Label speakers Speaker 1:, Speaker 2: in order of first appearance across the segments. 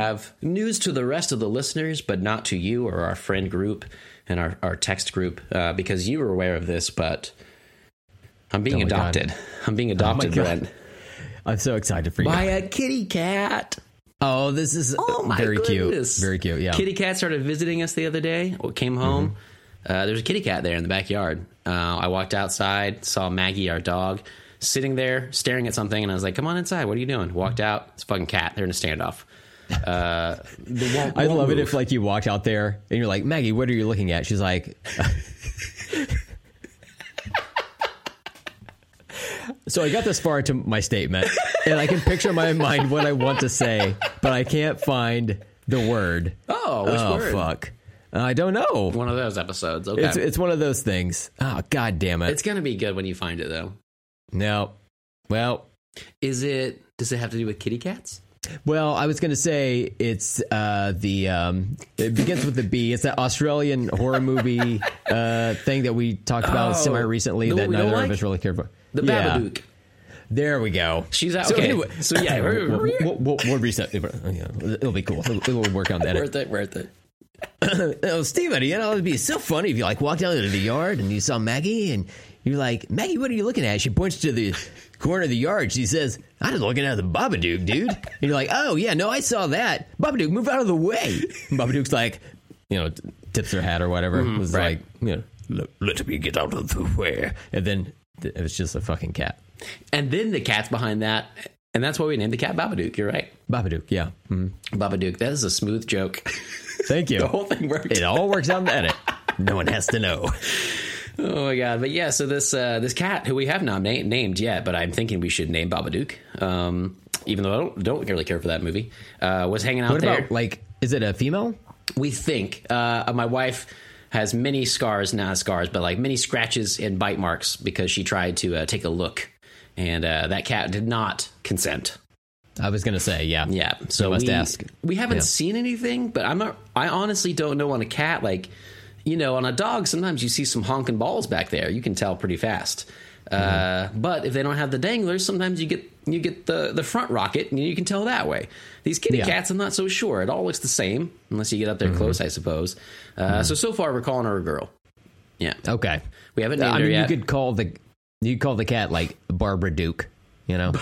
Speaker 1: Have news to the rest of the listeners, but not to you or our friend group and our, our text group uh, because you were aware of this, but I'm being
Speaker 2: Oh
Speaker 1: adopted. I'm being adopted,
Speaker 2: God.
Speaker 1: Brent,
Speaker 2: I'm so excited for you.
Speaker 1: by a kitty cat.
Speaker 2: Oh, this is
Speaker 1: Oh my
Speaker 2: very
Speaker 1: goodness.
Speaker 2: cute. Very cute. Yeah.
Speaker 1: Kitty cat started visiting us the other day. Came home. Uh, there's a kitty cat there in the backyard. Uh, I walked outside, saw Maggie, our dog, sitting there staring at something, and I was like, "Come on inside. What are you doing?" Walked out. It's a fucking cat. They're in a standoff. Uh, they
Speaker 2: I
Speaker 1: won't
Speaker 2: love it if like you walked out there and you're like, Maggie, what are you looking at? She's like, So I got this far into my statement, and I can picture in my mind what I want to say, but I can't find the word.
Speaker 1: Oh, which
Speaker 2: oh
Speaker 1: word?
Speaker 2: fuck! I don't know.
Speaker 1: One of those episodes. Okay.
Speaker 2: It's
Speaker 1: It's,
Speaker 2: it's one of those things. Oh god damn it!
Speaker 1: It's gonna be good when you find it, though.
Speaker 2: no. Well,
Speaker 1: Is it? Does it have to do with kitty cats?
Speaker 2: Well, I was going to say it's uh, the um, it begins with the B. It's that Australian horror movie uh, thing that we talked about
Speaker 1: Oh,
Speaker 2: semi recently that
Speaker 1: one we don't
Speaker 2: neither of us really cared for.
Speaker 1: The
Speaker 2: Yeah.
Speaker 1: Babadook.
Speaker 2: There we go.
Speaker 1: She's out.
Speaker 2: So
Speaker 1: okay.
Speaker 2: anyway-
Speaker 1: so yeah,
Speaker 2: we'll, we'll, we'll, we'll reset. It'll be cool. It'll, it'll work on that.
Speaker 1: worth it. Worth it.
Speaker 2: oh, Steven, you know, it'd be so funny if you like walked down to the yard and you saw Maggie and you're like, Maggie, what are you looking at? She points to the corner of the yard. She says, I'm just looking at the Babadook, dude. And you're like, oh, yeah, no, I saw that. Babadook, move out of the way. And Babadook's like, you know, tips her hat or whatever. was
Speaker 1: right.
Speaker 2: like, you know, let, let me get out of the way. And then th- it was just a fucking cat.
Speaker 1: And then the cat's behind that, and that's why we named the cat Babadook. You're right,
Speaker 2: Babadook, yeah. Mhm.
Speaker 1: Babadook. That is a smooth joke.
Speaker 2: Thank you.
Speaker 1: the whole thing worked.
Speaker 2: It all works out in the edit. No one has to know.
Speaker 1: Oh my god! But yeah, so this uh, this cat who we have not na- named yet, but I'm thinking we should name Babadook. Um, even though I don't, don't really care for that movie, uh, was hanging out
Speaker 2: What
Speaker 1: there.
Speaker 2: about, like, is it a female?
Speaker 1: we think uh, my wife has many scars, not scars, but like many scratches and bite marks because she tried to uh, take a look, and uh, that cat did not consent.
Speaker 2: I was going to say, yeah.
Speaker 1: Yeah, so
Speaker 2: You must
Speaker 1: we,
Speaker 2: ask.
Speaker 1: We haven't
Speaker 2: Yeah.
Speaker 1: seen anything, but I'm not. I honestly don't know on a cat. Like, you know, on a dog, sometimes you see some honking balls back there. You can tell pretty fast. Uh,
Speaker 2: Mm-hmm.
Speaker 1: but if they don't have the danglers, sometimes you get you get the the front rocket, and you can tell that way. These kitty
Speaker 2: Yeah.
Speaker 1: cats, I'm not so sure. It all looks the same unless you get up
Speaker 2: Mm-hmm.
Speaker 1: there close, I suppose. Uh, So so far, we're calling her a girl. Yeah,
Speaker 2: Okay.
Speaker 1: we haven't named
Speaker 2: I
Speaker 1: her
Speaker 2: mean, you could call the you call the cat like Barbara Duke. You know,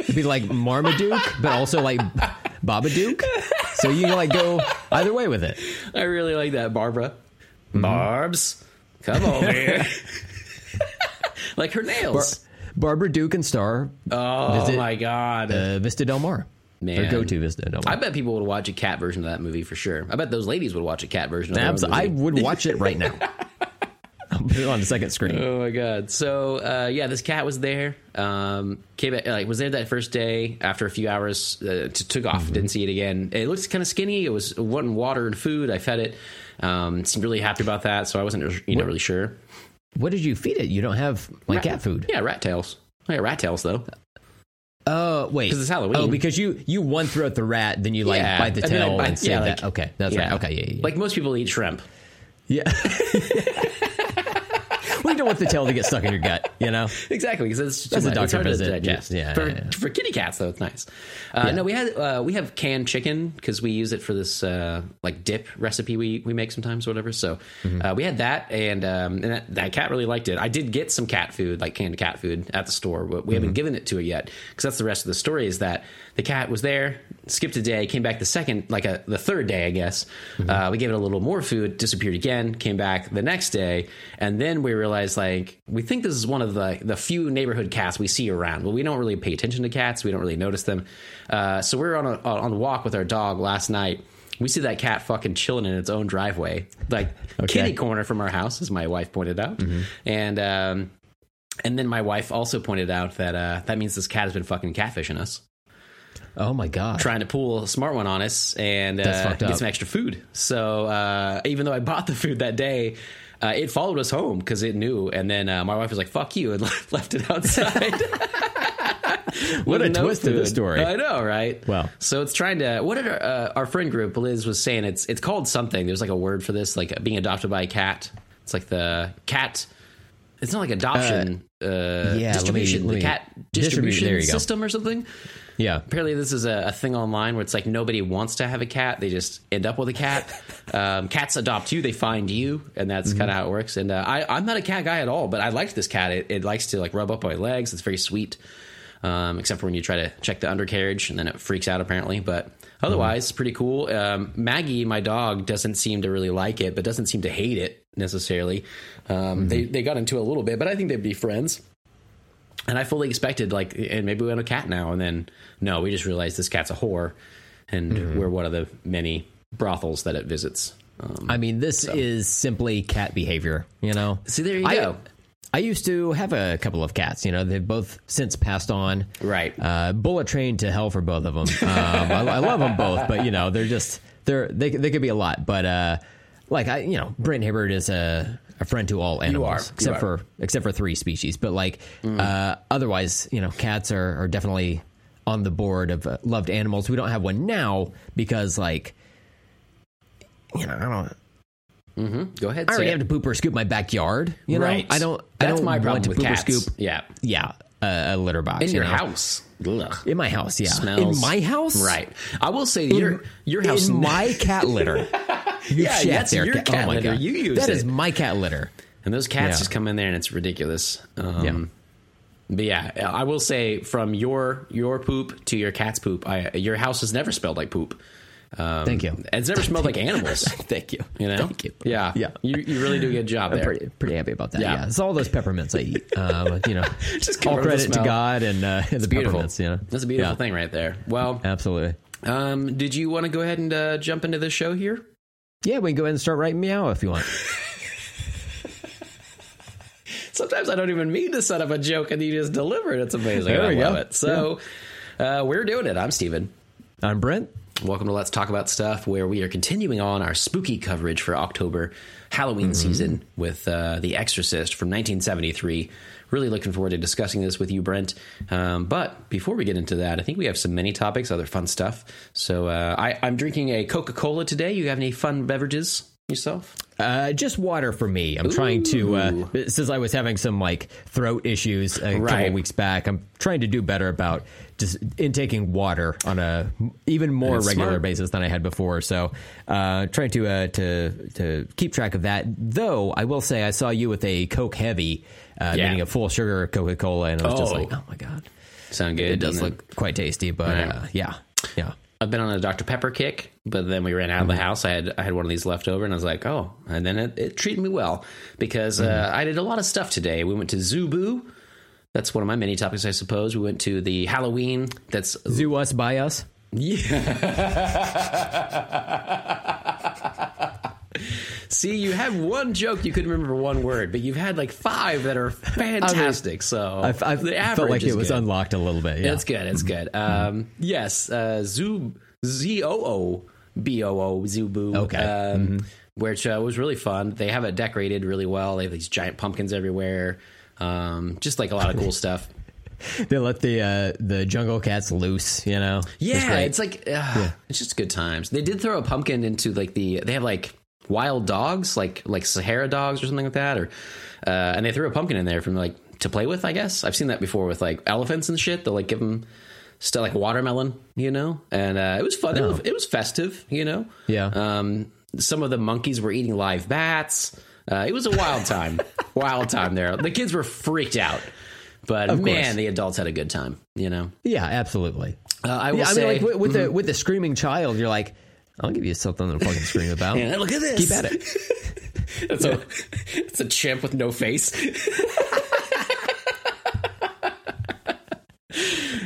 Speaker 2: it'd be like Marmaduke, but also like Babadook. So you can like go either way with it.
Speaker 1: I really like that, Barbara.
Speaker 2: Mm-hmm.
Speaker 1: Barbs, come over here. like her nails.
Speaker 2: Barbara Duke and star
Speaker 1: oh
Speaker 2: visit,
Speaker 1: my god.
Speaker 2: uh, Vista Del Mar.
Speaker 1: Man.
Speaker 2: Or go to Vista Del Mar.
Speaker 1: I bet people would watch a cat version of that movie for sure. I bet those ladies would watch a cat version of that
Speaker 2: Abs-
Speaker 1: movie.
Speaker 2: I would watch it right now. I'll put it on the second screen.
Speaker 1: Oh my god! So uh, yeah, this cat was there. Um, came back, like was there that first day. After a few hours, uh, t- took off. Didn't see it again. It looked kind of skinny. It was wanting water and food. I fed it. Um, seemed really happy about that. So I wasn't you know really sure.
Speaker 2: What did you feed it? You don't have like cat food.
Speaker 1: Yeah, rat tails. I got rat tails though.
Speaker 2: Oh wait,
Speaker 1: because it's Halloween.
Speaker 2: Oh, because you you one throat the rat, then you like
Speaker 1: Yeah,
Speaker 2: bite the
Speaker 1: I
Speaker 2: tail
Speaker 1: bite-
Speaker 2: and say
Speaker 1: yeah,
Speaker 2: that. okay, that's right. Okay, yeah, yeah, yeah.
Speaker 1: Like most people eat shrimp.
Speaker 2: Yeah. don't want the tail to get stuck in your gut, you know?
Speaker 1: Exactly, because it's,
Speaker 2: That's a
Speaker 1: much-
Speaker 2: doctor
Speaker 1: it's hard to
Speaker 2: visit.
Speaker 1: digest.
Speaker 2: Yeah,
Speaker 1: for,
Speaker 2: yeah, yeah.
Speaker 1: for kitty cats, though, it's nice. Uh, No, we had uh, we have canned chicken because we use it for this uh, like dip recipe we, we make sometimes, or whatever. So
Speaker 2: Mm-hmm.
Speaker 1: uh, we had that, and um, and that, that cat really liked it. I did get some cat food, like canned cat food, at the store, but we
Speaker 2: Mm-hmm.
Speaker 1: haven't given it to it yet because that's the rest of the story. Is that the cat was there, skipped a day, came back the second, like a the third day, I guess.
Speaker 2: Mm-hmm.
Speaker 1: Uh, we gave it a little more food, disappeared again, came back the next day, and then we realized like we think this is one of the the few neighborhood cats we see around. Well, we don't really pay attention to cats, we don't really notice them. Uh, so we were on a on a walk with our dog last night. We see that cat fucking chilling in its own driveway, like kitty corner from our house, as my wife pointed out, and. Um, and then my wife also pointed out that uh, that means this cat has been fucking catfishing us
Speaker 2: Oh my god.
Speaker 1: trying to pull a smart one on us and uh, get some extra food. So uh, even though I bought the food that day, uh, it followed us home because it knew. And then uh, my wife was like, "Fuck you," and left it outside.
Speaker 2: What a twist to
Speaker 1: the
Speaker 2: story.
Speaker 1: I know, right?
Speaker 2: Wow.
Speaker 1: So it's trying to. What did our, uh, our friend group Liz was saying? It's it's called something. There's like a word for this, like being adopted by a cat. It's like the cat. It's not like adoption. Uh,
Speaker 2: yeah, let me-
Speaker 1: distribution.
Speaker 2: let
Speaker 1: the cat
Speaker 2: distribu-
Speaker 1: distribution
Speaker 2: go.
Speaker 1: system or something.
Speaker 2: Yeah.
Speaker 1: Apparently, this is a, a thing online where it's like nobody wants to have a cat; they just end up with a cat. um, cats adopt you; they find you, and that's kind of how it works. And uh, I, I'm not a cat guy at all, but I liked this cat. It, it likes to like rub up my legs. It's very sweet, um, except for when you try to check the undercarriage, and then it freaks out apparently. But otherwise, it's pretty cool. Um, Maggie, my dog, doesn't seem to really like it, but doesn't seem to hate it necessarily. Um, They they got into it a little bit, but I think they'd be friends. And I fully expected, like, and maybe we have a cat now. And then, no, we just realized this cat's a whore, and we're one of the many brothels that it visits. Um,
Speaker 2: I mean, this is simply cat behavior. You know.
Speaker 1: see, there you
Speaker 2: I,
Speaker 1: go.
Speaker 2: I used to have a couple of cats. You know, they've both since passed on.
Speaker 1: Right.
Speaker 2: Uh, bullet train to hell for both of them. Um, I, I love them both, but you know, they're just they're they they could be a lot. But uh, like I, you know, Brent Hibbard is a, a friend to all animals
Speaker 1: are. You
Speaker 2: except
Speaker 1: are.
Speaker 2: for except for three species. But like uh, otherwise, you know, cats are, are definitely on the board of uh, loved animals. We don't have one now because like. You know, I don't. Mm-hmm.
Speaker 1: Go ahead.
Speaker 2: I already
Speaker 1: it.
Speaker 2: have to poop or scoop my backyard. You know,
Speaker 1: right.
Speaker 2: I don't. I
Speaker 1: That's
Speaker 2: don't
Speaker 1: my problem
Speaker 2: want to
Speaker 1: with
Speaker 2: poop
Speaker 1: cats.
Speaker 2: or scoop.
Speaker 1: Yeah.
Speaker 2: Yeah, a, a litter box
Speaker 1: In
Speaker 2: you
Speaker 1: your
Speaker 2: know?
Speaker 1: house. Ugh.
Speaker 2: In my house, yeah.
Speaker 1: Smells.
Speaker 2: In my house,
Speaker 1: Right. I will say your your house.
Speaker 2: In my cat litter. You
Speaker 1: Yeah, that's your
Speaker 2: Ca-
Speaker 1: cat
Speaker 2: oh
Speaker 1: litter.
Speaker 2: God.
Speaker 1: You used
Speaker 2: That
Speaker 1: it.
Speaker 2: is my cat litter.
Speaker 1: and those cats
Speaker 2: Yeah.
Speaker 1: just come in there and it's ridiculous. Um,
Speaker 2: Yeah.
Speaker 1: But yeah, I will say from your your poop to your cat's poop, I, your house has never smelled like poop. Um,
Speaker 2: Thank you.
Speaker 1: It's never smelled like animals.
Speaker 2: Thank you.
Speaker 1: You know?
Speaker 2: Thank you.
Speaker 1: Yeah.
Speaker 2: Yeah.
Speaker 1: You, you really do a good job
Speaker 2: I'm
Speaker 1: there.
Speaker 2: pretty, pretty happy about that.
Speaker 1: Yeah.
Speaker 2: Yeah. It's all those peppermints I eat. Uh, you know,
Speaker 1: Just
Speaker 2: all
Speaker 1: rid of the
Speaker 2: credit to. God and, uh, and the
Speaker 1: Beautiful.
Speaker 2: peppermints. You know,
Speaker 1: That's a beautiful
Speaker 2: Yeah.
Speaker 1: thing right there. Well,
Speaker 2: Absolutely.
Speaker 1: um, did you want to go ahead and uh, jump into the show here?
Speaker 2: Yeah, we can go ahead and start writing meow if you want.
Speaker 1: Sometimes I don't even mean to set up a joke and you just deliver it. It's amazing.
Speaker 2: There
Speaker 1: I love
Speaker 2: go.
Speaker 1: it. So uh, we're doing it. I'm Steven.
Speaker 2: I'm Brent.
Speaker 1: Welcome to Let's Talk About Stuff, where we are continuing on our spooky coverage for October Halloween season with uh, The Exorcist from 1973. Really looking forward to discussing this with you, Brent. Um, but before we get into that, I think we have some many topics, other fun stuff. So uh, I, I'm drinking a Coca Cola today. You have any fun beverages yourself?
Speaker 2: Uh, just water for me. I'm trying to uh, since I was having some like throat issues a couple
Speaker 1: Right.
Speaker 2: of weeks back. I'm trying to do better about just intaking water on a even more regular
Speaker 1: smart.
Speaker 2: basis than I had before. So, uh, trying to uh, to to keep track of that. Though I will say I saw you with a Coke Heavy, uh,
Speaker 1: Yeah.
Speaker 2: meaning a full sugar Coca Cola, and I was just
Speaker 1: Oh.
Speaker 2: like, oh my god,
Speaker 1: Sound good?
Speaker 2: it does look quite tasty. But
Speaker 1: Right.
Speaker 2: uh, yeah, yeah.
Speaker 1: I've been on a Dr. Pepper kick, but then we ran out of the house. I had I had one of these left over, and I was like, oh, and then it, it treated me well because uh, I did a lot of stuff today. We went to ZooBoo. That's one of my many topics, I suppose. We went to the Halloween. That's
Speaker 2: Zoo us by us.
Speaker 1: see, you have one joke you couldn't remember one word, but you've had like five that are fantastic. so
Speaker 2: I, I
Speaker 1: the
Speaker 2: felt like it was
Speaker 1: good.
Speaker 2: unlocked a little bit. Yeah.
Speaker 1: It's good. It's good. Um, yes, uh, Zoo Z O O B O O ZooBoo.
Speaker 2: Okay.
Speaker 1: Um, Which uh, was really fun. They have it decorated really well. They have these giant pumpkins everywhere. Um, just like a lot of cool stuff.
Speaker 2: they let the uh, the jungle cats loose. You know.
Speaker 1: Yeah, it's like uh, it's just good times. They did throw a pumpkin into like the. They have like wild dogs, like like Sahara dogs or something like that, or uh, and they threw a pumpkin in there from like to play with. I guess I've seen that before with like elephants and shit. They'll like give them stuff like watermelon, you know, and uh, it was fun. It, was, it was festive, you know.
Speaker 2: Yeah.
Speaker 1: Um, some of the monkeys were eating live bats. Uh, it was a wild time, wild time there. The kids were freaked out, but
Speaker 2: Of
Speaker 1: man,
Speaker 2: course.
Speaker 1: the adults had a good time. You know.
Speaker 2: Yeah, absolutely.
Speaker 1: Uh, I will
Speaker 2: Yeah, I
Speaker 1: say,
Speaker 2: mean, like with, with the with the screaming child, you're like, I'll give you something to fucking scream about.
Speaker 1: Yeah, look at this.
Speaker 2: Keep at it.
Speaker 1: It's a it's a chimp with no face.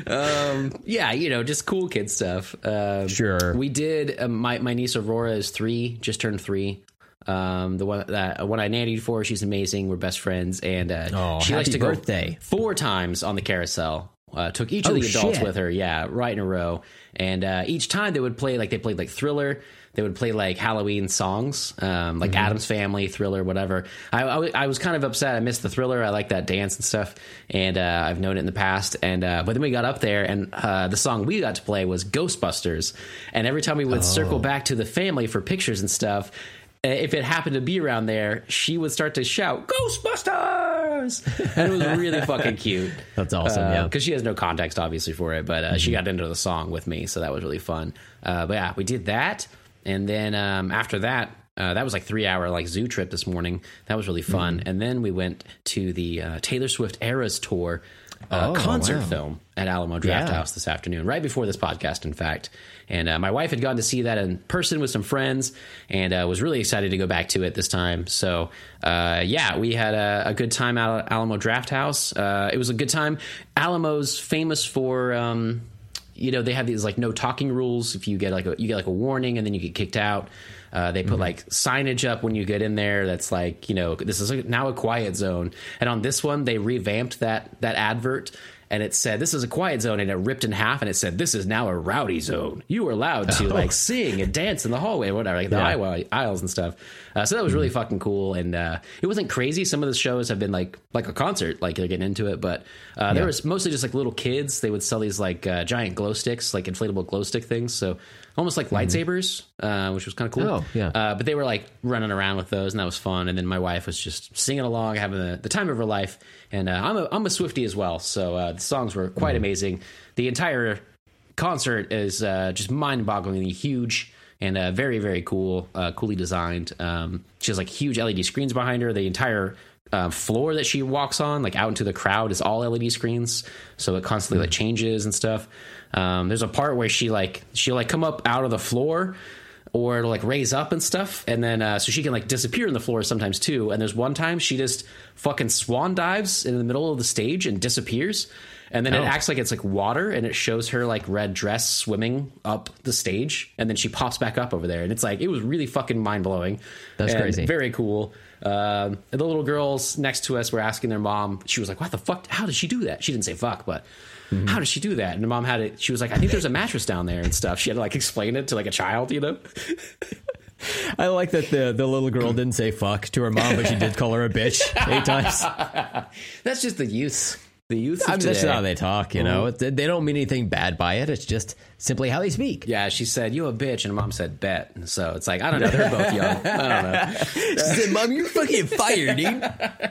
Speaker 1: um, yeah, you know, just cool kid stuff. Um,
Speaker 2: Sure.
Speaker 1: We did. Um, my my niece Aurora is three, just turned three. Um, the one that one I nannied for, she's amazing. We're best friends, and uh,
Speaker 2: Oh,
Speaker 1: she likes to
Speaker 2: birthday.
Speaker 1: go four times on the carousel. Uh, took each of
Speaker 2: Oh,
Speaker 1: the adults
Speaker 2: shit.
Speaker 1: with her, yeah, right in a row. And uh, each time they would play like they played like Thriller. They would play like Halloween songs, um, like
Speaker 2: Mm-hmm.
Speaker 1: Addams Family, Thriller, whatever. I, I, I was kind of upset. I missed the Thriller. I like that dance and stuff, and uh, I've known it in the past. And uh, but then we got up there, and uh, the song we got to play was Ghostbusters. And every time we would circle
Speaker 2: Oh.
Speaker 1: back to the family for pictures and stuff, uh, if it happened to be around there, she would start to shout Ghostbusters. and it was really fucking cute.
Speaker 2: That's awesome, yeah.
Speaker 1: because she has no context obviously for it, but uh, she got into the song with me, so that was really fun. Uh, but yeah, we did that, and then um, after that. Uh, that was like three hour like zoo trip this morning. That was really fun. And then we went to the uh, Taylor Swift Eras tour uh,
Speaker 2: Oh,
Speaker 1: concert
Speaker 2: wow.
Speaker 1: film at Alamo Draft
Speaker 2: Yeah.
Speaker 1: House this afternoon, right before this podcast, in fact. And uh, my wife had gone to see that in person with some friends, and uh, was really excited to go back to it this time. So, uh, yeah, we had a, a good time out at Alamo Drafthouse. Uh, it was a good time. Alamo's famous for. Um, you know they have these like no talking rules if you get like a you get like a warning and then you get kicked out uh, they put like signage up when you get in there that's like you know this is like now a quiet zone and on this one they revamped that that advert and it said this is a quiet zone and it ripped in half and it said this is now a rowdy zone. You are allowed to like sing and dance in the hallway or whatever like the
Speaker 2: Yeah.
Speaker 1: aisles and stuff. Uh, so that was really fucking cool and uh, it wasn't crazy. Some of the shows have been like like a concert like they're getting into it but uh, there was mostly just like little kids. They would sell these like uh, giant glow sticks like inflatable glow stick things. So almost like lightsabers uh, which was kind of cool.
Speaker 2: Oh, yeah.
Speaker 1: uh, but they were like running around with those and that was fun. And then my wife was just singing along having the, the time of her life. And uh, I'm, a, I'm a swifty as well so uh, the songs were quite amazing. The entire concert is uh, just mind-bogglingly huge and uh, very very cool uh, coolly designed. Um, she has like huge led screens behind her. The entire uh, floor that she walks on like out into the crowd is all led screens so it constantly like changes and stuff um, there's a part where she like she'll like come up out of the floor or like raise up and stuff and then uh, so she can like disappear in the floor sometimes too and there's one time she just fucking swan dives in the middle of the stage and disappears and then
Speaker 2: Oh.
Speaker 1: it acts like it's like water and it shows her like red dress swimming up the stage and then she pops back up over there and it's like it was really fucking mind-blowing
Speaker 2: That's crazy.
Speaker 1: very cool um, and the little girls next to us were asking their mom she was like what the fuck how did she do that? She didn't say fuck but
Speaker 2: Mm-hmm.
Speaker 1: how did she do that? And the mom had it she was like i think there's a mattress down there and stuff. She had to like explain it to like a child you know?
Speaker 2: I like that the, the little girl didn't say fuck to her mom, but she did call her a bitch eight times.
Speaker 1: that's just the youth the youth of
Speaker 2: I mean, that's
Speaker 1: today.
Speaker 2: how they talk, you know. They they don't mean anything bad by it. It's just simply how they speak.
Speaker 1: yeah, she said, "You a bitch," and mom said, "Bet." And so it's like I don't know. They're both young. I don't know.
Speaker 2: She said, Mom, you're fucking fired, dude.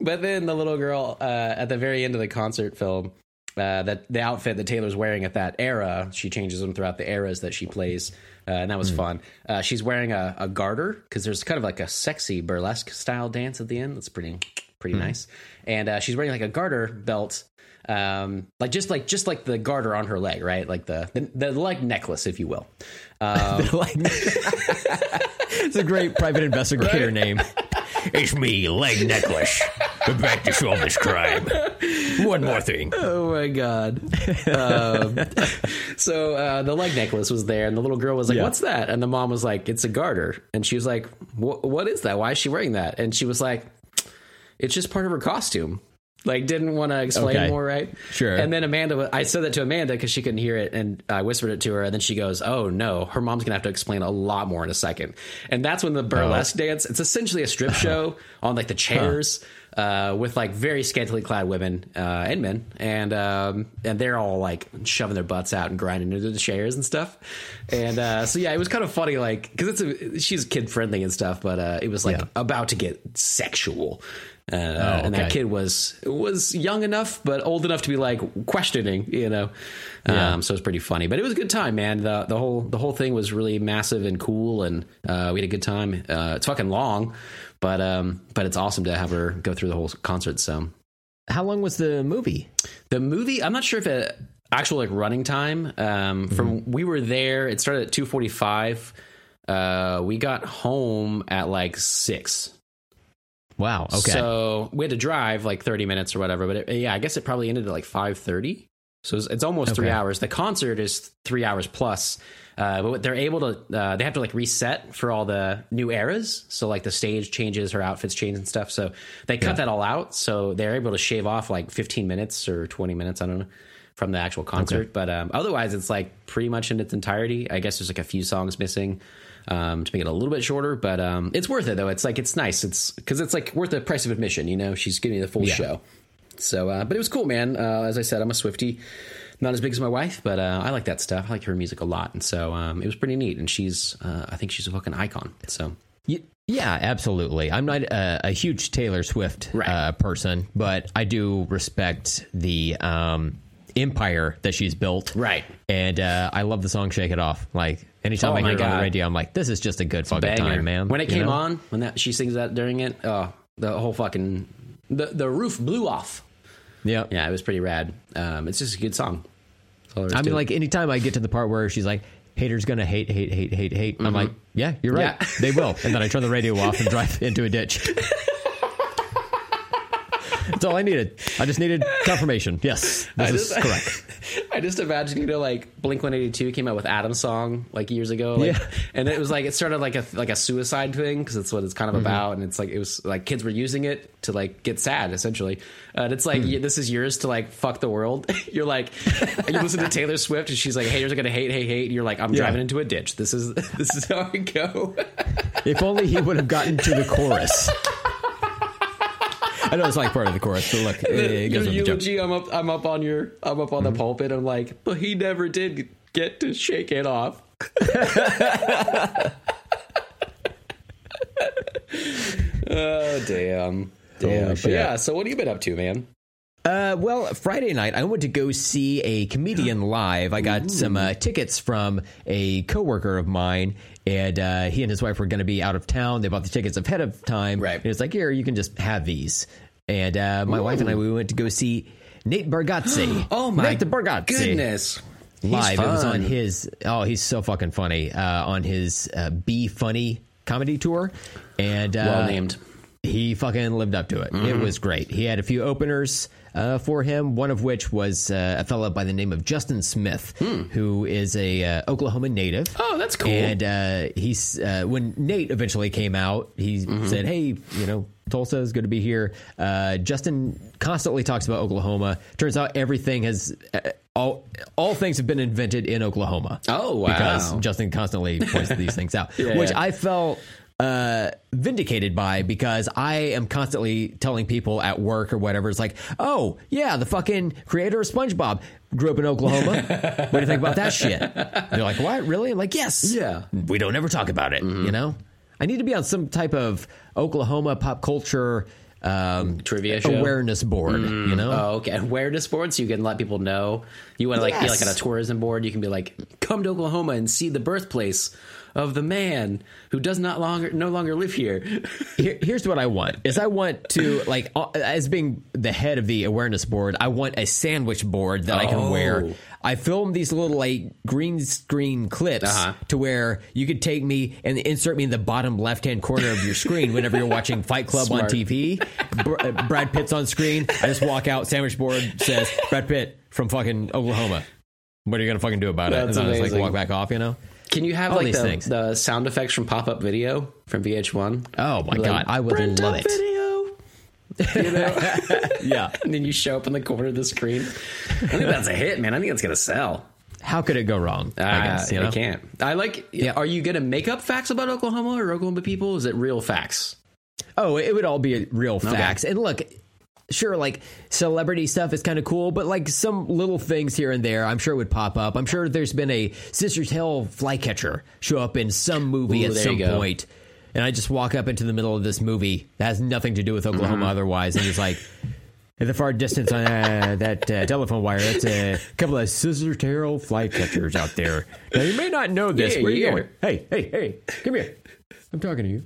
Speaker 1: But then the little girl uh, at the very end of the concert film, uh, that the outfit that Taylor's wearing at that era, she changes them throughout the eras that she plays, uh, and that was fun. Uh, she's wearing a, a garter because there's kind of like a sexy burlesque style dance at the end. That's pretty pretty nice. And uh, she's wearing like a garter belt. Um, like just like just like the garter on her leg, right? Like the the, the leg necklace, if you will. Um,
Speaker 2: like, it's a great private investigator name. It's me, leg necklace. We're back to solve this crime. One more thing.
Speaker 1: Oh my god! um, so uh, the leg necklace was there, and the little girl was like,
Speaker 2: Yeah.
Speaker 1: "What's that?" And the mom was like, "It's a garter." And she was like, "What is that? Why is she wearing that?" And she was like, "It's just part of her costume." Like, didn't want to explain
Speaker 2: Okay.
Speaker 1: more, right?
Speaker 2: Sure.
Speaker 1: And then Amanda, I said that to Amanda because she couldn't hear it, and I whispered it to her, and then she goes, "Oh no, her mom's gonna have to explain a lot more in a second. And that's when the burlesque dance. It's essentially a strip show on like the chairs uh, with like very scantily clad women uh, and men, and um, and they're all like shoving their butts out and grinding into the chairs and stuff. And uh, so yeah, it was kind of funny, like because it's a, she's kid friendly and stuff, but uh, it was like
Speaker 2: Yeah.
Speaker 1: about to get sexual. Uh, And that kid was was young enough, but old enough to be like questioning, you know.
Speaker 2: Yeah.
Speaker 1: Um, so it was pretty funny, but it was a good time, man. the The whole the whole thing was really massive and cool, and uh, we had a good time. Uh, it's fucking long, but um, but it's awesome to have her go through the whole concert. So
Speaker 2: How long was the movie?
Speaker 1: the movie, I'm not sure if it actual like running time. Um, from we were there, it started at two forty five. Uh, we got home at like six.
Speaker 2: Wow. Okay.
Speaker 1: So we had to drive like 30 minutes or whatever, but it, yeah, I guess it probably ended at like 5:30. So it's, it's almost three hours. The concert is three hours plus, uh, but they're able to. Uh, they have to like reset for all the new eras. So like the stage changes, her outfits change and stuff. So they cut that all out. So they're able to shave off like 15 minutes or 20 minutes. I don't know from the actual concert, but um, otherwise it's like pretty much in its entirety. I guess there's like a few songs missing um, to make it a little bit shorter, but um, it's worth it though. It's like it's nice. It's because it's like worth the price of admission. You know, she's giving you the full
Speaker 2: Yeah.
Speaker 1: show. So, uh, but it was cool, man. Uh, as I said, I'm a Swifty, not as big as my wife, but uh, I like that stuff. I like her music a lot, and so um, it was pretty neat. And she's, uh, I think she's a fucking icon. So
Speaker 2: Yeah, absolutely. I'm not a, a huge Taylor Swift
Speaker 1: Right.
Speaker 2: uh, person, but I do respect the um, empire that she's built.
Speaker 1: Right.
Speaker 2: And uh, I love the song "Shake It Off." Like anytime
Speaker 1: Oh
Speaker 2: I hear it on the radio, I'm like, "This is just a good fucking
Speaker 1: banger.
Speaker 2: time, man."
Speaker 1: When it
Speaker 2: You
Speaker 1: came
Speaker 2: know?
Speaker 1: on, when that she sings that during it, oh, the whole fucking the the roof blew off.
Speaker 2: yeah,
Speaker 1: Yeah, it was pretty rad. Um, it's just a good song. That's all there is
Speaker 2: I mean,
Speaker 1: it.
Speaker 2: like anytime I get to the part where she's like, "Haters gonna hate, hate, hate, hate, hate," I'm like, "Yeah, you're right.
Speaker 1: Mm-hmm. Yeah.
Speaker 2: They will." And then I turn the radio off and drive into a ditch. That's all I needed. I just needed confirmation. Yes, this
Speaker 1: I
Speaker 2: is correct.
Speaker 1: I just imagine you know like Blink One Eighty Two came out with Adam's song like years ago, like,
Speaker 2: Yeah.
Speaker 1: and it was like it started like a like a suicide thing because that's what it's kind of about, and it's like it was like kids were using it to like get sad essentially, uh, and it's like y- this is yours to like fuck the world. you're like you listen to Taylor Swift and she's like haters are gonna hate hate hate, and you're like I'm
Speaker 2: Yeah.
Speaker 1: driving into a ditch. This is this is how I go.
Speaker 2: If only he would have gotten to the chorus. I know it's like part of the chorus, but look, it
Speaker 1: your
Speaker 2: goes joke.
Speaker 1: eulogy, I'm up I'm up on your I'm up on the pulpit. I'm like, but he never did get to shake it off. oh damn. Damn. But yeah, so what have you been up to, man?
Speaker 2: Uh, well, Friday night I went to go see a comedian live. I got some uh, tickets from a coworker of mine, and uh, he and his wife were going to be out of town. They bought the tickets ahead of time.
Speaker 1: Right.
Speaker 2: And it's like, here, you can just have these. And uh, my wife and I we went to go see Nate Bargatze.
Speaker 1: Oh my
Speaker 2: Nate the Bargatze.
Speaker 1: goodness.
Speaker 2: Live. It was on his. Oh, he's so fucking funny. Uh, on his uh, Be Funny comedy tour, and uh,
Speaker 1: well named.
Speaker 2: he fucking lived up to it.
Speaker 1: Mm-hmm.
Speaker 2: It was great. He had a few openers uh, for him. One of which was uh, a fellow by the name of Justin Smith, who is a uh, Oklahoma native.
Speaker 1: Hmm. Oh, that's cool.
Speaker 2: And uh, he's uh, when Nate eventually came out, he
Speaker 1: Mm-hmm.
Speaker 2: said, "Hey, you know." Tulsa is good to be here. Uh, Justin constantly talks about Oklahoma. Turns out everything has all all things have been invented in Oklahoma.
Speaker 1: Oh, wow.
Speaker 2: Because Justin constantly points these things out,
Speaker 1: Yeah,
Speaker 2: which
Speaker 1: yeah.
Speaker 2: I felt uh, vindicated by because I am constantly telling people at work or whatever. It's like, oh yeah, the fucking creator of SpongeBob grew up in Oklahoma. what do you think about that shit? They're like, what? Really? I'm like, yes.
Speaker 1: Yeah.
Speaker 2: We don't ever talk about it. You know, I need to be on some type of Oklahoma pop culture um,
Speaker 1: Trivia show?
Speaker 2: awareness board. You know.
Speaker 1: Oh, okay. Awareness board, so you can let people know. You want to like be like on a tourism board. You can be like, come to Oklahoma and see the birthplace of the man who does not longer no longer live here.
Speaker 2: Here, here's what I want: is I want to like uh, as being the head of the awareness board. I want a sandwich board that I can
Speaker 1: Oh.
Speaker 2: wear. I filmed these little like green screen clips
Speaker 1: Uh-huh.
Speaker 2: to where you could take me and insert me in the bottom left hand corner of your screen whenever you're watching Fight Club on TV. Br- uh, Brad Pitt's on screen. I just walk out. Sandwich board says Brad Pitt from fucking Oklahoma. What are you gonna fucking do about
Speaker 1: That's
Speaker 2: it? And then I just like walk back off. You know.
Speaker 1: Can you have
Speaker 2: All
Speaker 1: like the, the sound effects from pop up video from VH1?
Speaker 2: Oh my god, I would
Speaker 1: "Print
Speaker 2: love it.
Speaker 1: Video. You know?
Speaker 2: Yeah.
Speaker 1: and then you show up in the corner of the screen. I think that's a hit, man. I think it's gonna sell.
Speaker 2: How could it go wrong? I
Speaker 1: Uh,
Speaker 2: guess you know.
Speaker 1: I can't. I like. Yeah. Are you gonna make up facts about Oklahoma or Oklahoma people? Is it real facts?
Speaker 2: Oh, it would all be real facts. And look, sure, like celebrity stuff is kind of cool, but like some little things here and there, I'm sure would pop up. I'm sure there's been a scissortail flycatcher show up in some movie
Speaker 1: Ooh,
Speaker 2: at some point, and I just walk up into the middle of this movie that has nothing to do with Oklahoma
Speaker 1: Mm-hmm.
Speaker 2: otherwise, and it's like. In the far distance on uh, that uh, telephone wire, that's a couple of scissor tail flycatchers out there. Now, you may not know this.
Speaker 1: Yeah,
Speaker 2: Where are you
Speaker 1: yeah.
Speaker 2: going? Hey, hey, hey, come here. I'm talking to you.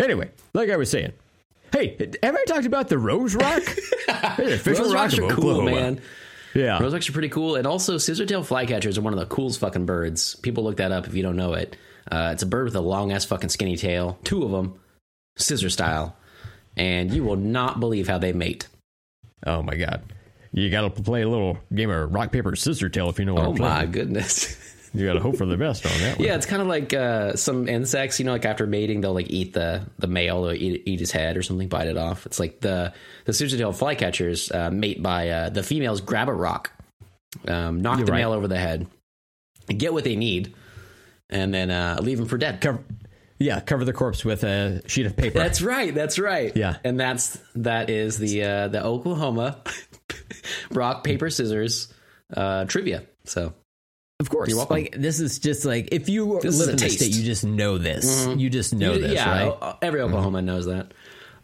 Speaker 2: Anyway, like I was saying, hey, have I talked about the Rose Rock? Hey, the official
Speaker 1: Rose
Speaker 2: rock
Speaker 1: rocks
Speaker 2: of
Speaker 1: are cool, man.
Speaker 2: Yeah,
Speaker 1: Rose rocks are pretty cool, and also scissortail flycatchers are one of the coolest fucking birds. People look that up if you don't know it. Uh, it's a bird with a long ass fucking skinny tail, two of them, scissor style, and you will not believe how they mate.
Speaker 2: Oh my god, you got to play a little game of rock paper scissor tail if you know what
Speaker 1: Oh
Speaker 2: I'm
Speaker 1: my
Speaker 2: playing.
Speaker 1: goodness.
Speaker 2: You got to hope for the best on that one.
Speaker 1: Yeah, it's kind of like uh, some insects. You know, like after mating, they'll like eat the the male, or eat, eat his head or something, bite it off. It's like the the scissor-tailed flycatchers uh, mate by uh, the females grab a rock, um, knock
Speaker 2: You're
Speaker 1: the
Speaker 2: right.
Speaker 1: male over the head, get what they need, and then uh, leave them for dead.
Speaker 2: Cover, yeah, cover the corpse with a sheet of paper.
Speaker 1: That's right. That's right.
Speaker 2: Yeah.
Speaker 1: and that's that is the uh, the Oklahoma rock paper scissors uh, trivia. So
Speaker 2: Of course,
Speaker 1: You're welcome.
Speaker 2: like this is just like if you
Speaker 1: This
Speaker 2: live in the.
Speaker 1: Mm-hmm.
Speaker 2: state, you just know this. You just know this,
Speaker 1: yeah,
Speaker 2: right?
Speaker 1: every Oklahoma knows that.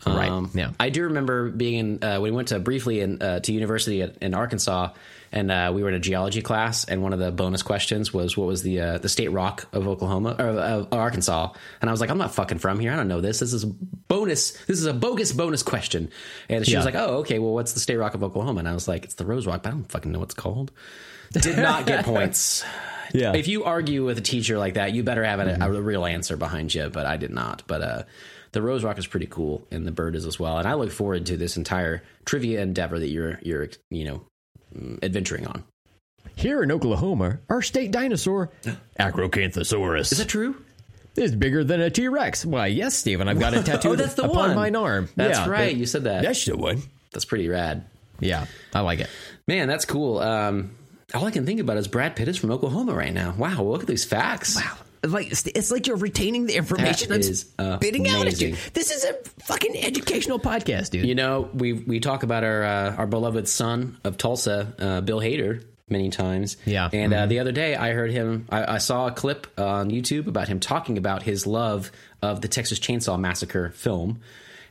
Speaker 2: Right,
Speaker 1: Um,
Speaker 2: yeah.
Speaker 1: I do remember being in. Uh, we went to briefly in, uh, to university at, in Arkansas, and uh, we were in a geology class. And one of the bonus questions was, "What was the uh, the state rock of Oklahoma or of Arkansas?" And I was like, "I'm not fucking from here. I don't know this. This is a bonus. This is a bogus bonus question." And she was like, "Oh, okay. Well, what's the state rock of Oklahoma?" And I was like, "It's the Rose Rock, but I don't fucking know what it's called." Did not get points.
Speaker 2: Yeah.
Speaker 1: If you argue with a teacher like that, you better have a, a real answer behind you. But I did not. But uh, the Rose Rock is pretty cool, and the bird is as well. And I look forward to this entire trivia endeavor that you're you're you know mm, adventuring on.
Speaker 2: Here in Oklahoma, our state dinosaur, Acrocanthosaurus,
Speaker 1: Is that true?
Speaker 2: is bigger than a T Rex. Why, yes, Steven, I've got a tattoo
Speaker 1: Oh, that's the
Speaker 2: upon
Speaker 1: one.
Speaker 2: mine arm.
Speaker 1: That's
Speaker 2: Yeah,
Speaker 1: right.
Speaker 2: that-
Speaker 1: you said that.
Speaker 2: That's the one.
Speaker 1: That's pretty rad.
Speaker 2: Yeah, I like it.
Speaker 1: Man, that's cool. Um, all I can think about is Brad Pitt is from Oklahoma right now. Wow, look at these facts.
Speaker 2: Wow. Like it's, it's like you're retaining the information
Speaker 1: That
Speaker 2: I'm
Speaker 1: is
Speaker 2: spitting out at you. This is a fucking educational podcast, dude.
Speaker 1: You know, we we talk about our uh, our beloved son of Tulsa, uh, Bill Hader, many times.
Speaker 2: Yeah.
Speaker 1: And uh, the other day, I heard him. I, I saw a clip on YouTube about him talking about his love of the Texas Chainsaw Massacre film.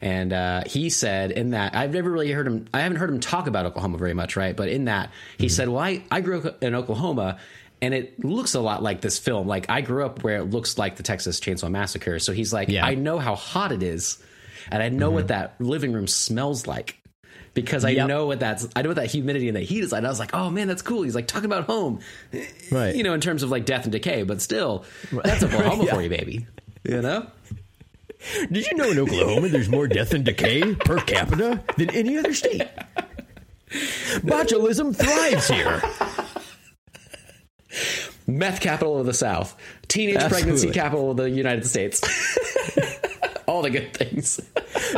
Speaker 1: And uh, he said in that I've never really heard him. I haven't heard him talk about Oklahoma very much, right? But in that, he said, "Well, I, I grew up in Oklahoma." And it looks a lot like this film. Like I grew up where it looks like the Texas Chainsaw Massacre. So he's like,
Speaker 2: Yeah.
Speaker 1: I know how hot it is, and I know what that living room smells like because I
Speaker 2: Yep.
Speaker 1: know what that's I know what that humidity and that heat is like. And I was like, oh man, that's cool. He's like talking about home,
Speaker 2: Right.
Speaker 1: You know, in terms of like death and decay, but still, that's Oklahoma
Speaker 2: Yeah.
Speaker 1: for you, baby. You know,
Speaker 2: Did you know in Oklahoma there's more death and decay per capita than any other state? Botulism thrives here.
Speaker 1: meth capital of the South, teenage pregnancy capital of the United States. All the good things.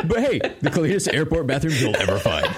Speaker 2: But hey, the cleanest airport bathrooms you'll ever find.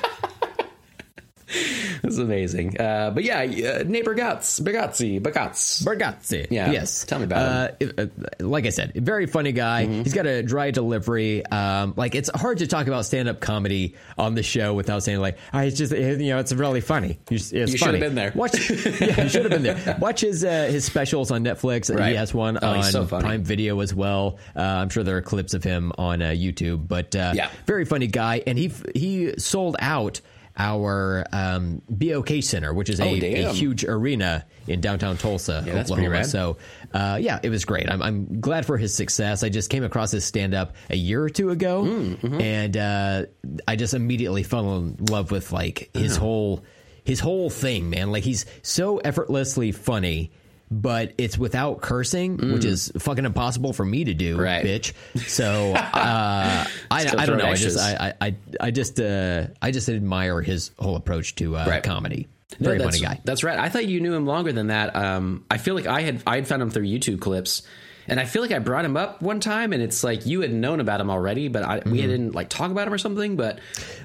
Speaker 1: It's amazing. Uh, but yeah, uh, neighbor Guts, Bagazzi, Bagats.
Speaker 2: Bergazzi.
Speaker 1: Yeah,
Speaker 2: Yes.
Speaker 1: tell me about Mm-hmm.
Speaker 2: uh, uh, Like I said, very funny guy. He's got a dry delivery. Um, like it's hard to talk about stand up comedy on the show without saying like, oh, it's just you know, it's really funny. It's, it's
Speaker 1: You should have been there.
Speaker 2: Watch. yeah, you should have been there. Watch his uh, his specials on Netflix.
Speaker 1: Right.
Speaker 2: He has one
Speaker 1: Oh,
Speaker 2: on
Speaker 1: so.
Speaker 2: Prime Video as well. Uh, I'm sure there are clips of him on uh, YouTube. But uh,
Speaker 1: Yeah.
Speaker 2: very funny guy, and he he sold out our um, BOK Center, which is a,
Speaker 1: Oh,
Speaker 2: a huge arena in downtown Tulsa,
Speaker 1: Yeah,
Speaker 2: Oklahoma. So, uh, yeah, it was great. I'm, I'm glad for his success. I just came across his stand up a year or two ago,
Speaker 1: Mm, mm-hmm.
Speaker 2: and uh, I just immediately fell in love with like his whole his whole thing, man. Like he's so effortlessly funny. But it's without cursing, which is fucking impossible for me to do,
Speaker 1: Mm. Right.
Speaker 2: bitch. So uh, I, I don't know. I just I, I, I, just uh, I just admire his whole approach to uh,
Speaker 1: Right.
Speaker 2: comedy. Very
Speaker 1: that's,
Speaker 2: funny guy.
Speaker 1: That's right. I thought you knew him longer than that. Um, I feel like I had I had found him through YouTube clips, and I feel like I brought him up one time, and it's like you had known about him already, but I, we
Speaker 2: Mm-hmm.
Speaker 1: didn't like talk about him or something. But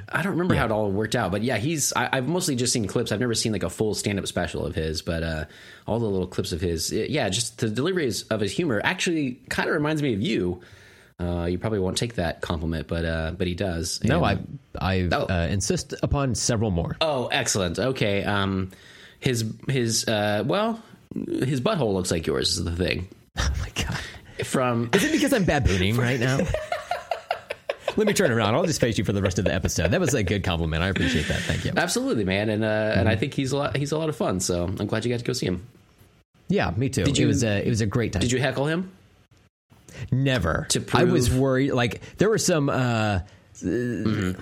Speaker 1: I don't remember how it all worked out. But yeah, he's I, I've mostly just seen clips. I've never seen like a full stand up special of his, but uh, all the little clips of his, it- yeah, just the delivery of his humor actually kind of reminds me of you. Uh, you probably won't take that compliment, but uh, but he does.
Speaker 2: No, I I
Speaker 1: Oh.
Speaker 2: uh, insist upon several more.
Speaker 1: Oh, excellent. Okay. Um, his his uh, well, his butthole looks like yours is the thing.
Speaker 2: Oh my god!
Speaker 1: From
Speaker 2: Is it because I'm babooning right now? Let me turn around. I'll just face you for the rest of the episode. That was a good compliment. I appreciate that. Thank you.
Speaker 1: absolutely, man, and uh, and I think he's a lot he's a lot of fun. So I'm glad you got to go see him.
Speaker 2: Yeah, me too.
Speaker 1: you-
Speaker 2: it was a it was a great time.
Speaker 1: Did you heckle him?
Speaker 2: Never.
Speaker 1: To prove.
Speaker 2: I was worried. Like there were some uh,
Speaker 1: Mm-hmm.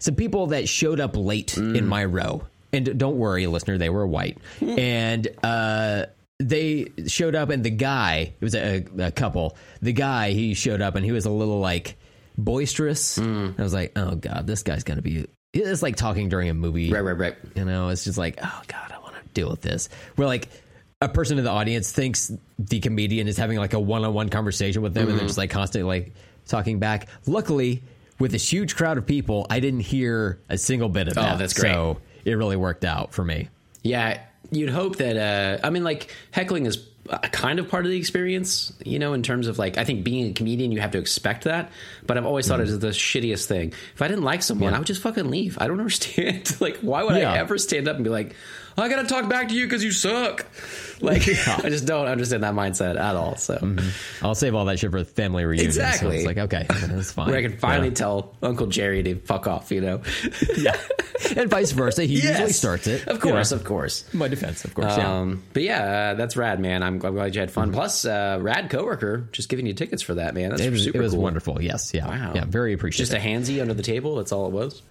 Speaker 2: some people that showed up late
Speaker 1: Mm.
Speaker 2: in my row, and don't worry, listener, they were white, and uh, they showed up, and the guy it was a, a couple. The guy he showed up, and he was a little like boisterous.
Speaker 1: Mm.
Speaker 2: I was like, oh god, this guy's gonna be. It's like talking during a movie.
Speaker 1: Right, right, right.
Speaker 2: You know, it's just like, oh god, I want to deal with this. Where like a person in the audience thinks the comedian is having like a one-on-one conversation with them, and they're just like constantly like talking back. Luckily, with this huge crowd of people, I didn't hear a single bit of that.
Speaker 1: that's great.
Speaker 2: So it really worked out for me.
Speaker 1: Yeah, you'd hope that. Uh, I mean, like heckling is a kind of part of the experience, you know, in terms of like I think being a comedian, you have to expect that. But I've always thought
Speaker 2: Mm-hmm.
Speaker 1: it is the shittiest thing. If I didn't like someone, I would just fucking leave. I don't understand. like, why would
Speaker 2: Yeah.
Speaker 1: I ever stand up and be like, I gotta talk back to you because you suck. Like I just don't understand that mindset at all. So
Speaker 2: Mm-hmm. I'll save all that shit for family reunion. So
Speaker 1: Exactly.
Speaker 2: it's like, okay, that's fine.
Speaker 1: where I can finally
Speaker 2: Yeah.
Speaker 1: tell Uncle Jerry to fuck off, you know?
Speaker 2: yeah. and vice versa. He usually starts it.
Speaker 1: Of
Speaker 2: you know.
Speaker 1: course, of course.
Speaker 2: My defense, of course. yeah.
Speaker 1: Um, but yeah, uh, that's rad, man. I'm, I'm glad you had fun. Plus, uh, rad coworker just giving you tickets for that, man. That's
Speaker 2: It was,
Speaker 1: super
Speaker 2: it was
Speaker 1: cool.
Speaker 2: wonderful. Yes. Yeah.
Speaker 1: Wow.
Speaker 2: Yeah. Very appreciative.
Speaker 1: Just a handsy under the table. That's all it was.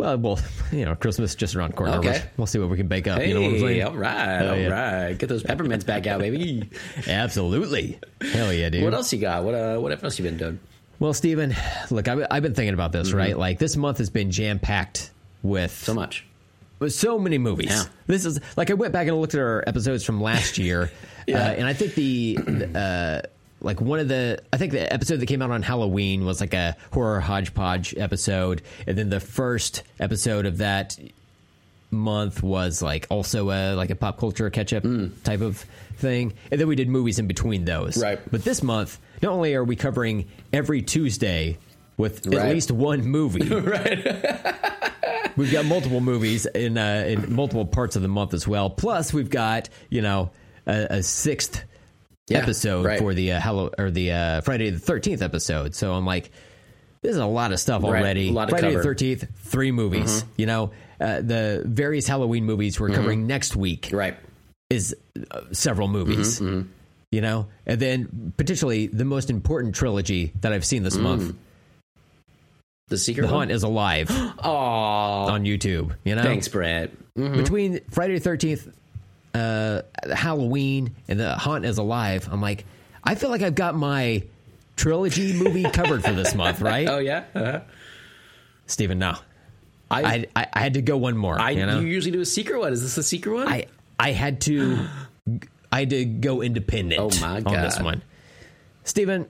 Speaker 2: Well, well, you know, Christmas just around the corner.
Speaker 1: Okay.
Speaker 2: We'll, see what we can bake up.
Speaker 1: Hey,
Speaker 2: you know what I'm saying?
Speaker 1: all right, all
Speaker 2: yeah.
Speaker 1: right. Get those peppermints back out, baby.
Speaker 2: Absolutely. Hell yeah, dude.
Speaker 1: what else you got? What uh, what else you been doing?
Speaker 2: Well, Steven, look, I've, I've been thinking about this, right? Like, this month has been jam packed with
Speaker 1: Mm-hmm. So much.
Speaker 2: with so many movies.
Speaker 1: Yeah.
Speaker 2: This is like I went back and looked at our episodes from last year,
Speaker 1: Yeah.
Speaker 2: uh, and I think the uh, like one of the I think the episode that came out on Halloween was like a horror hodgepodge episode, and then the first episode of that month was like also a like a pop culture catch up type of thing, and then we did movies in between those.
Speaker 1: Right.
Speaker 2: But this month, not only are we covering every Tuesday with at least one movie. Right. We've got multiple movies in uh, in multiple parts of the month as well. Plus, we've got you know a, a sixth
Speaker 1: Yeah,
Speaker 2: episode
Speaker 1: right.
Speaker 2: for the uh, Hallow or the uh, Friday the Thirteenth episode. So I'm like, this is a lot of stuff
Speaker 1: Right,
Speaker 2: already.
Speaker 1: a lot to
Speaker 2: Friday the. Thirteenth, three movies. You know, uh, the various Halloween movies we're covering next week
Speaker 1: Right.
Speaker 2: is uh, several movies. You know, and then potentially the most important trilogy that I've seen this month.
Speaker 1: The secret
Speaker 2: The
Speaker 1: one.
Speaker 2: Haunt is alive on YouTube. You know,
Speaker 1: thanks, Brett.
Speaker 2: between Friday the Thirteenth, uh, Halloween, and the Haunt is Alive, I'm like, I feel like I've got my trilogy movie covered for this month, right?
Speaker 1: Oh yeah. Uh-huh.
Speaker 2: Steven, no,
Speaker 1: I
Speaker 2: I, I had to go one more.
Speaker 1: I
Speaker 2: you know,
Speaker 1: you usually do a secret one. Is this a secret one?
Speaker 2: I I had to I had to go independent.
Speaker 1: Oh, my god,
Speaker 2: on this one, Steven.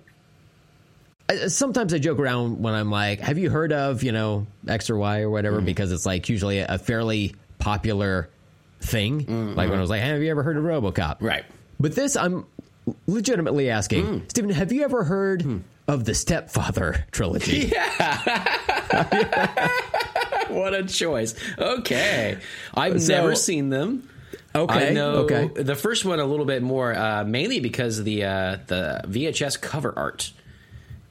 Speaker 2: I- Sometimes I joke around when I'm like, "Have you heard of you know X or Y or whatever?" Because it's like usually a fairly popular thing. Like when I was like, "Have you ever heard of RoboCop?"
Speaker 1: right.
Speaker 2: But this, I'm legitimately asking,
Speaker 1: Hmm.
Speaker 2: Steven, have you ever heard of the Stepfather trilogy? Yeah.
Speaker 1: What a choice. Okay. I've
Speaker 2: So-
Speaker 1: never seen them.
Speaker 2: Okay,
Speaker 1: I know
Speaker 2: okay.
Speaker 1: the first one a little bit more, uh, mainly because of the uh, the VHS cover art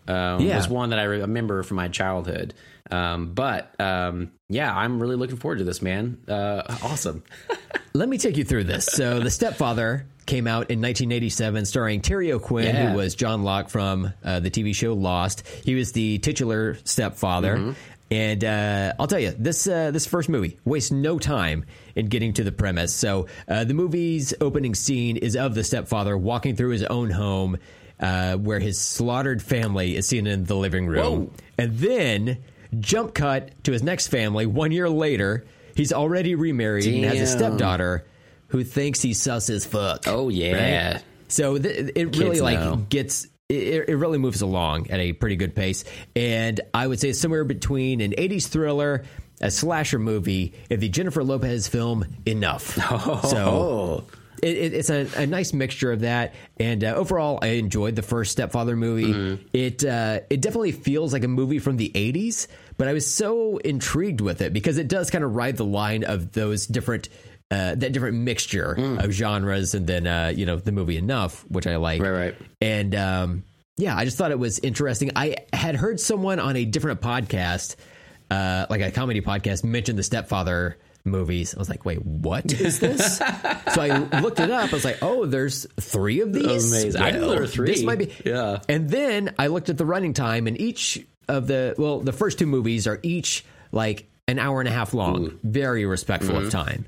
Speaker 1: um,
Speaker 2: Yeah.
Speaker 1: was one that I remember from my childhood. Um, but um, yeah, I'm really looking forward to this, man. Uh, awesome.
Speaker 2: Let me take you through this. So, The Stepfather came out in 1987, starring Terry O'Quinn,
Speaker 1: Yeah.
Speaker 2: who was John Locke from uh, the TV show Lost. He was the titular stepfather.
Speaker 1: Mm-hmm.
Speaker 2: And uh, I'll tell you, this uh, this first movie wastes no time in getting to the premise. So, uh, the movie's opening scene is of the stepfather walking through his own home, uh, where his slaughtered family is seen in the living room.
Speaker 1: Whoa.
Speaker 2: And then jump cut to his next family. One year later, he's already remarried and has a stepdaughter who thinks he's sus as fuck.
Speaker 1: Oh, yeah.
Speaker 2: Right? So th- it really
Speaker 1: Kids
Speaker 2: like
Speaker 1: know.
Speaker 2: gets it, it really moves along at a pretty good pace, and I would say somewhere between an '80s thriller, a slasher movie, and the Jennifer Lopez film Enough. Oh. So
Speaker 1: Oh,
Speaker 2: it, it, it's a, a nice mixture of that, and uh, overall, I enjoyed the first Stepfather movie.
Speaker 1: Mm-hmm.
Speaker 2: It uh, it definitely feels like a movie from the '80s, but I was so intrigued with it because it does kind of ride the line of those different. Uh, that different mixture
Speaker 1: Mm.
Speaker 2: of genres, and then uh, you know the movie Enough, which I like,
Speaker 1: Right, right.
Speaker 2: and um, yeah, I just thought it was interesting. I had heard someone on a different podcast, uh, like a comedy podcast, mention the Stepfather movies. I was like, wait, what is this? so I looked it up. I was like, oh, there's three of these.
Speaker 1: Amazing. I know there were three.
Speaker 2: This might be.
Speaker 1: Yeah.
Speaker 2: And then I looked at the running time, and each of the well, the first two movies are each like an hour and a half long. Very respectful
Speaker 1: Mm-hmm.
Speaker 2: of time.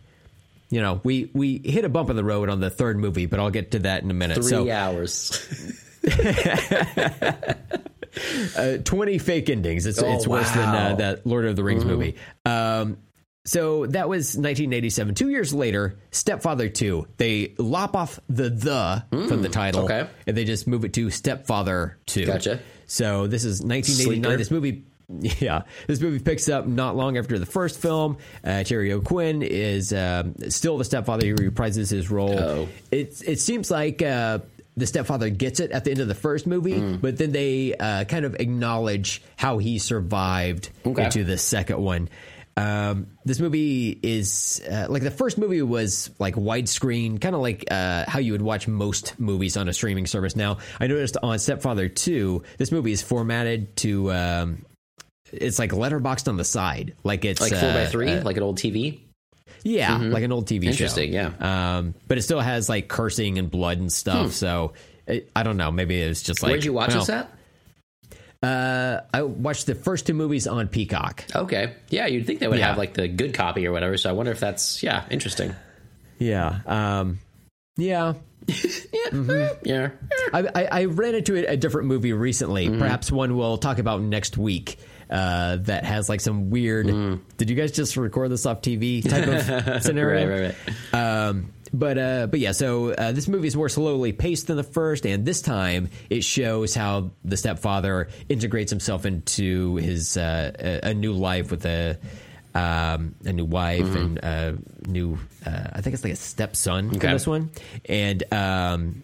Speaker 2: You know, we we hit a bump in the road on the third movie, but I'll get to that in a minute.
Speaker 1: three
Speaker 2: so,
Speaker 1: hours.
Speaker 2: uh, 20 fake endings. It's,
Speaker 1: Oh,
Speaker 2: it's worse than uh.
Speaker 1: Mm-hmm.
Speaker 2: that Lord of the Rings movie. Um, so that was 1987. Two years later, Stepfather 2. They lop off the the from the title.
Speaker 1: Mm, okay.
Speaker 2: And they just move it to Stepfather 2.
Speaker 1: Gotcha.
Speaker 2: So this is 1989.
Speaker 1: Sleeker.
Speaker 2: This movie. Yeah, this movie picks up not long after the first film. Uh, Terry O'Quinn is um, still the stepfather. He reprises his role.
Speaker 1: Oh.
Speaker 2: It it seems like uh, the stepfather gets it at the end of the first movie,
Speaker 1: Mm.
Speaker 2: but then they uh, kind of acknowledge how he survived
Speaker 1: Okay.
Speaker 2: into the second one. Um, this movie is uh, like the first movie was like widescreen, kind of like uh, how you would watch most movies on a streaming service. Now, I noticed on Stepfather Two, this movie is formatted to. Um, it's like letterboxed on the side, like it's
Speaker 1: Like four by
Speaker 2: uh,
Speaker 1: three,
Speaker 2: uh,
Speaker 1: like an old TV.
Speaker 2: yeah, like an old TV
Speaker 1: Interesting,
Speaker 2: show.
Speaker 1: yeah.
Speaker 2: Um, but it still has like cursing and blood and stuff. So it, I don't know. Maybe it's just like.
Speaker 1: Where'd you watch
Speaker 2: well,
Speaker 1: this at?
Speaker 2: Uh, I watched the first two movies on Peacock.
Speaker 1: Okay, yeah, you'd think they would
Speaker 2: Yeah.
Speaker 1: have like the good copy or whatever. So I wonder if that's yeah, interesting.
Speaker 2: Yeah. Um, yeah.
Speaker 1: Yeah,
Speaker 2: I, I, I ran into a, a different movie recently.
Speaker 1: Mm-hmm.
Speaker 2: Perhaps one we'll talk about next week. Uh, that has like some weird. Did you guys just record this off TV type of scenario?
Speaker 1: Mm. right, right,
Speaker 2: Um, but uh, but yeah, so uh, this movie is more slowly paced than the first, and this time it shows how the stepfather integrates himself into his uh, a, a new life with a um, a new wife
Speaker 1: Mm-hmm.
Speaker 2: and a new uh, I think it's like a stepson
Speaker 1: Okay.
Speaker 2: in this one, and um,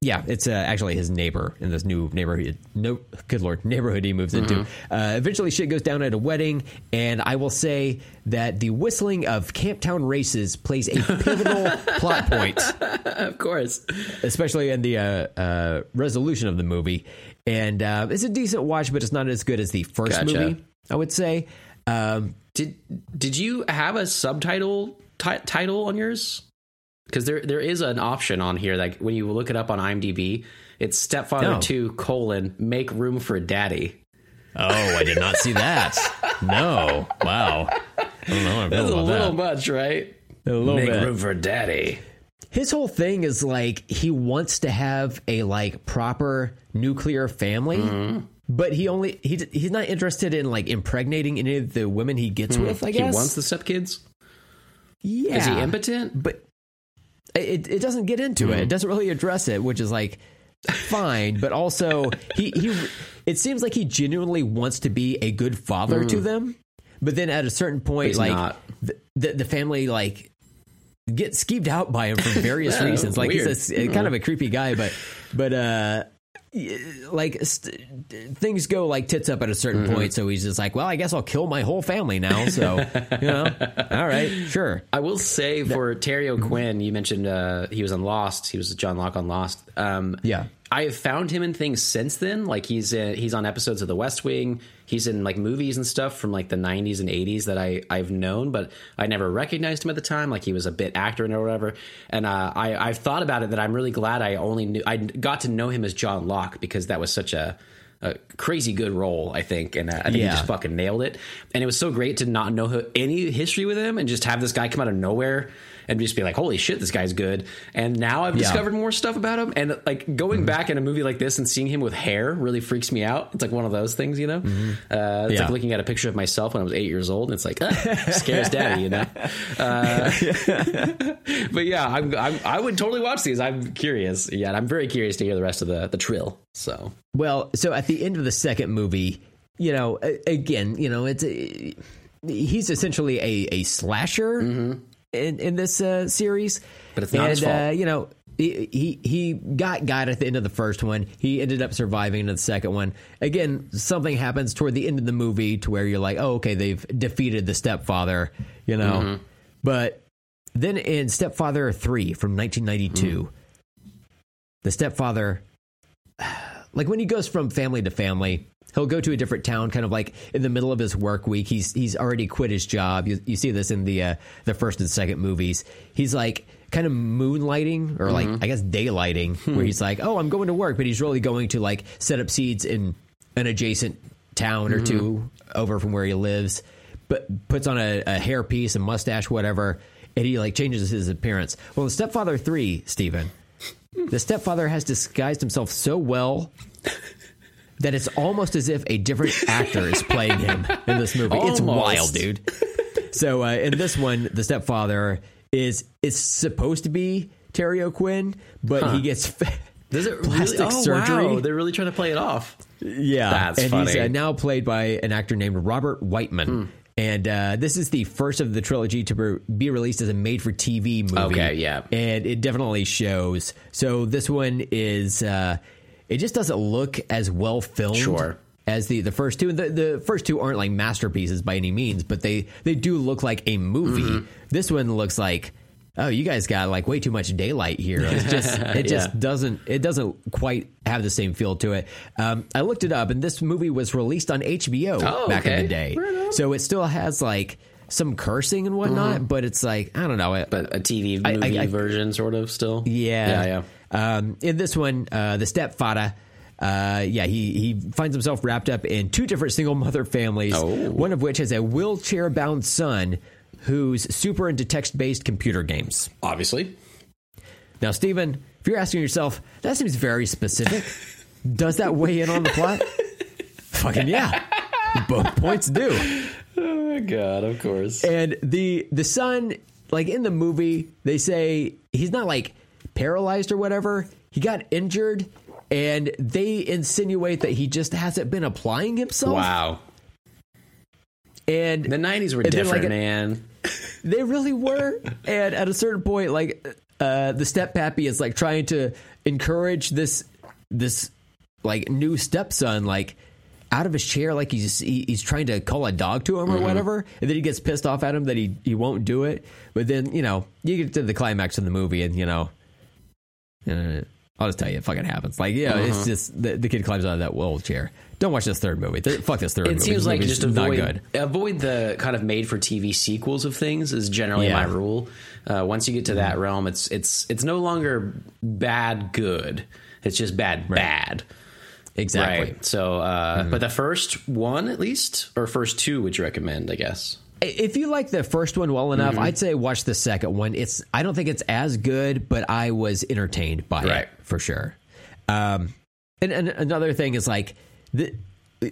Speaker 2: yeah, it's uh, actually his neighbor in this new neighborhood. No, good lord, neighborhood he moves into.
Speaker 1: Mm-hmm.
Speaker 2: Uh, eventually, shit goes down at a wedding, and I will say that the whistling of Camptown races plays a pivotal plot point,
Speaker 1: of course.
Speaker 2: especially in the uh, uh, resolution of the movie. And uh, it's a decent watch, but it's not as good as the first
Speaker 1: Gotcha.
Speaker 2: movie. I would say. Um,
Speaker 1: Did did you have a subtitle ti- title on yours? Because there there is an option on here like when you look it up on IMDb, it's Stepfather
Speaker 2: Oh.
Speaker 1: Two colon Make Room for Daddy.
Speaker 2: oh, I did not see that. No, wow. I don't know. I
Speaker 1: That's a little
Speaker 2: that.
Speaker 1: much, right?
Speaker 2: A little
Speaker 1: Make
Speaker 2: bit.
Speaker 1: room for Daddy.
Speaker 2: his whole thing is like he wants to have a like proper nuclear family
Speaker 1: Mm-hmm.
Speaker 2: but he only he he's not interested in like impregnating any of the women he gets with i
Speaker 1: Mm. He wants the stepkids.
Speaker 2: yeah
Speaker 1: Is he impotent?
Speaker 2: but it, it doesn't get into
Speaker 1: Mm.
Speaker 2: it it doesn't really address it which is like fine but also he he it seems like he genuinely wants to be a good father to them but then at a certain point
Speaker 1: Mm.
Speaker 2: Like the, the the family like get skeeved out by him for various
Speaker 1: Yeah,
Speaker 2: reasons like
Speaker 1: weird.
Speaker 2: he's a, kind of a creepy guy but but uh like st- things go like tits up at a certain
Speaker 1: Mm-hmm.
Speaker 2: point so he's just like well i guess i'll kill my whole family now so you know all right sure
Speaker 1: I will say for Terry O'Quinn, you mentioned uh, he was on Lost. He was John Locke on Lost. Um,
Speaker 2: Yeah.
Speaker 1: I have found him in things since then. Like he's uh, he's on episodes of The West Wing. He's in like movies and stuff from like the '90s and '80s that I I've known, but I never recognized him at the time. Like he was a bit actor or whatever. And uh, I I've thought about it that I'm really glad I only knew I got to know him as John Locke because that was such a a crazy good role, I think, and uh, I think
Speaker 2: Yeah.
Speaker 1: he just fucking nailed it. And it was so great to not know any history with him and just have this guy come out of nowhere and just be like, "Holy shit, this guy's good!" And now I've
Speaker 2: Yeah.
Speaker 1: discovered more stuff about him. And like going back in a movie like this and seeing him with hair really freaks me out. It's like one of those things, you know. Uh, it's
Speaker 2: Yeah.
Speaker 1: like looking at a picture of myself when I was eight years old, and it's like ah, scares daddy, you know. Uh, but yeah, I'm, I'm, I would totally watch these. I'm curious. Yeah, and I'm very curious to hear the rest of the the trill. So
Speaker 2: Well, so at the end of the second movie, you know, again, you know, it's a, he's essentially a, a slasher in, in this uh, series,
Speaker 1: Mm-hmm. But it's not
Speaker 2: and,
Speaker 1: his fault.
Speaker 2: Uh, you know, he, he he got got at the end of the first one. He ended up surviving in the second one. Again, something happens toward the end of the movie to where you're like, oh, okay, they've defeated the stepfather, you know,
Speaker 1: Mm-hmm.
Speaker 2: but then in Stepfather Three from 1992,
Speaker 1: Mm.
Speaker 2: the stepfather like when he goes from family to family he'll go to a different town kind of like in the middle of his work week. He's he's already quit his job. You, you see this in the uh, the first and second movies. He's like kind of moonlighting or like mm-hmm. i guess daylighting hmm. where he's like oh i'm going to work but he's really going to like set up seeds in an adjacent town or two mm-hmm. over from where he lives but puts on a, a hairpiece and mustache whatever and he like changes his appearance. Well in stepfather 3 Steven the stepfather has disguised himself so well that it's almost as if a different actor is playing him in this movie. It's wild, dude. So uh, in this one, the stepfather is is supposed to be Terry O'Quinn, but he gets
Speaker 1: Does it
Speaker 2: plastic
Speaker 1: really? Oh,
Speaker 2: surgery.
Speaker 1: Wow. They're really trying to play it off.
Speaker 2: Yeah,
Speaker 1: That's
Speaker 2: and he's uh, now played by an actor named Robert Wightman.
Speaker 1: Hmm.
Speaker 2: And uh, this is the first of the trilogy to be- released as a made-for-TV movie.
Speaker 1: Okay, yeah.
Speaker 2: and it definitely shows. So this one is. Uh, it just doesn't look as well filmed
Speaker 1: Sure.
Speaker 2: as the the first two. The the first two aren't like masterpieces by any means, but they they do look like a movie.
Speaker 1: Mm-hmm.
Speaker 2: This one looks like. Oh, you guys got like way too much daylight here. It's just it just
Speaker 1: Yeah.
Speaker 2: doesn't it doesn't quite have the same feel to it. Um, I looked it up, and this movie was released on HBO
Speaker 1: Oh,
Speaker 2: back in the day,
Speaker 1: Right
Speaker 2: so it still has like some cursing and whatnot. But it's like I don't know. It,
Speaker 1: But a TV
Speaker 2: I-
Speaker 1: movie
Speaker 2: I-
Speaker 1: version, sort of, still.
Speaker 2: yeah,
Speaker 1: Yeah, yeah.
Speaker 2: Um, in this one, uh, the stepfather, uh, yeah, he he finds himself wrapped up in two different single mother families.
Speaker 1: Oh.
Speaker 2: One of which has a wheelchair bound son who's super into text based computer games.
Speaker 1: Obviously.
Speaker 2: Now, Steven, if you're asking yourself, that seems very specific. Does that weigh in on the plot? Fucking yeah. Both points do.
Speaker 1: Oh my god, of course.
Speaker 2: And the the son, like in the movie, they say he's not like paralyzed or whatever. He got injured, and they insinuate that he just hasn't been applying himself.
Speaker 1: Wow.
Speaker 2: And
Speaker 1: The 90s were
Speaker 2: then, like,
Speaker 1: different,
Speaker 2: a-
Speaker 1: man.
Speaker 2: They really were. and at a certain point, like uh, the step pappy is like trying to encourage this this like new stepson like out of his chair, like he's he, he's trying to call a dog to him or whatever, and then he gets pissed off at him that he he won't do it. But then you know you get to the climax of the movie, and you know. uh, I'll just tell you, it fucking happens. Like, yeah, it's just the, the kid climbs out of that wheelchair. Don't watch this third movie. Th- fuck this third movie.
Speaker 1: It seems
Speaker 2: This
Speaker 1: like just
Speaker 2: not
Speaker 1: avoid
Speaker 2: good.
Speaker 1: avoid the kind of made for TV sequels of things is generally
Speaker 2: Yeah.
Speaker 1: my rule. Uh, once you get to that realm, it's it's it's no longer bad good. It's just bad bad.
Speaker 2: Exactly.
Speaker 1: Right. So, uh, but the first one at least, or first two, would you recommend? I guess.
Speaker 2: If you like the first one well enough,
Speaker 1: Mm-hmm.
Speaker 2: I'd say watch the second one. It's I don't think it's as good, but I was entertained by
Speaker 1: Right.
Speaker 2: it for sure. Um, and, and another thing is like the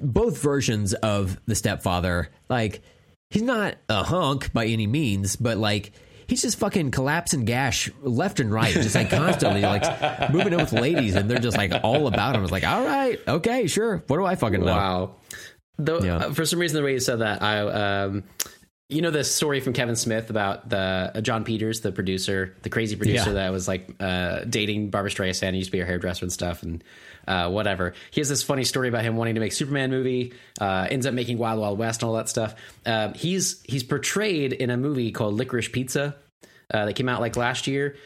Speaker 2: both versions of the stepfather, like he's not a hunk by any means, but like he's just fucking collapsing gash left and right, just like constantly like moving in with ladies, and they're just like all about him. It's like, all right, okay, sure. What do I fucking know?
Speaker 1: Wow. Though
Speaker 2: Yeah.
Speaker 1: uh, for some reason the way you said that, I um, you know the story from Kevin Smith about the uh, Jon Peters, the producer, the crazy producer
Speaker 2: Yeah.
Speaker 1: that was like uh, dating Barbra Streisand, he used to be her hairdresser and stuff, and uh, whatever. He has this funny story about him wanting to make Superman movie, uh, ends up making Wild Wild West and all that stuff. Um, he's he's portrayed in a movie called Licorice Pizza. Uh, that came out like last year.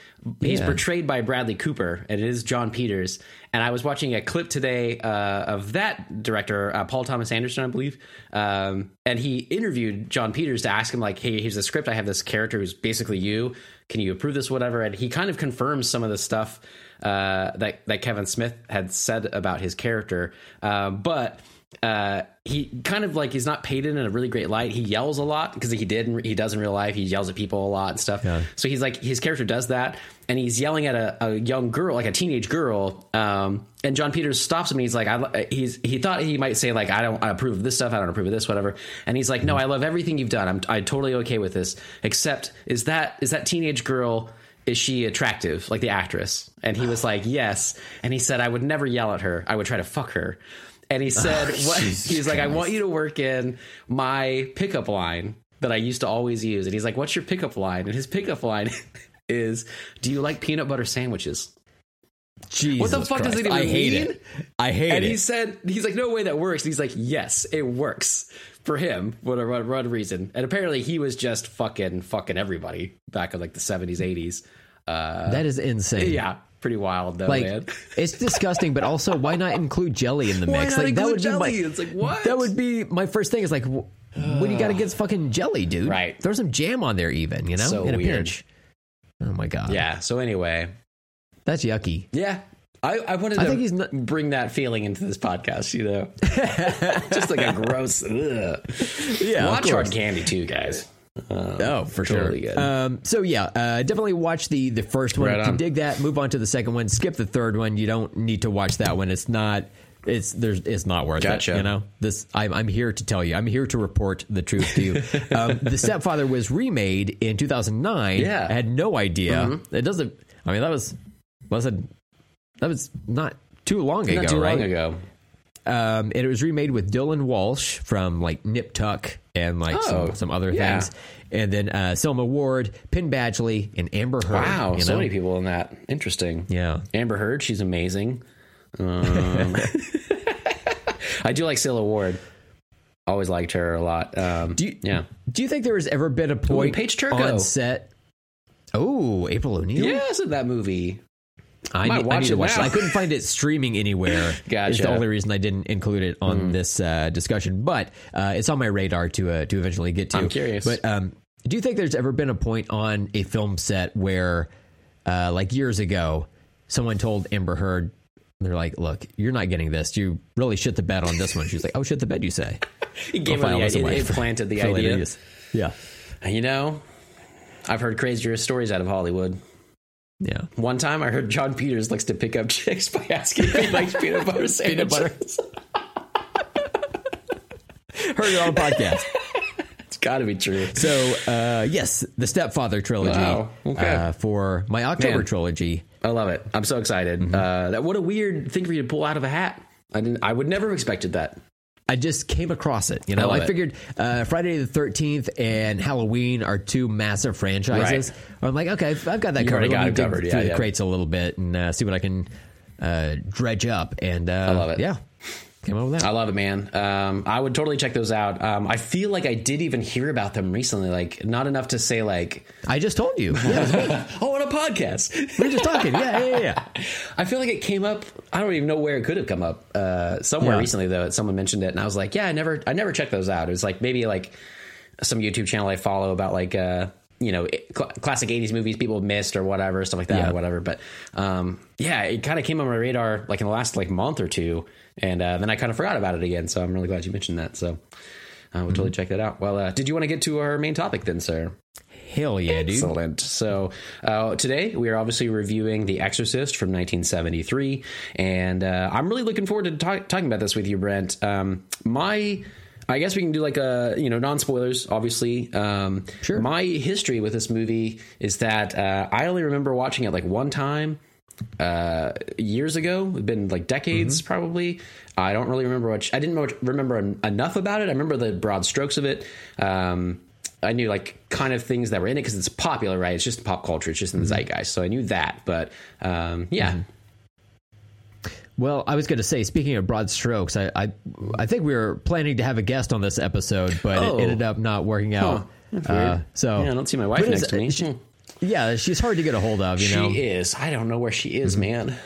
Speaker 1: He's
Speaker 2: Yeah.
Speaker 1: portrayed by Bradley Cooper, and it is Jon Peters. And I was watching a clip today uh, of that director, uh, Paul Thomas Anderson, I believe. Um, and he interviewed Jon Peters to ask him, like, "Hey, here's the script. I have this character who's basically you. Can you approve this, whatever?" And he kind of confirms some of the stuff uh, that that Kevin Smith had said about his character, uh, but uh, he kind of like he's not painted in a really great light. He yells a lot because he did in- he does in real life. He yells at people a lot and stuff.
Speaker 2: Yeah.
Speaker 1: So he's like his character does that, and he's yelling at a, a young girl, like a teenage girl. Um, and Jon Peters stops him. and He's like, I, he's he thought he might say like, I don't I approve of this stuff. I don't approve of this, whatever. And he's like, No, I love everything you've done. I'm I'm totally okay with this. Except is that is that teenage girl. Is she attractive, like the actress? And he was like, yes. And he said, I would never yell at her. I would try to fuck her. And he said, what?
Speaker 2: Jesus
Speaker 1: He's like, I want you to work in my pickup line that I used to always use. And he's like, what's your pickup line? And his pickup line is, do you like peanut butter sandwiches?
Speaker 2: Jesus
Speaker 1: What the fuck does
Speaker 2: Christ.
Speaker 1: it even
Speaker 2: I hate
Speaker 1: mean?
Speaker 2: it. I hate
Speaker 1: And
Speaker 2: it.
Speaker 1: And he said, he's like, no way that works. And he's like, yes, it works for him for whatever one reason. And apparently he was just fucking, fucking everybody back in like the 70s, 80s. Uh,
Speaker 2: that is insane.
Speaker 1: yeah, pretty wild though,
Speaker 2: like
Speaker 1: man.
Speaker 2: it's disgusting, but also why not include jelly in the
Speaker 1: Why
Speaker 2: mix?
Speaker 1: not
Speaker 2: like that would
Speaker 1: jelly?
Speaker 2: be my,
Speaker 1: It's like, what?
Speaker 2: That would be my first thing. Is like, wh- what do you got against fucking jelly, dude?
Speaker 1: Right.
Speaker 2: Throw some jam on there, even you know,
Speaker 1: So
Speaker 2: in a
Speaker 1: weird.
Speaker 2: pinch. Oh my god.
Speaker 1: Yeah. So anyway,
Speaker 2: that's yucky.
Speaker 1: Yeah. I, I wanted
Speaker 2: I
Speaker 1: to
Speaker 2: think he's not-
Speaker 1: bring that feeling into this podcast, you know? Just like a gross. Ugh.
Speaker 2: Yeah,
Speaker 1: Watch Hard Candy too, guys.
Speaker 2: Oh, for
Speaker 1: Totally
Speaker 2: sure. Um, so yeah, uh, definitely watch the the first one.
Speaker 1: Right
Speaker 2: If you
Speaker 1: on.
Speaker 2: dig that, move on to the second one. Skip the third one. You don't need to watch that one. It's not. It's there's. It's not worth
Speaker 1: Gotcha.
Speaker 2: it. You know this. I'm, I'm here to tell you. I'm here to report the truth to you. um, the Stepfather was remade in 2009.
Speaker 1: Yeah. Mm-hmm.
Speaker 2: I had no idea. It doesn't. I mean, that was wasn't that was not too long ago,
Speaker 1: Not too
Speaker 2: right?
Speaker 1: long ago.
Speaker 2: Um, and it was remade with Dylan Walsh from like Nip Tuck and like
Speaker 1: Oh,
Speaker 2: some, some other
Speaker 1: yeah.
Speaker 2: things. And then uh, Sela Ward, Penn Badgley, and Amber Heard.
Speaker 1: Wow.
Speaker 2: you
Speaker 1: So many people in that. Interesting.
Speaker 2: Yeah.
Speaker 1: Amber Heard, she's amazing. Um, I do like Sela Ward. Always liked her a lot. Um,
Speaker 2: Do you,
Speaker 1: yeah.
Speaker 2: Do you think there has ever been a point
Speaker 1: Paige Turco.
Speaker 2: on set? Oh, April O'Neil.
Speaker 1: Yes, in that movie.
Speaker 2: I need, I need to watch it.
Speaker 1: now.
Speaker 2: I couldn't find it streaming anywhere.
Speaker 1: Gotcha.
Speaker 2: Is the only reason I didn't include it on this uh, discussion, but uh, it's on my radar to uh, to eventually get to.
Speaker 1: I'm curious.
Speaker 2: But um, do you think there's ever been a point on a film set where, uh, like years ago, someone told Amber Heard, they're like, "Look, you're not getting this. You really shit the bed on this one." She's like, "Oh shit the bed, you say?"
Speaker 1: He gave her the idea. It planted the idea.
Speaker 2: Yeah,
Speaker 1: you know, I've heard crazier stories out of Hollywood.
Speaker 2: Yeah.
Speaker 1: One time I heard Jon Peters likes to pick up chicks by asking if he likes peanut butter
Speaker 2: Peanut butter.
Speaker 1: sandwiches.
Speaker 2: Heard it on a podcast.
Speaker 1: it's got to be true.
Speaker 2: So, uh, yes, the Stepfather trilogy
Speaker 1: Wow, okay.
Speaker 2: uh, for my October
Speaker 1: Man.
Speaker 2: trilogy.
Speaker 1: I love it. I'm so excited.
Speaker 2: Mm-hmm.
Speaker 1: Uh, that what a weird thing for you to pull out of a hat. I didn't. I would never have expected that.
Speaker 2: I just came across it. You know,
Speaker 1: love
Speaker 2: I, figured uh, Friday the Thirteenth and Halloween are two massive franchises. I'm like, okay, I've got that
Speaker 1: You
Speaker 2: covered.
Speaker 1: got
Speaker 2: Let me dig
Speaker 1: covered. Yeah,
Speaker 2: through the
Speaker 1: yeah.
Speaker 2: crates a little bit and uh, see what I can uh, dredge up. And uh, I
Speaker 1: love it.
Speaker 2: Yeah, came up with that.
Speaker 1: I love it, man. Um, I would totally check those out. Um, I feel like I did even hear about them recently. Like not enough to say like,
Speaker 2: I just told you. Yeah,
Speaker 1: oh, on a podcast.
Speaker 2: We are just talking. Yeah, yeah, yeah, yeah.
Speaker 1: I feel like it came up. I don't even know where it could have come up. Uh, somewhere
Speaker 2: Yeah.
Speaker 1: recently though, someone mentioned it, and I was like, yeah, I never, I never checked those out. It was like maybe like some YouTube channel I follow about like. Uh, you know, cl- classic '80s movies people missed or whatever, stuff like that,
Speaker 2: Yeah.
Speaker 1: or whatever. But um, yeah, it kind of came on my radar like in the last like month or two, and uh, then I kind of forgot about it again. So I'm really glad you mentioned that. So I will totally check that out. Well, uh, did you want to get to our main topic then, sir?
Speaker 2: Hell yeah, dude.
Speaker 1: Excellent. So uh, today we are obviously reviewing The Exorcist from 1973, and uh, I'm really looking forward to talk, talking about this with you, Brent. Um, my, I guess we can do like a you know non spoilers, obviously. Um,
Speaker 2: Sure.
Speaker 1: My history with this movie is that uh, I only remember watching it like one time uh, years ago. It's been like decades, probably. I don't really remember what I didn't remember en- enough about it. I remember the broad strokes of it. Um, I knew like kind of things that were in it because it's popular, right? It's just pop culture. It's just in the zeitgeist. So I knew that, but um, yeah,
Speaker 2: Well, I was going to say, speaking of broad strokes, I, I I think we were planning to have a guest on this episode, but
Speaker 1: Oh.
Speaker 2: it ended up not working out.
Speaker 1: That's
Speaker 2: Uh, so
Speaker 1: yeah, I don't see my wife next to me.
Speaker 2: She,
Speaker 1: Hmm.
Speaker 2: Yeah, she's hard to get a hold of. You
Speaker 1: She
Speaker 2: know,
Speaker 1: is. I don't know where she is, man.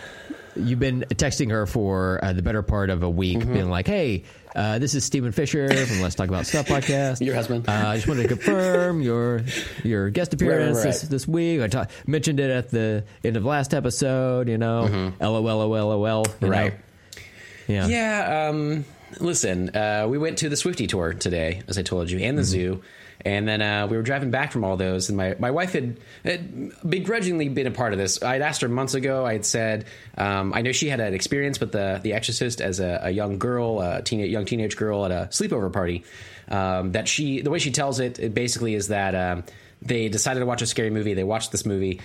Speaker 2: you've been texting her for uh, the better part of a week,
Speaker 1: Mm-hmm.
Speaker 2: being like, "Hey, uh, this is Steven Fisher from Let's Talk About Stuff podcast.
Speaker 1: Your husband.
Speaker 2: Uh, I just wanted to confirm your your guest appearance
Speaker 1: right,
Speaker 2: This,
Speaker 1: right.
Speaker 2: this week. I ta- mentioned it at the end of last episode. You know, lol, lol, lol.
Speaker 1: Mm-hmm. Right.
Speaker 2: know? Yeah.
Speaker 1: Yeah. Um, listen, uh, we went to the Swifty tour today, as I told you, and the zoo. And then uh, we were driving back from all those, and my, my wife had, had begrudgingly been a part of this. I'd asked her months ago. I had said um, I know she had an experience with the The Exorcist as a, a young girl, a teen, young teenage girl at a sleepover party. Um, that she, the way she tells it, it basically is that um, they decided to watch a scary movie. They watched this movie.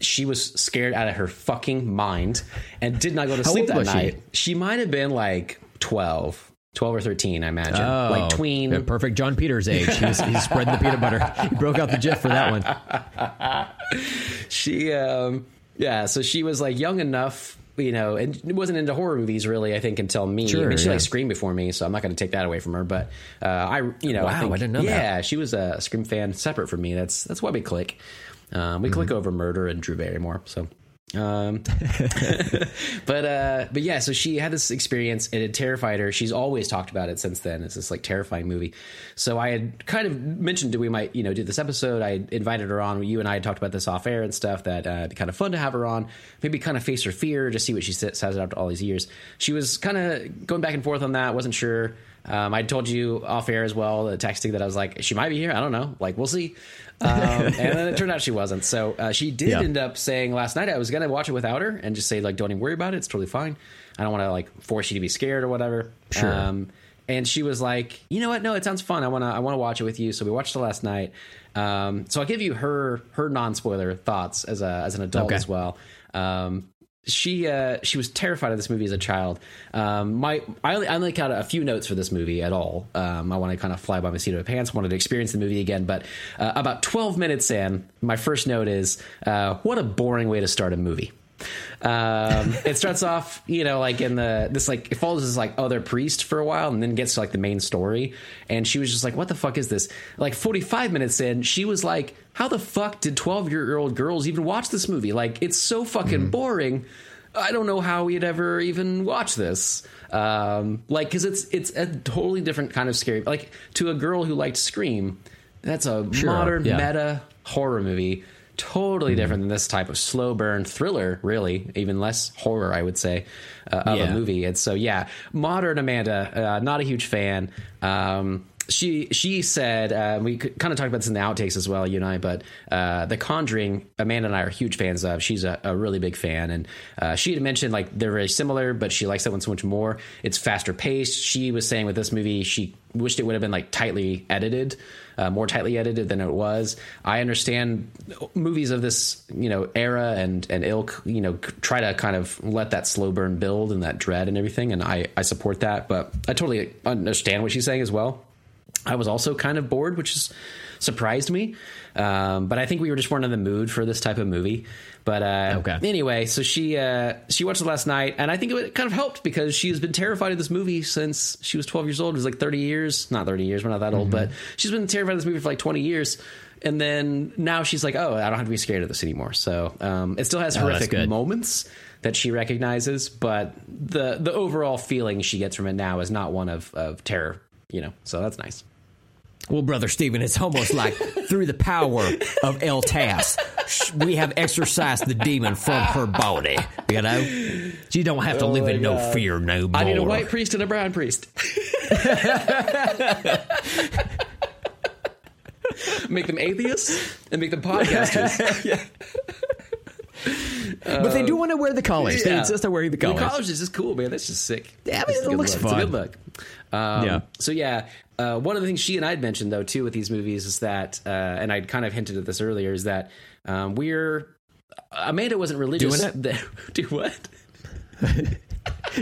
Speaker 1: She was scared out of her fucking mind and did not go to
Speaker 2: How
Speaker 1: sleep that
Speaker 2: was she?
Speaker 1: night. She might have been like 12, 12 or 13, I imagine.
Speaker 2: Oh,
Speaker 1: like tween.
Speaker 2: yeah, perfect Jon Peters age. He's, he's spreading the peanut butter. He broke out the GIF for that one.
Speaker 1: She, um, yeah, so she was like young enough, you know, and wasn't into horror movies really, I think, until me.
Speaker 2: Sure,
Speaker 1: I mean, she
Speaker 2: yeah.
Speaker 1: like screamed before me, so I'm not going to take that away from her. But uh, I, you know,
Speaker 2: Wow,
Speaker 1: I, think,
Speaker 2: I didn't know that.
Speaker 1: Yeah, she was a Scream fan separate from me. That's that's why we click. Um, we
Speaker 2: Mm-hmm.
Speaker 1: click over murder and Drew Barrymore. So. Um, but uh, but yeah, so she had this experience and it terrified her. She's always talked about it since then. It's this like terrifying movie. So I had kind of mentioned that we might you know do this episode. I invited her on. You and I had talked about this off air and stuff. That uh, it'd be kind of fun to have her on. Maybe kind of face her fear, just see what she sa- says after all these years. She was kind of going back and forth on that. wasn't sure. Um, I told you off air as well, the texting that I was like, she might be here. I don't know. Like, we'll see. Um, and then it turned out she wasn't. So uh, she did
Speaker 2: Yeah.
Speaker 1: end up saying last night I was gonna watch it without her and just say like, don't even worry about it. It's totally fine. I don't want to like force you to be scared or whatever.
Speaker 2: Sure.
Speaker 1: Um, and she was like, you know what? No, it sounds fun. I wanna I wanna watch it with you. So we watched it last night. Um, so I'll give you her her non spoiler thoughts as a as an adult
Speaker 2: Okay.
Speaker 1: as well. Um, she uh, she was terrified of this movie as a child. Um, my I only, I only got a few notes for this movie at all. Um, I want to kind of fly by my seat of my pants. Wanted to experience the movie again, but uh, about twelve minutes in, my first note is, uh, "What a boring way to start a movie." Um, it starts off, you know, like in the this like it follows this like other priest for a while, and then gets to like the main story. And she was just like, "What the fuck is this?" Like forty five minutes in, she was like, "How the fuck did twelve year old girls even watch this movie? Like, it's so fucking boring." I don't know how we'd ever even watch this. Um, like, because it's it's a totally different kind of scary. Like to a girl who liked Scream, that's a
Speaker 2: Sure,
Speaker 1: modern
Speaker 2: yeah.
Speaker 1: meta horror movie. Totally
Speaker 2: Mm-hmm.
Speaker 1: different than this type of slow burn thriller. Really, even less horror, I would say, uh, of a movie. And so, yeah, modern Amanda, uh, not a huge fan. Um, she she said uh, we kind of talked about this in the outtakes as well, you and I. But uh, The Conjuring, Amanda and I are huge fans of. She's a, a really big fan, and uh, she had mentioned like they're very similar, but she likes that one so much more. It's faster paced. She was saying with this movie, she wished it would have been like tightly edited, uh, more tightly edited than it was. I understand movies of this you know era and and ilk, you know, try to kind of let that slow burn build and that dread and everything, and I I support that, but I totally understand what she's saying as well. I was also kind of bored, which is surprised me. Um, but I think we were just weren't in the mood for this type of movie. But uh,
Speaker 2: Okay.
Speaker 1: anyway, so she uh, she watched it last night, and I think it kind of helped because she has been terrified of this movie since she was 12 years old. It was like 30 years, not 30 years, we're not that old, but she's been terrified of this movie for like 20 years. And then now she's like, oh, I don't have to be scared of this anymore. So um, it still has
Speaker 2: Oh,
Speaker 1: horrific moments that she recognizes, but the the overall feeling she gets from it now is not one of, of terror. You know, so that's nice.
Speaker 2: Well, brother Steven, it's almost like through the power of El Tas, we have exorcised the demon from her body. You know, she don't have to oh live
Speaker 1: my
Speaker 2: in no fear no more.
Speaker 1: I need a white priest and a brown priest. make them atheists and make them podcasters.
Speaker 2: but they do want to wear the collars. They
Speaker 1: Yeah.
Speaker 2: insist on wearing the collars.
Speaker 1: The collars is just cool, man. That's just sick.
Speaker 2: Yeah, I mean, it looks
Speaker 1: look. It's a good look. Um,
Speaker 2: Yeah.
Speaker 1: So yeah, uh, one of the things she and I had mentioned though too with these movies is that, uh, and I'd kind of hinted at this earlier, is that um, we're Amanda wasn't religious.
Speaker 2: Doing
Speaker 1: That, do what?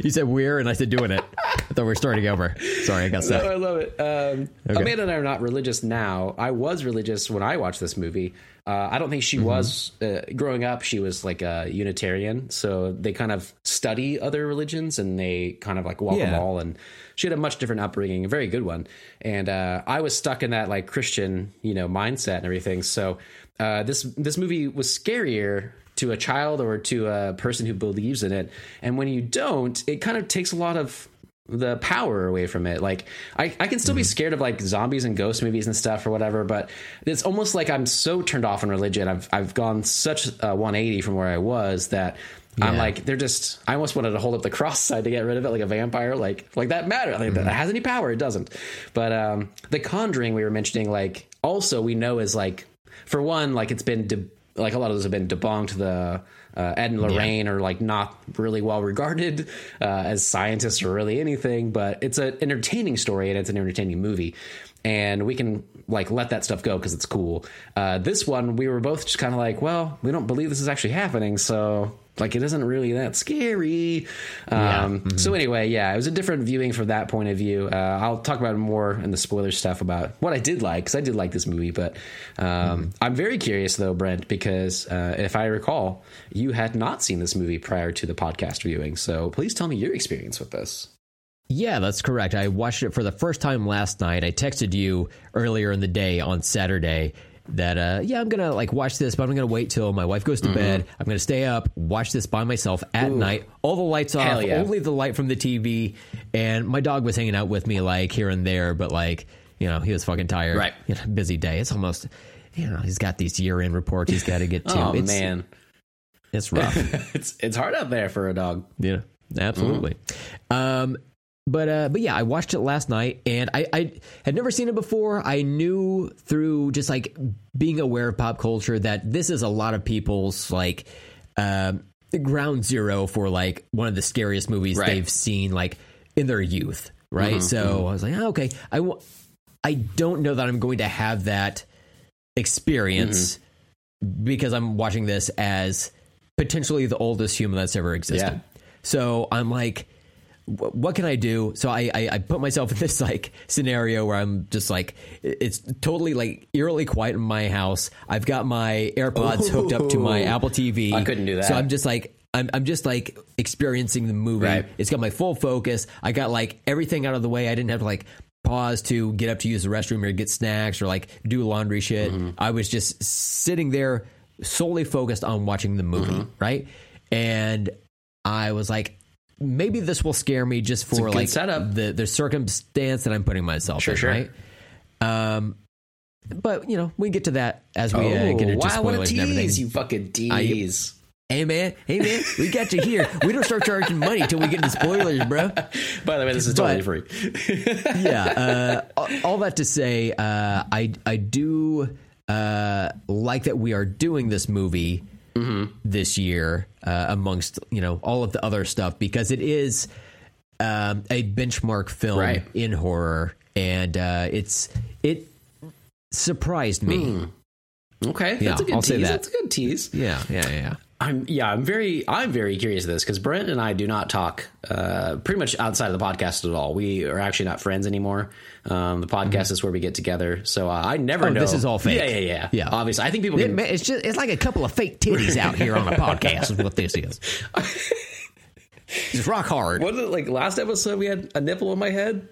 Speaker 2: You said we're, and I said doing it. I thought we were starting over. Sorry, I got stuck.
Speaker 1: I love it. Um,
Speaker 2: Okay.
Speaker 1: Amanda and I are not religious now. I was religious when I watched this movie. Uh, I don't think she was uh, growing up. She was like a Unitarian, so they kind of study other religions and they kind of like welcome
Speaker 2: Yeah.
Speaker 1: all. And she had a much different upbringing, a very good one. And uh, I was stuck in that like Christian, you know, mindset and everything. So uh, this this movie was scarier to a child or to a person who believes in it. And when you don't, it kind of takes a lot of the power away from it. Like I, I can still be scared of like zombies and ghost movies and stuff or whatever, but it's almost like I'm so turned off on religion. I've I've gone such a 180 from where I was that I'm like they're just. I almost wanted to hold up the cross side to get rid of it, like a vampire. Like like that matter. Like that has any power? It doesn't. But um, the Conjuring we were mentioning, like also we know is like for one, like it's been de- like a lot of those have been debunked. The uh, Ed and Lorraine are like not really well regarded uh, as scientists or really anything, but it's an entertaining story and it's an entertaining movie, and we can like let that stuff go because it's cool. Uh, this one, we were both just kind of like, well, we don't believe this is actually happening, so like it isn't really that scary. Um, So anyway, yeah, it was a different viewing from that point of view. Uh, I'll talk about it more in the spoiler stuff about what I did like because I did like this movie. But um, I'm very curious though, Brent, because uh, if I recall, you had not seen this movie prior to the podcast viewing. So please tell me your experience with this.
Speaker 2: Yeah, that's correct. I watched it for the first time last night. I texted you earlier in the day on Saturday that uh yeah, I'm to like watch this, but I'm to wait till my wife goes to bed. I'm to stay up, watch this by myself at night. All the lights off,
Speaker 1: yeah.
Speaker 2: only the light from the TV, and my dog was hanging out with me like here and there, but like, you know, he was fucking tired.
Speaker 1: Right.
Speaker 2: You know, busy day. It's almost you know, he's got these year-end reports he's got to get to.
Speaker 1: Oh
Speaker 2: it's,
Speaker 1: man,
Speaker 2: it's rough.
Speaker 1: it's it's hard out there for a dog.
Speaker 2: Yeah, absolutely. Um, but uh, but yeah, I watched it last night, and I, I had never seen it before. I knew through just like being aware of pop culture that this is a lot of people's like um, ground zero for like one of the scariest movies
Speaker 1: Right.
Speaker 2: they've seen like in their youth, right? so I was like, oh, okay, I w- I don't know that I'm going to have that experience because I'm watching this as potentially the oldest human that's ever existed.
Speaker 1: Yeah.
Speaker 2: So I'm like, what can I do? So I, I I put myself in this like scenario where I'm just like, it's totally like eerily quiet in my house. I've got my AirPods hooked up to my Apple TV.
Speaker 1: I couldn't do that.
Speaker 2: So I'm just like. I'm, I'm just like experiencing the movie.
Speaker 1: Right.
Speaker 2: It's got my full focus. I got like everything out of the way. I didn't have to like pause to get up to use the restroom or get snacks or like do laundry shit.
Speaker 1: Mm-hmm.
Speaker 2: I was just sitting there solely focused on watching the movie,
Speaker 1: Mm-hmm.
Speaker 2: right? And I was like, maybe this will scare me just for like
Speaker 1: setup.
Speaker 2: the the circumstance that I'm putting myself
Speaker 1: Sure,
Speaker 2: in,
Speaker 1: sure.
Speaker 2: right? Um, but you know, we get to that as we uh, get into
Speaker 1: Oh, wow, what a
Speaker 2: spoilers and everything.
Speaker 1: you fucking tease.
Speaker 2: Hey man, hey man, we got you here. We don't start charging money till we get into spoilers, bro.
Speaker 1: By the way, this is
Speaker 2: But-
Speaker 1: totally free.
Speaker 2: Yeah. Uh, all- all that to say, uh, I I do uh, like that we are doing this movie this year uh, amongst you know all of the other stuff because it is um, a benchmark film
Speaker 1: Right.
Speaker 2: in horror, and uh, it's it surprised me.
Speaker 1: Okay,
Speaker 2: Yeah,
Speaker 1: that's a good
Speaker 2: I'll
Speaker 1: tease.
Speaker 2: that.
Speaker 1: That's a good tease.
Speaker 2: Yeah, yeah, yeah.
Speaker 1: I'm yeah, I'm very I'm very curious of this because Brent and I do not talk uh, pretty much outside of the podcast at all. We are actually not friends anymore. Um, the podcast is where we get together, so uh, I never
Speaker 2: Mm-hmm. Oh,
Speaker 1: know.
Speaker 2: this is all fake.
Speaker 1: Yeah, yeah, yeah.
Speaker 2: Yeah.
Speaker 1: Obviously, I think people get
Speaker 2: It,
Speaker 1: can.
Speaker 2: it's just it's like a couple of fake titties out here on a podcast is what this is. It's rock hard.
Speaker 1: What did, like last episode we had a nipple on my head.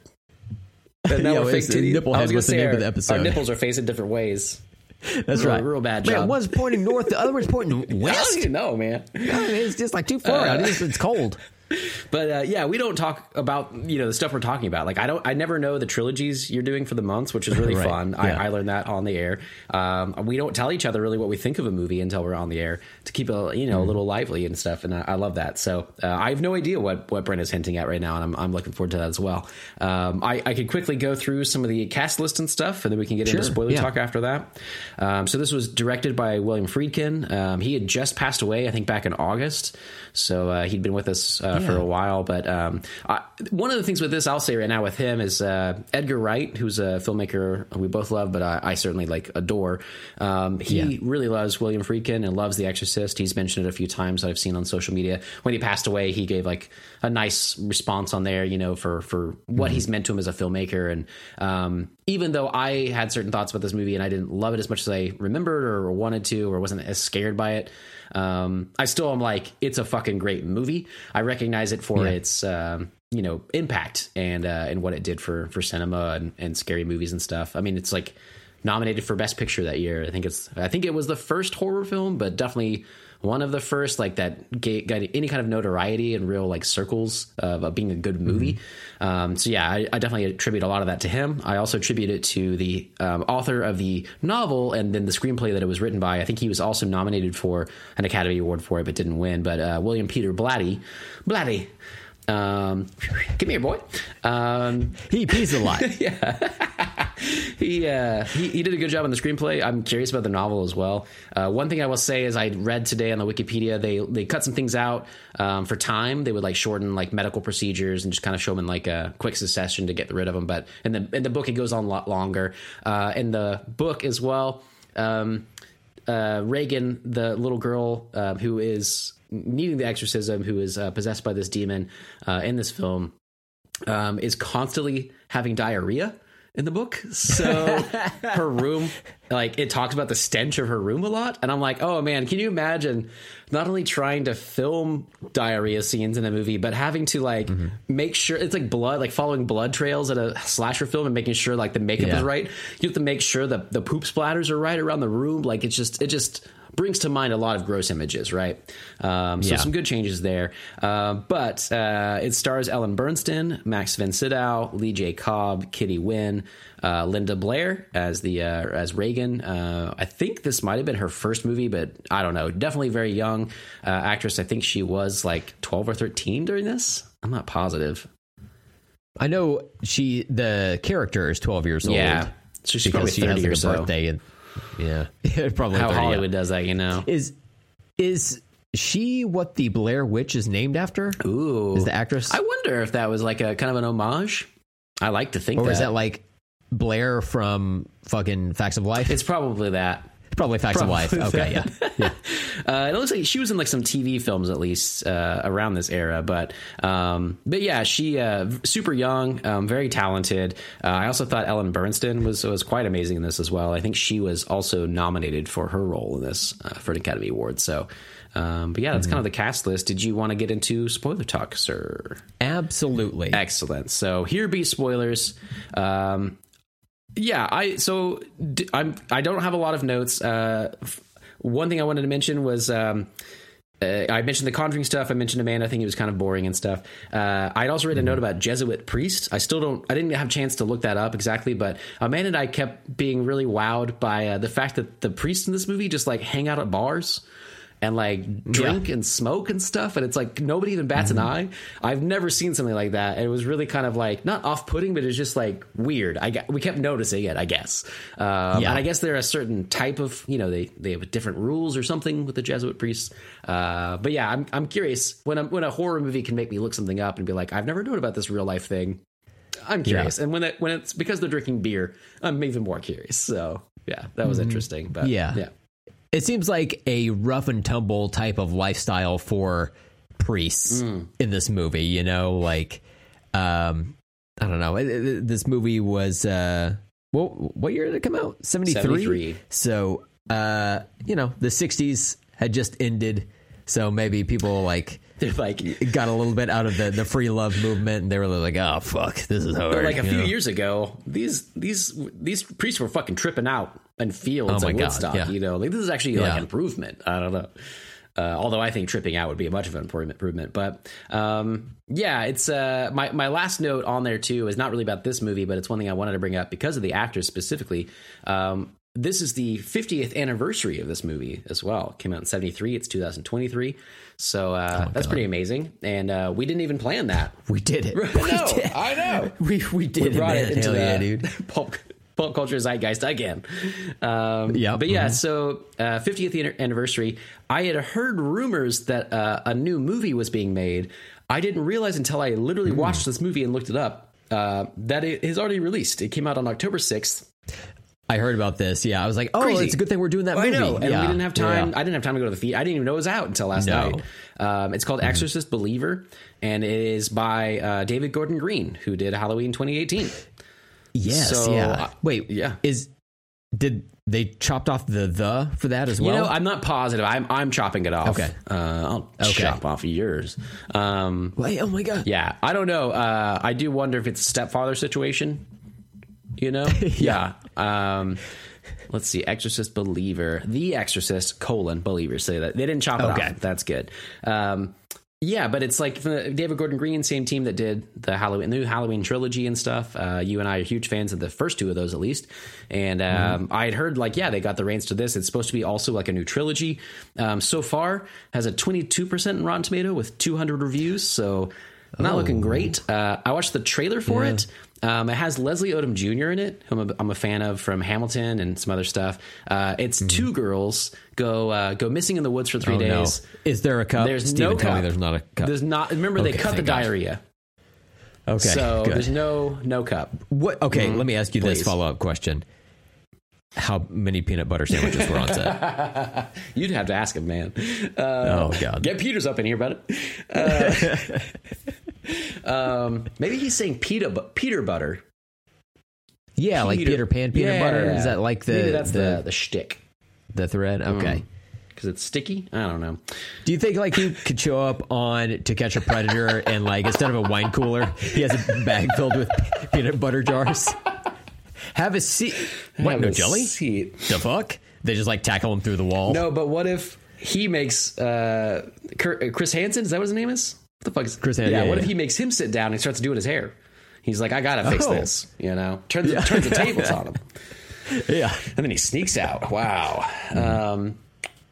Speaker 1: And now
Speaker 2: Yeah,
Speaker 1: we're fake titties.
Speaker 2: nipple
Speaker 1: I was gonna say
Speaker 2: name
Speaker 1: our,
Speaker 2: of the episode.
Speaker 1: Our nipples are facing different ways.
Speaker 2: That's
Speaker 1: real-
Speaker 2: right.
Speaker 1: real bad
Speaker 2: Man, one's pointing north, the other one's pointing
Speaker 1: I don't
Speaker 2: west.
Speaker 1: even know, man.
Speaker 2: it's just like too far out. Uh, it's, it's cold.
Speaker 1: But uh, yeah, we don't talk about you know the stuff we're talking about. Like I don't, I never know the trilogies you're doing for the months, which is really
Speaker 2: Right.
Speaker 1: fun.
Speaker 2: Yeah.
Speaker 1: I, I learned that on the air. Um, we don't tell each other really what we think of a movie until we're on the air to keep a you know
Speaker 2: Mm-hmm.
Speaker 1: a little lively and stuff. And I, I love that. So uh, I have no idea what what Brent is hinting at right now, and I'm, I'm looking forward to that as well. Um, I, I could quickly go through some of the cast list and stuff, and then we can get into spoiler
Speaker 2: Yeah.
Speaker 1: talk after that. Um, so this was directed by William Friedkin. Um, he had just passed away, I think, back in August. So uh, he'd been with us uh, for a while. But um, I, one of the things with this, I'll say right now with him is uh, Edgar Wright, who's a filmmaker we both love, but I, I certainly like adore. Um, he
Speaker 2: Yeah.
Speaker 1: really loves William Friedkin and loves The Exorcist. He's mentioned it a few times that I've seen on social media. When he passed away, he gave like a nice response on there, you know, for for what he's meant to him as a filmmaker. And um, even though I had certain thoughts about this movie and I didn't love it as much as I remembered or wanted to, or wasn't as scared by it. Um, I still am like, it's a fucking great movie. I recognize it for
Speaker 2: Yeah.
Speaker 1: its, um, you know, impact and uh, and what it did for for cinema and, and scary movies and stuff. I mean, it's like nominated for Best Picture that year. I think it's, I think it was the first horror film, but definitely one of the first like that ga- got any kind of notoriety in real like circles of, of being a good movie. Um, so yeah, I, I definitely attribute a lot of that to him. I also attribute it to the um, author of the novel and then the screenplay that it was written by. I think he was also nominated for an Academy Award for it, but didn't win. But uh, William Peter Blatty, Blatty. Um, come here, boy. Um,
Speaker 2: He pees a lot. Yeah.
Speaker 1: he, uh, he he did a good job on the screenplay. I'm curious about the novel as well. Uh, one thing I will say is I read today on the Wikipedia they they cut some things out um, for time. They would like shorten like medical procedures and just kind of show them in like a quick succession to get rid of them. But in the in the book it goes on a lot longer. Uh, in the book as well. Um, uh, Regan, the little girl uh, who is needing the exorcism, who is uh, possessed by this demon uh, in this film, um, is constantly having diarrhea in the book. So her room, like it talks about the stench of her room a lot, and I'm like, oh man, can you imagine not only trying to film diarrhea scenes in a movie, but having to like make sure it's like blood, like following blood trails at a slasher film and making sure like the makeup
Speaker 2: Yeah.
Speaker 1: is right. You have to make sure that the poop splatters are right around the room. Like it's just it just brings to mind a lot of gross images, right? Um, so
Speaker 2: Yeah.
Speaker 1: some good changes there. Uh, but uh, it stars Ellen Burstyn, Max von Sydow, Lee J. Cobb, Kitty Winn, uh, Linda Blair as the uh, as Regan. Uh, I think this might have been her first movie, but I don't know. Definitely very young uh, actress. I think she was like twelve or thirteen during this. I'm not positive.
Speaker 2: I know she the character is 12 years old.
Speaker 1: Yeah, so she's probably
Speaker 2: because she has like
Speaker 1: or
Speaker 2: a
Speaker 1: so.
Speaker 2: birthday and yeah, probably
Speaker 1: How
Speaker 2: 30, yeah.
Speaker 1: Hollywood does that, you know?
Speaker 2: is is she what the Blair Witch is named after?
Speaker 1: Ooh,
Speaker 2: Is the actress,
Speaker 1: I wonder if that was like a kind of an homage. I like to think
Speaker 2: or
Speaker 1: that.
Speaker 2: is that like Blair from fucking Facts of Life?
Speaker 1: it's probably that.
Speaker 2: Probably Facts of Life. Okay, yeah. yeah.
Speaker 1: Uh, it looks like she was in like some TV films at least uh, around this era, but um, but yeah, she uh, super young, um, very talented. Uh, I also thought Ellen Burstyn was was quite amazing in this as well. I think she was also nominated for her role in this uh, for an Academy Award. So. Um, but yeah, that's mm-hmm. kind of the cast list. Did you want to get into spoiler talk, sir?
Speaker 2: Absolutely.
Speaker 1: Excellent. So here be spoilers. Um, yeah, I so I'm I don't have a lot of notes. Uh, one thing I wanted to mention was um, uh, I mentioned the Conjuring stuff. I mentioned Amanda. I think it was kind of boring and stuff. Uh, I'd also read a note about Jesuit priests. I still don't. I didn't have a chance to look that up exactly, but Amanda and I kept being really wowed by uh, the fact that the priests in this movie just like hang out at bars and like drink yeah. and smoke and stuff and it's like nobody even bats mm-hmm. an eye i've never seen something like that and it was really kind of like not off-putting but it's just like weird i we kept noticing it i guess um, yeah. and i guess they're a certain type of you know they they have different rules or something with the jesuit priests uh, but yeah i'm, I'm curious when a, when a horror movie can make me look something up and be like i've never known about this real life thing i'm curious yeah. and when it, when it's because they're drinking beer i'm even more curious so yeah that was mm-hmm. interesting but yeah yeah
Speaker 2: it seems like a rough and tumble type of lifestyle for priests mm. in this movie. You know, like um, I don't know. This movie was uh, what what year did it come out? Seventy three. So uh, you know, the sixties had just ended. So maybe people like
Speaker 1: like
Speaker 2: got a little bit out of the, the free love movement, and they were like, "Oh fuck, this is hard." But
Speaker 1: like a few know? years ago, these these these priests were fucking tripping out and fields oh and Woodstock. God, yeah. You know, like this is actually yeah. like an improvement. I don't know. Uh, although I think tripping out would be a much of an improvement, but um, yeah, it's uh, my my last note on there too is not really about this movie, but it's one thing I wanted to bring up because of the actors specifically. Um, this is the 50th anniversary of this movie as well. It came out in 73. It's 2023. So uh, oh that's God. pretty amazing. And uh, we didn't even plan that.
Speaker 2: We did it.
Speaker 1: no, did. I know.
Speaker 2: We, we did we brought it, it into
Speaker 1: Hell
Speaker 2: the yeah, dude.
Speaker 1: pulp pulp culture zeitgeist again. Um, yeah, but yeah. Mm-hmm. So uh, 50th anniversary. I had heard rumors that uh, a new movie was being made. I didn't realize until I literally mm. watched this movie and looked it up uh, that it is already released. It came out on October 6th.
Speaker 2: I heard about this. Yeah, I was like, "Oh, Crazy. it's a good thing we're doing that movie."
Speaker 1: I know, and
Speaker 2: yeah.
Speaker 1: we didn't have time. Yeah. I didn't have time to go to the feed. I didn't even know it was out until last no. night. Um, it's called mm-hmm. Exorcist Believer, and it is by uh, David Gordon Green, who did Halloween 2018.
Speaker 2: Yes. So, yeah. Wait. Yeah. Is did they chopped off the the for that as well?
Speaker 1: You know, I'm not positive. I'm I'm chopping it off.
Speaker 2: Okay.
Speaker 1: Uh, I'll okay. chop off yours. Um,
Speaker 2: Wait. Oh my god.
Speaker 1: Yeah. I don't know. Uh, I do wonder if it's a stepfather situation. You know. yeah. yeah. Um, let's see. Exorcist believer. The Exorcist colon believer. Say that they didn't chop it okay. off. That's good. Um, yeah, but it's like David Gordon Green, same team that did the Halloween, new Halloween trilogy and stuff. Uh, you and I are huge fans of the first two of those, at least. And um, mm-hmm. I had heard like, yeah, they got the reins to this. It's supposed to be also like a new trilogy. Um, so far, has a twenty two percent in Rotten Tomato with two hundred reviews. So not oh. looking great. Uh, I watched the trailer for yeah. it. Um, it has Leslie Odom Jr. in it, who I'm a, I'm a fan of from Hamilton and some other stuff. Uh, it's mm-hmm. two girls go uh, go missing in the woods for three oh, days.
Speaker 2: No. Is there a cup?
Speaker 1: There's Steven, no cup.
Speaker 2: there's not a cup.
Speaker 1: There's not. Remember, okay, they cut the diarrhea.
Speaker 2: Okay,
Speaker 1: so
Speaker 2: good.
Speaker 1: there's no no cup.
Speaker 2: What? Okay, mm-hmm. let me ask you Please. this follow up question. How many peanut butter sandwiches were on set?
Speaker 1: You'd have to ask him, man. Uh,
Speaker 2: oh God!
Speaker 1: Get Peters up in here, buddy. Uh, um, maybe he's saying Peter, Peter butter.
Speaker 2: Yeah, Peter. like Peter Pan peanut yeah. butter. Is that like the
Speaker 1: maybe that's
Speaker 2: the
Speaker 1: the, the shtick?
Speaker 2: The thread. Mm. Okay.
Speaker 1: Because it's sticky. I don't know.
Speaker 2: Do you think like he could show up on To Catch a Predator and like instead of a wine cooler, he has a bag filled with peanut butter jars? Have a seat. What? no jelly?
Speaker 1: Seat.
Speaker 2: The fuck? They just like tackle him through the wall.
Speaker 1: No, but what if he makes uh, Chris Hansen? Is that what his name is? What the fuck is
Speaker 2: Chris?
Speaker 1: Yeah. yeah what yeah. if he makes him sit down and starts doing his hair? He's like, I gotta fix oh. this. You know, turns yeah. turns the tables on him.
Speaker 2: Yeah,
Speaker 1: and then he sneaks out. Wow. Um,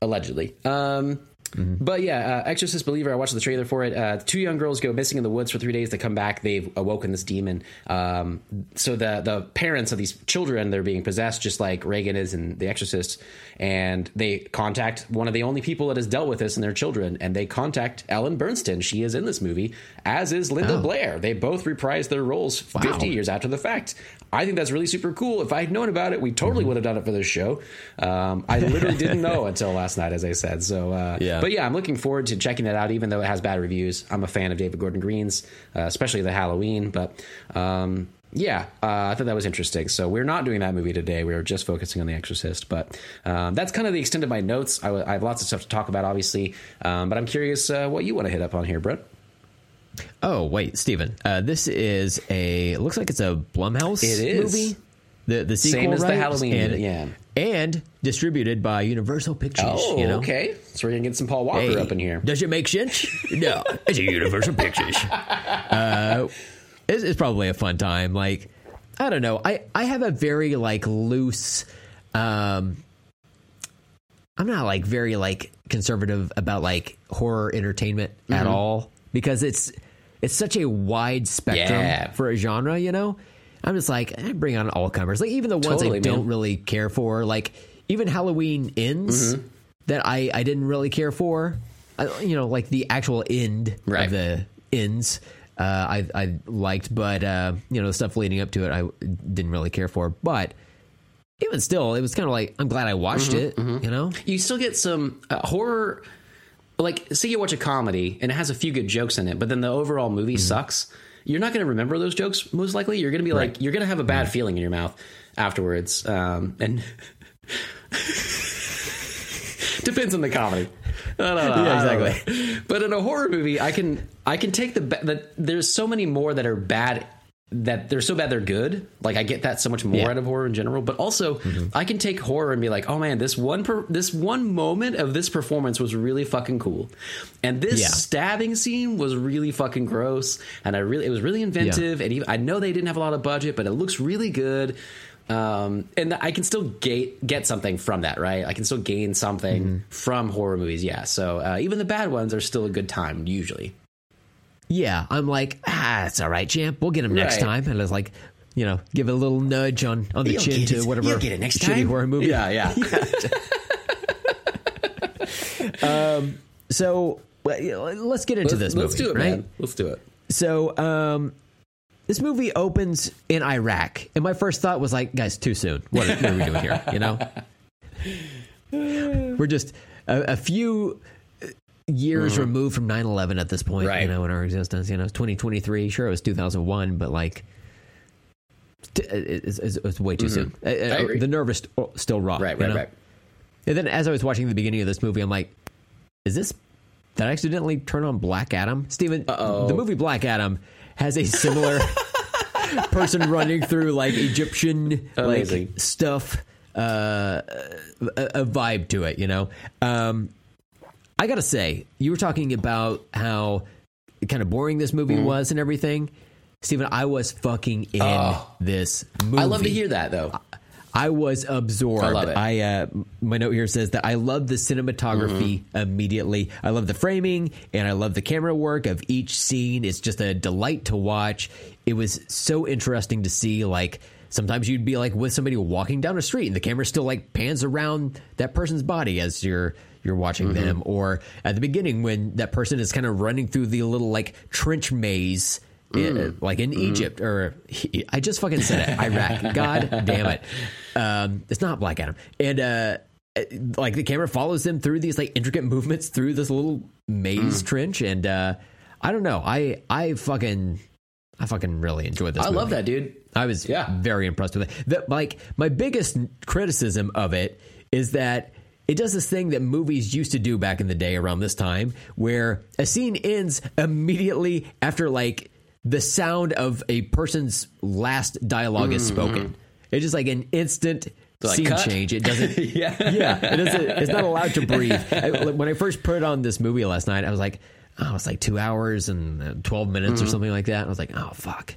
Speaker 1: allegedly. Um, But yeah, uh, Exorcist Believer. I watched the trailer for it. Uh, two young girls go missing in the woods for three days. They come back. They've awoken this demon. Um, so the the parents of these children they're being possessed, just like Regan is in The Exorcist, and they contact one of the only people that has dealt with this and their children, and they contact Ellen Burstyn. She is in this movie, as is Linda
Speaker 2: Oh.
Speaker 1: Blair. They both reprise their roles fifty years after the fact. I think that's really super cool. If I had known about it, we totally would have done it for this show. Um, I literally didn't know until last night, as I said. So, uh,
Speaker 2: Yeah.
Speaker 1: But yeah, I'm looking forward to checking that out, even though it has bad reviews. I'm a fan of David Gordon Green's, uh, especially the Halloween. But um, yeah, uh, I thought that was interesting. So we're not doing that movie today. We are just focusing on The Exorcist. But um, that's kind of the extent of my notes. I, w- I have lots of stuff to talk about, obviously. Um, but I'm curious uh, what you want to hit up on here, Brent.
Speaker 2: Oh wait, Steven. Uh, this is a. Looks like it's a Blumhouse
Speaker 1: It is.
Speaker 2: movie. The the sequel,
Speaker 1: Same as the? Halloween,
Speaker 2: and,
Speaker 1: yeah.
Speaker 2: and distributed by Universal Pictures.
Speaker 1: Oh,
Speaker 2: you know?
Speaker 1: okay. So we're gonna get some Paul Walker
Speaker 2: Hey,
Speaker 1: up in here.
Speaker 2: Does it make sense? no, it's a Universal Pictures. Uh, it's, it's probably a fun time. Like, I don't know. I I have a very like loose. Um, I'm not like very like conservative about like horror entertainment at
Speaker 1: Mm-hmm.
Speaker 2: all because it's it's such a wide spectrum
Speaker 1: Yeah.
Speaker 2: for a genre. You know, I'm just like eh, bring on all comers. Like even the ones
Speaker 1: Totally,
Speaker 2: I don't really care for. Like even Halloween ends
Speaker 1: Mm-hmm.
Speaker 2: that I I didn't really care for. I, you know, like the actual end
Speaker 1: Right.
Speaker 2: of the ends. Uh, I I liked, but uh, you know the stuff leading up to it, I didn't really care for. But even still, it was kind of like I'm glad I watched
Speaker 1: Mm-hmm,
Speaker 2: it. You know,
Speaker 1: you still get some uh, horror. Like, say you watch a comedy and it has a few good jokes in it, but then the overall movie sucks. You're not going to remember those jokes most likely. You're going to be like, you're going to have a bad feeling in your mouth afterwards. Um, and depends on the comedy. I don't know,
Speaker 2: Yeah, exactly.
Speaker 1: But in a horror movie, I can I can take the ba- that. There's so many more that are bad that they're so bad they're good. Like I get that so much more
Speaker 2: Yeah.
Speaker 1: out of horror in general, but also I can take horror and be like, oh man, this one per- this one moment of this performance was really fucking cool, and this
Speaker 2: Yeah.
Speaker 1: stabbing scene was really fucking gross, and I really it was really inventive, and even, I know they didn't have a lot of budget, but it looks really good. Um, and I can still get get something from that, right? I can still gain something
Speaker 2: Mm-hmm.
Speaker 1: from horror movies, yeah. So uh, even the bad ones are still a good time usually.
Speaker 2: Yeah, I'm like ah, it's all right, champ. We'll get him next
Speaker 1: Right.
Speaker 2: time, and I was like. You know, give a little nudge on, on the
Speaker 1: You'll
Speaker 2: chin to
Speaker 1: it.
Speaker 2: whatever
Speaker 1: You'll get it next
Speaker 2: shitty
Speaker 1: time.
Speaker 2: horror movie.
Speaker 1: Yeah, yeah.
Speaker 2: um, So let's get into this movie.
Speaker 1: Let's do it,
Speaker 2: right?
Speaker 1: man. Let's do it.
Speaker 2: So, um, this movie opens in Iraq, and my first thought was like, "Guys, too soon. What are, what are we doing here?" You know, we're just a, a few years removed from 9-11 at this point.
Speaker 1: Mm-hmm. Right.
Speaker 2: You know, in our existence, you know, twenty twenty three. Sure, it was two thousand one, but like. t- It's, it's, it's way too soon. Uh, uh,
Speaker 1: Mm-hmm.
Speaker 2: The nerve is st- still raw.
Speaker 1: Right, right,
Speaker 2: know?
Speaker 1: right.
Speaker 2: And then as I was watching the beginning of this movie, I'm like, is this did I accidentally turn on Black Adam? Steven,
Speaker 1: Uh-oh.
Speaker 2: the movie Black Adam has a similar person running through like Egyptian
Speaker 1: Amazing.
Speaker 2: like stuff uh a, a vibe to it, you know. Um I got to say, you were talking about how kind of boring this movie
Speaker 1: Mm-hmm.
Speaker 2: was and everything. Steven, I was fucking in
Speaker 1: Oh.
Speaker 2: this movie.
Speaker 1: I love to hear that though.
Speaker 2: I was absorbed.
Speaker 1: I love it.
Speaker 2: I uh, my note here says that I love the cinematography
Speaker 1: Mm-hmm.
Speaker 2: immediately. I love the framing and I love the camera work of each scene. It's just a delight to watch. It was so interesting to see like sometimes you'd be like with somebody walking down a street and the camera still like pans around that person's body as you're you're watching
Speaker 1: Mm-hmm.
Speaker 2: them or at the beginning when that person is kind of running through the little like trench maze uh, like in Egypt or I just fucking said it Iraq god damn it um, it's not Black Adam and uh, like the camera follows them through these like intricate movements through this little maze trench and uh, I don't know I I fucking I fucking really enjoyed this
Speaker 1: I love that, dude.
Speaker 2: I was
Speaker 1: Yeah.
Speaker 2: very impressed with it. The, like my biggest criticism of it is that it does this thing that movies used to do back in the day around this time, where a scene ends immediately after like the sound of a person's last dialog is spoken. It's just like an instant
Speaker 1: Mm-hmm. like,
Speaker 2: scene
Speaker 1: cut?
Speaker 2: change. It doesn't.
Speaker 1: Yeah.
Speaker 2: yeah. It doesn't, it's not allowed to breathe. I, when I first put on this movie last night, I was like, oh, it's like two hours and twelve minutes or
Speaker 1: Mm-hmm.
Speaker 2: something like that. I was like, oh fuck.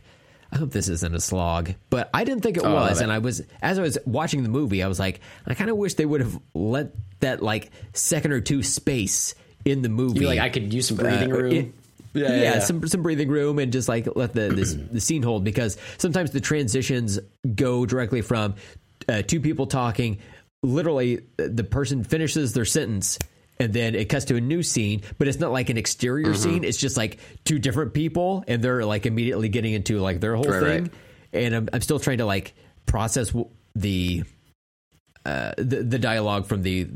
Speaker 2: I hope this isn't a slog. But I didn't think it
Speaker 1: Oh,
Speaker 2: was. And I was, as I was watching the movie, I was like, I kind of wish they would have let that like second or two space in the movie.
Speaker 1: You're like I could use some breathing
Speaker 2: Uh,
Speaker 1: room.
Speaker 2: it-
Speaker 1: Yeah,
Speaker 2: yeah,
Speaker 1: yeah, yeah.
Speaker 2: some some breathing room and just like let the this, the scene hold because sometimes the transitions go directly from uh, two people talking. Literally, uh, the person finishes their sentence and then it cuts to a new scene, but it's not like an exterior
Speaker 1: Mm-hmm.
Speaker 2: scene. It's just like two different people and they're like immediately getting into like their whole
Speaker 1: Right,
Speaker 2: thing.
Speaker 1: right.
Speaker 2: And I'm, I'm still trying to like process w- the uh, the the dialogue from the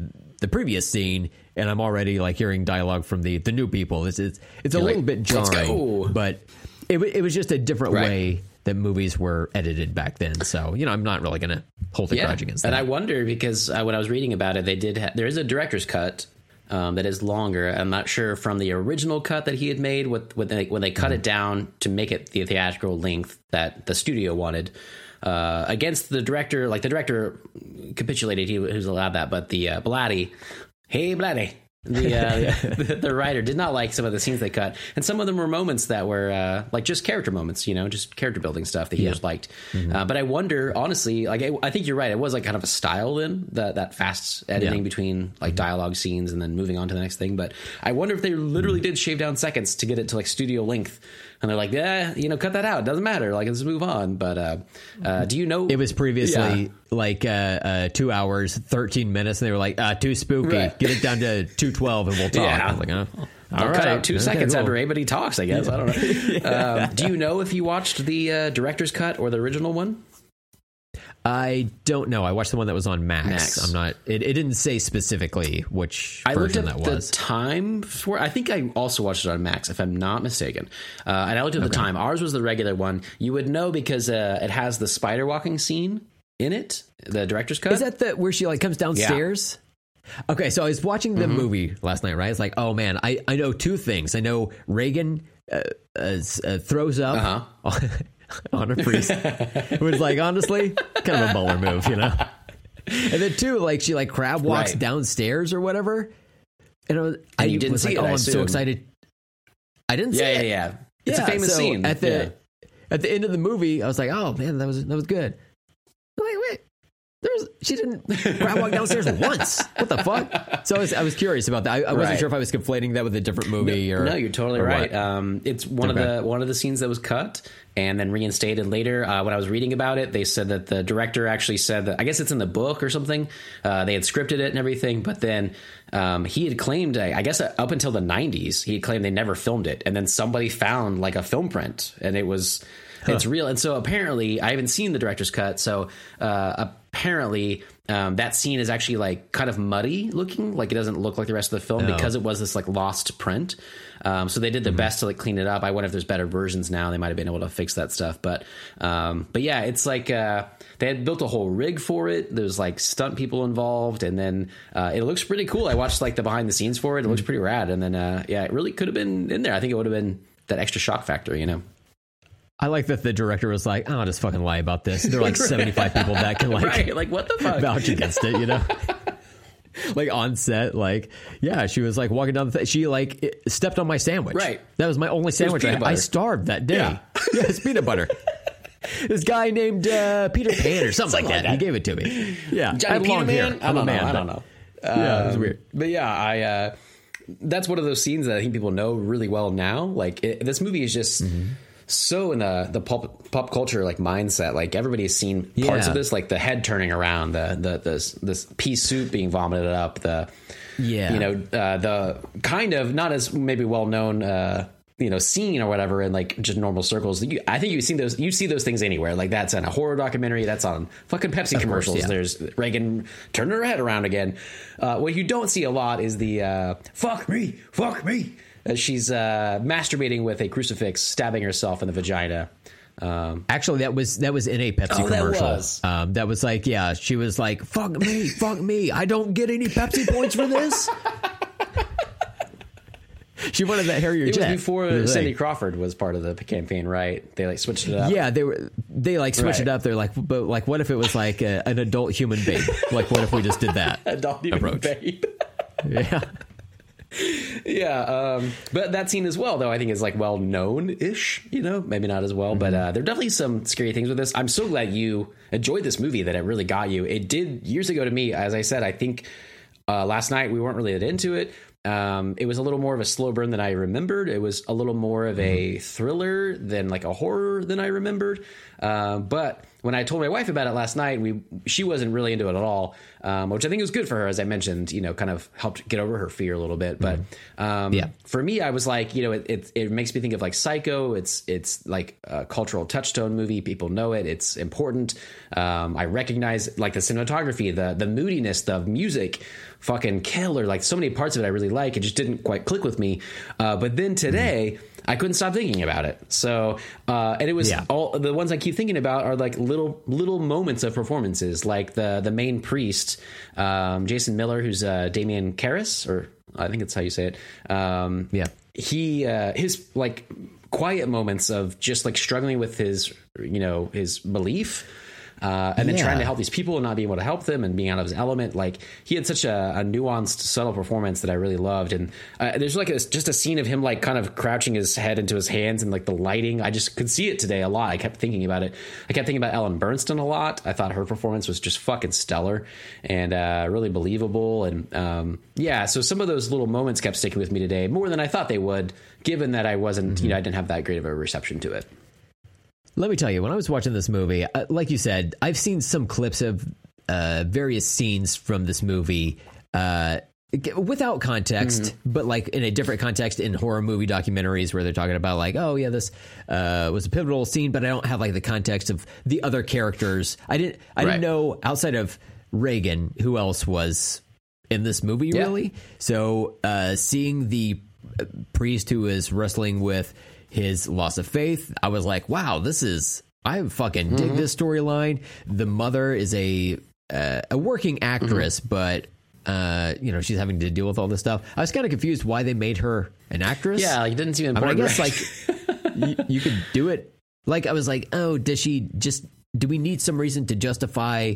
Speaker 2: the previous scene, and I'm already like hearing dialogue from the the new people. It's it's, it's a
Speaker 1: You're
Speaker 2: little
Speaker 1: like,
Speaker 2: bit jarring, but it it was just a different
Speaker 1: Right.
Speaker 2: way that movies were edited back then. So you know, I'm not really going to hold a grudge against that. and.
Speaker 1: I wonder because uh, when I was reading about it, they did. Ha- there is a director's cut um, that is longer. I'm not sure from the original cut that he had made with when they, when they cut it down to make it the theatrical length that the studio wanted. Uh, against the director, like the director capitulated, he, he was allowed that, but the uh, Blatty, hey Blatty, the, uh, the the writer did not like some of the scenes they cut, and some of them were moments that were uh, like just character moments, you know, just character building stuff that he just liked. Uh, but I wonder, honestly, like I, I think you're right. It was like kind of a style then that that fast editing
Speaker 2: Yeah.
Speaker 1: between like dialogue scenes and then moving on to the next thing. But I wonder if they literally did shave down seconds to get it to like studio length, and they're like, yeah, you know, cut that out. It doesn't matter. Like let's move on. But uh, uh, do you know
Speaker 2: it was previously
Speaker 1: Yeah.
Speaker 2: like uh, uh, two hours, thirteen minutes, and they were like, uh, too spooky.
Speaker 1: Right.
Speaker 2: Get it down to two twelve, and we'll talk.
Speaker 1: Yeah.
Speaker 2: Like, oh, all
Speaker 1: I'll
Speaker 2: right,
Speaker 1: cut out two
Speaker 2: Okay,
Speaker 1: seconds
Speaker 2: cool.
Speaker 1: after anybody talks. I guess I don't know. um, do you know if you watched the uh, director's cut or the original one?
Speaker 2: I don't know. I watched the one that was on Max.
Speaker 1: Max.
Speaker 2: I'm not. It, it didn't say specifically which
Speaker 1: I looked
Speaker 2: version
Speaker 1: at
Speaker 2: that
Speaker 1: the time for. I think I also watched it on Max, if I'm not mistaken. Uh, and I looked at the time. Ours was the regular one. You would know because uh, it has the spider walking scene in it. The director's cut.
Speaker 2: Is that the where she like comes downstairs? Okay, so I was watching the movie last night, right? It's like, oh man, I, I know two things. I know Regan uh, uh, uh, throws up on a priest. it was like honestly kind of a baller move, you know. And then too, like she like crab walks
Speaker 1: Right.
Speaker 2: downstairs or whatever. And was, I
Speaker 1: you didn't
Speaker 2: was
Speaker 1: see
Speaker 2: like,
Speaker 1: it,
Speaker 2: oh,
Speaker 1: I
Speaker 2: I'm so excited. I didn't see
Speaker 1: yeah, yeah,
Speaker 2: it.
Speaker 1: yeah. It's a famous
Speaker 2: so
Speaker 1: scene
Speaker 2: at the
Speaker 1: Yeah.
Speaker 2: at the end of the movie. I was like, oh man, that was that was good. I'm like, wait, there was she didn't walk downstairs once. What the fuck? So I was, I was curious about that. I, I wasn't
Speaker 1: Right.
Speaker 2: sure if I was conflating that with a different movie or
Speaker 1: No, you're totally right. Um, it's one
Speaker 2: Okay.
Speaker 1: of the one of the scenes that was cut and then reinstated later. Uh, when I was reading about it, they said that the director actually said that I guess it's in the book or something. Uh, they had scripted it and everything, but then um, he had claimed, I guess uh, up until the '90s, he had claimed they never filmed it, and then somebody found like a film print, and it was. It's real, and so apparently, I haven't seen the director's cut. So uh, apparently, um, that scene is actually like kind of muddy looking, like it doesn't look like the rest of the film because it was this like lost print. Um, so they did the best to like clean it up. I wonder if there's better versions now. They might have been able to fix that stuff, but um, but yeah, it's like uh, they had built a whole rig for it. There's like stunt people involved, and then uh, it looks pretty cool. I watched like the behind the scenes for it. It looks pretty rad, and then uh, yeah, it really could have been in there. I think it would have been that extra shock factor, you know.
Speaker 2: I like that the director was like, I'll just fucking lie about this. There are like 75 people that can like
Speaker 1: right? Like what the fuck?
Speaker 2: vouch against it, you know? like on set, like, yeah, she was like walking down the, th- she like it- stepped on my sandwich.
Speaker 1: Right.
Speaker 2: That was my only sandwich. I, I starved that day.
Speaker 1: Yeah.
Speaker 2: Yeah, it's peanut butter. this guy named uh, Peter Pan or something, like,
Speaker 1: like
Speaker 2: that. He gave it to me. Yeah. I
Speaker 1: Johnny
Speaker 2: had
Speaker 1: Peter
Speaker 2: hair.
Speaker 1: Man? I
Speaker 2: I'm a
Speaker 1: don't know.
Speaker 2: man,
Speaker 1: I don't know.
Speaker 2: Yeah, it was
Speaker 1: Um,
Speaker 2: weird.
Speaker 1: But yeah, I uh, that's one of those scenes that I think people know really well now. Like it, this movie is just
Speaker 2: Mm-hmm.
Speaker 1: So in the the pop pop culture like mindset. Like everybody has seen parts
Speaker 2: Yeah.
Speaker 1: of this, like the head turning around, the the this this pea soup being vomited up, the
Speaker 2: Yeah.
Speaker 1: you know uh, the kind of not as maybe well known. Uh, you know, scene or whatever in like just normal circles. You, I think you've seen those. You see those things anywhere. Like that's on a horror documentary. That's on fucking Pepsi commercials.
Speaker 2: yeah.
Speaker 1: There's Regan turning her head around again. Uh, what you don't see a lot is the uh, "fuck me, fuck me." As she's uh, masturbating with a crucifix, stabbing herself in the vagina. Um,
Speaker 2: Actually, that was that was in a Pepsi
Speaker 1: Oh, that
Speaker 2: commercial.
Speaker 1: was.
Speaker 2: Um, that was like, yeah, she was like, "Fuck me, fuck me, I don't get any Pepsi points for this." she wanted that Harrier
Speaker 1: it was before
Speaker 2: was
Speaker 1: Cindy
Speaker 2: like-
Speaker 1: Crawford was part of the campaign, right? They like switched it up.
Speaker 2: Yeah, they were they like switched
Speaker 1: Right.
Speaker 2: it up. They're like, but like, what if it was like a, an adult human babe? Like, what if we just did that?
Speaker 1: Adult human
Speaker 2: approach.
Speaker 1: babe.
Speaker 2: Yeah,
Speaker 1: yeah, um, but that scene as well, though, I think is like well known ish. You know, maybe not as well, but uh, there are definitely some scary things with this. I'm so glad you enjoyed this movie that it really got you. It did years ago to me. As I said, I think uh, last night we weren't really that into it. Um, it was a little more of a slow burn than I remembered. It was a little more of a thriller than like a horror than I remembered. Uh, but when I told my wife about it last night, we she wasn't really into it at all, um, which I think was good for her, as I mentioned. You know, kind of helped get over her fear a little bit. But um,
Speaker 2: Yeah.
Speaker 1: for me, I was like, you know, it, it it makes me think of like Psycho. It's it's like a cultural touchstone movie. People know it. It's important. Um, I recognize like the cinematography, the the moodiness, the music, fucking killer. Like so many parts of it, I really like. It just didn't quite click with me. Uh, but then today. I couldn't stop thinking about it. So, uh, and it was
Speaker 2: Yeah.
Speaker 1: all the ones I keep thinking about are like little little moments of performances, like the the main priest, um, Jason Miller, who's uh, Damien Karras, or I think that's how you say it. Um,
Speaker 2: Yeah.
Speaker 1: he uh, his like quiet moments of just like struggling with his you know his belief. Uh, and then
Speaker 2: Yeah.
Speaker 1: trying to help these people and not being able to help them and being out of his element. Like he had such a, a nuanced, subtle performance that I really loved. And uh, there's like a, just a scene of him like kind of crouching his head into his hands and like the lighting. I just could see it today a lot. I kept thinking about it. I kept thinking about Ellen Burstyn a lot. I thought her performance was just fucking stellar and uh, really believable. And um, yeah, so some of those little moments kept sticking with me today more than I thought they would, given that I wasn't, you know, I didn't have that great of a reception to it.
Speaker 2: Let me tell you, when I was watching this movie, uh, like you said, I've seen some clips of uh, various scenes from this movie uh, without context, but like in a different context in horror movie documentaries where they're talking about like, oh yeah, this uh, was a pivotal scene, but I don't have like the context of the other characters. I didn't, I
Speaker 1: Right.
Speaker 2: didn't know outside of Regan who else was in this movie
Speaker 1: Yeah.
Speaker 2: really. So uh, seeing the uh, priest who is wrestling with his loss of faith, I was like, wow, this is I fucking dig this storyline. The mother is a uh, a working actress, but uh, you know she's having to deal with all this stuff. I was kind of confused why they made her an actress.
Speaker 1: Yeah, like it didn't seem
Speaker 2: I mean, I guess
Speaker 1: right?
Speaker 2: like you, you could do it. Like I was like, oh, does she just? Do we need some reason to justify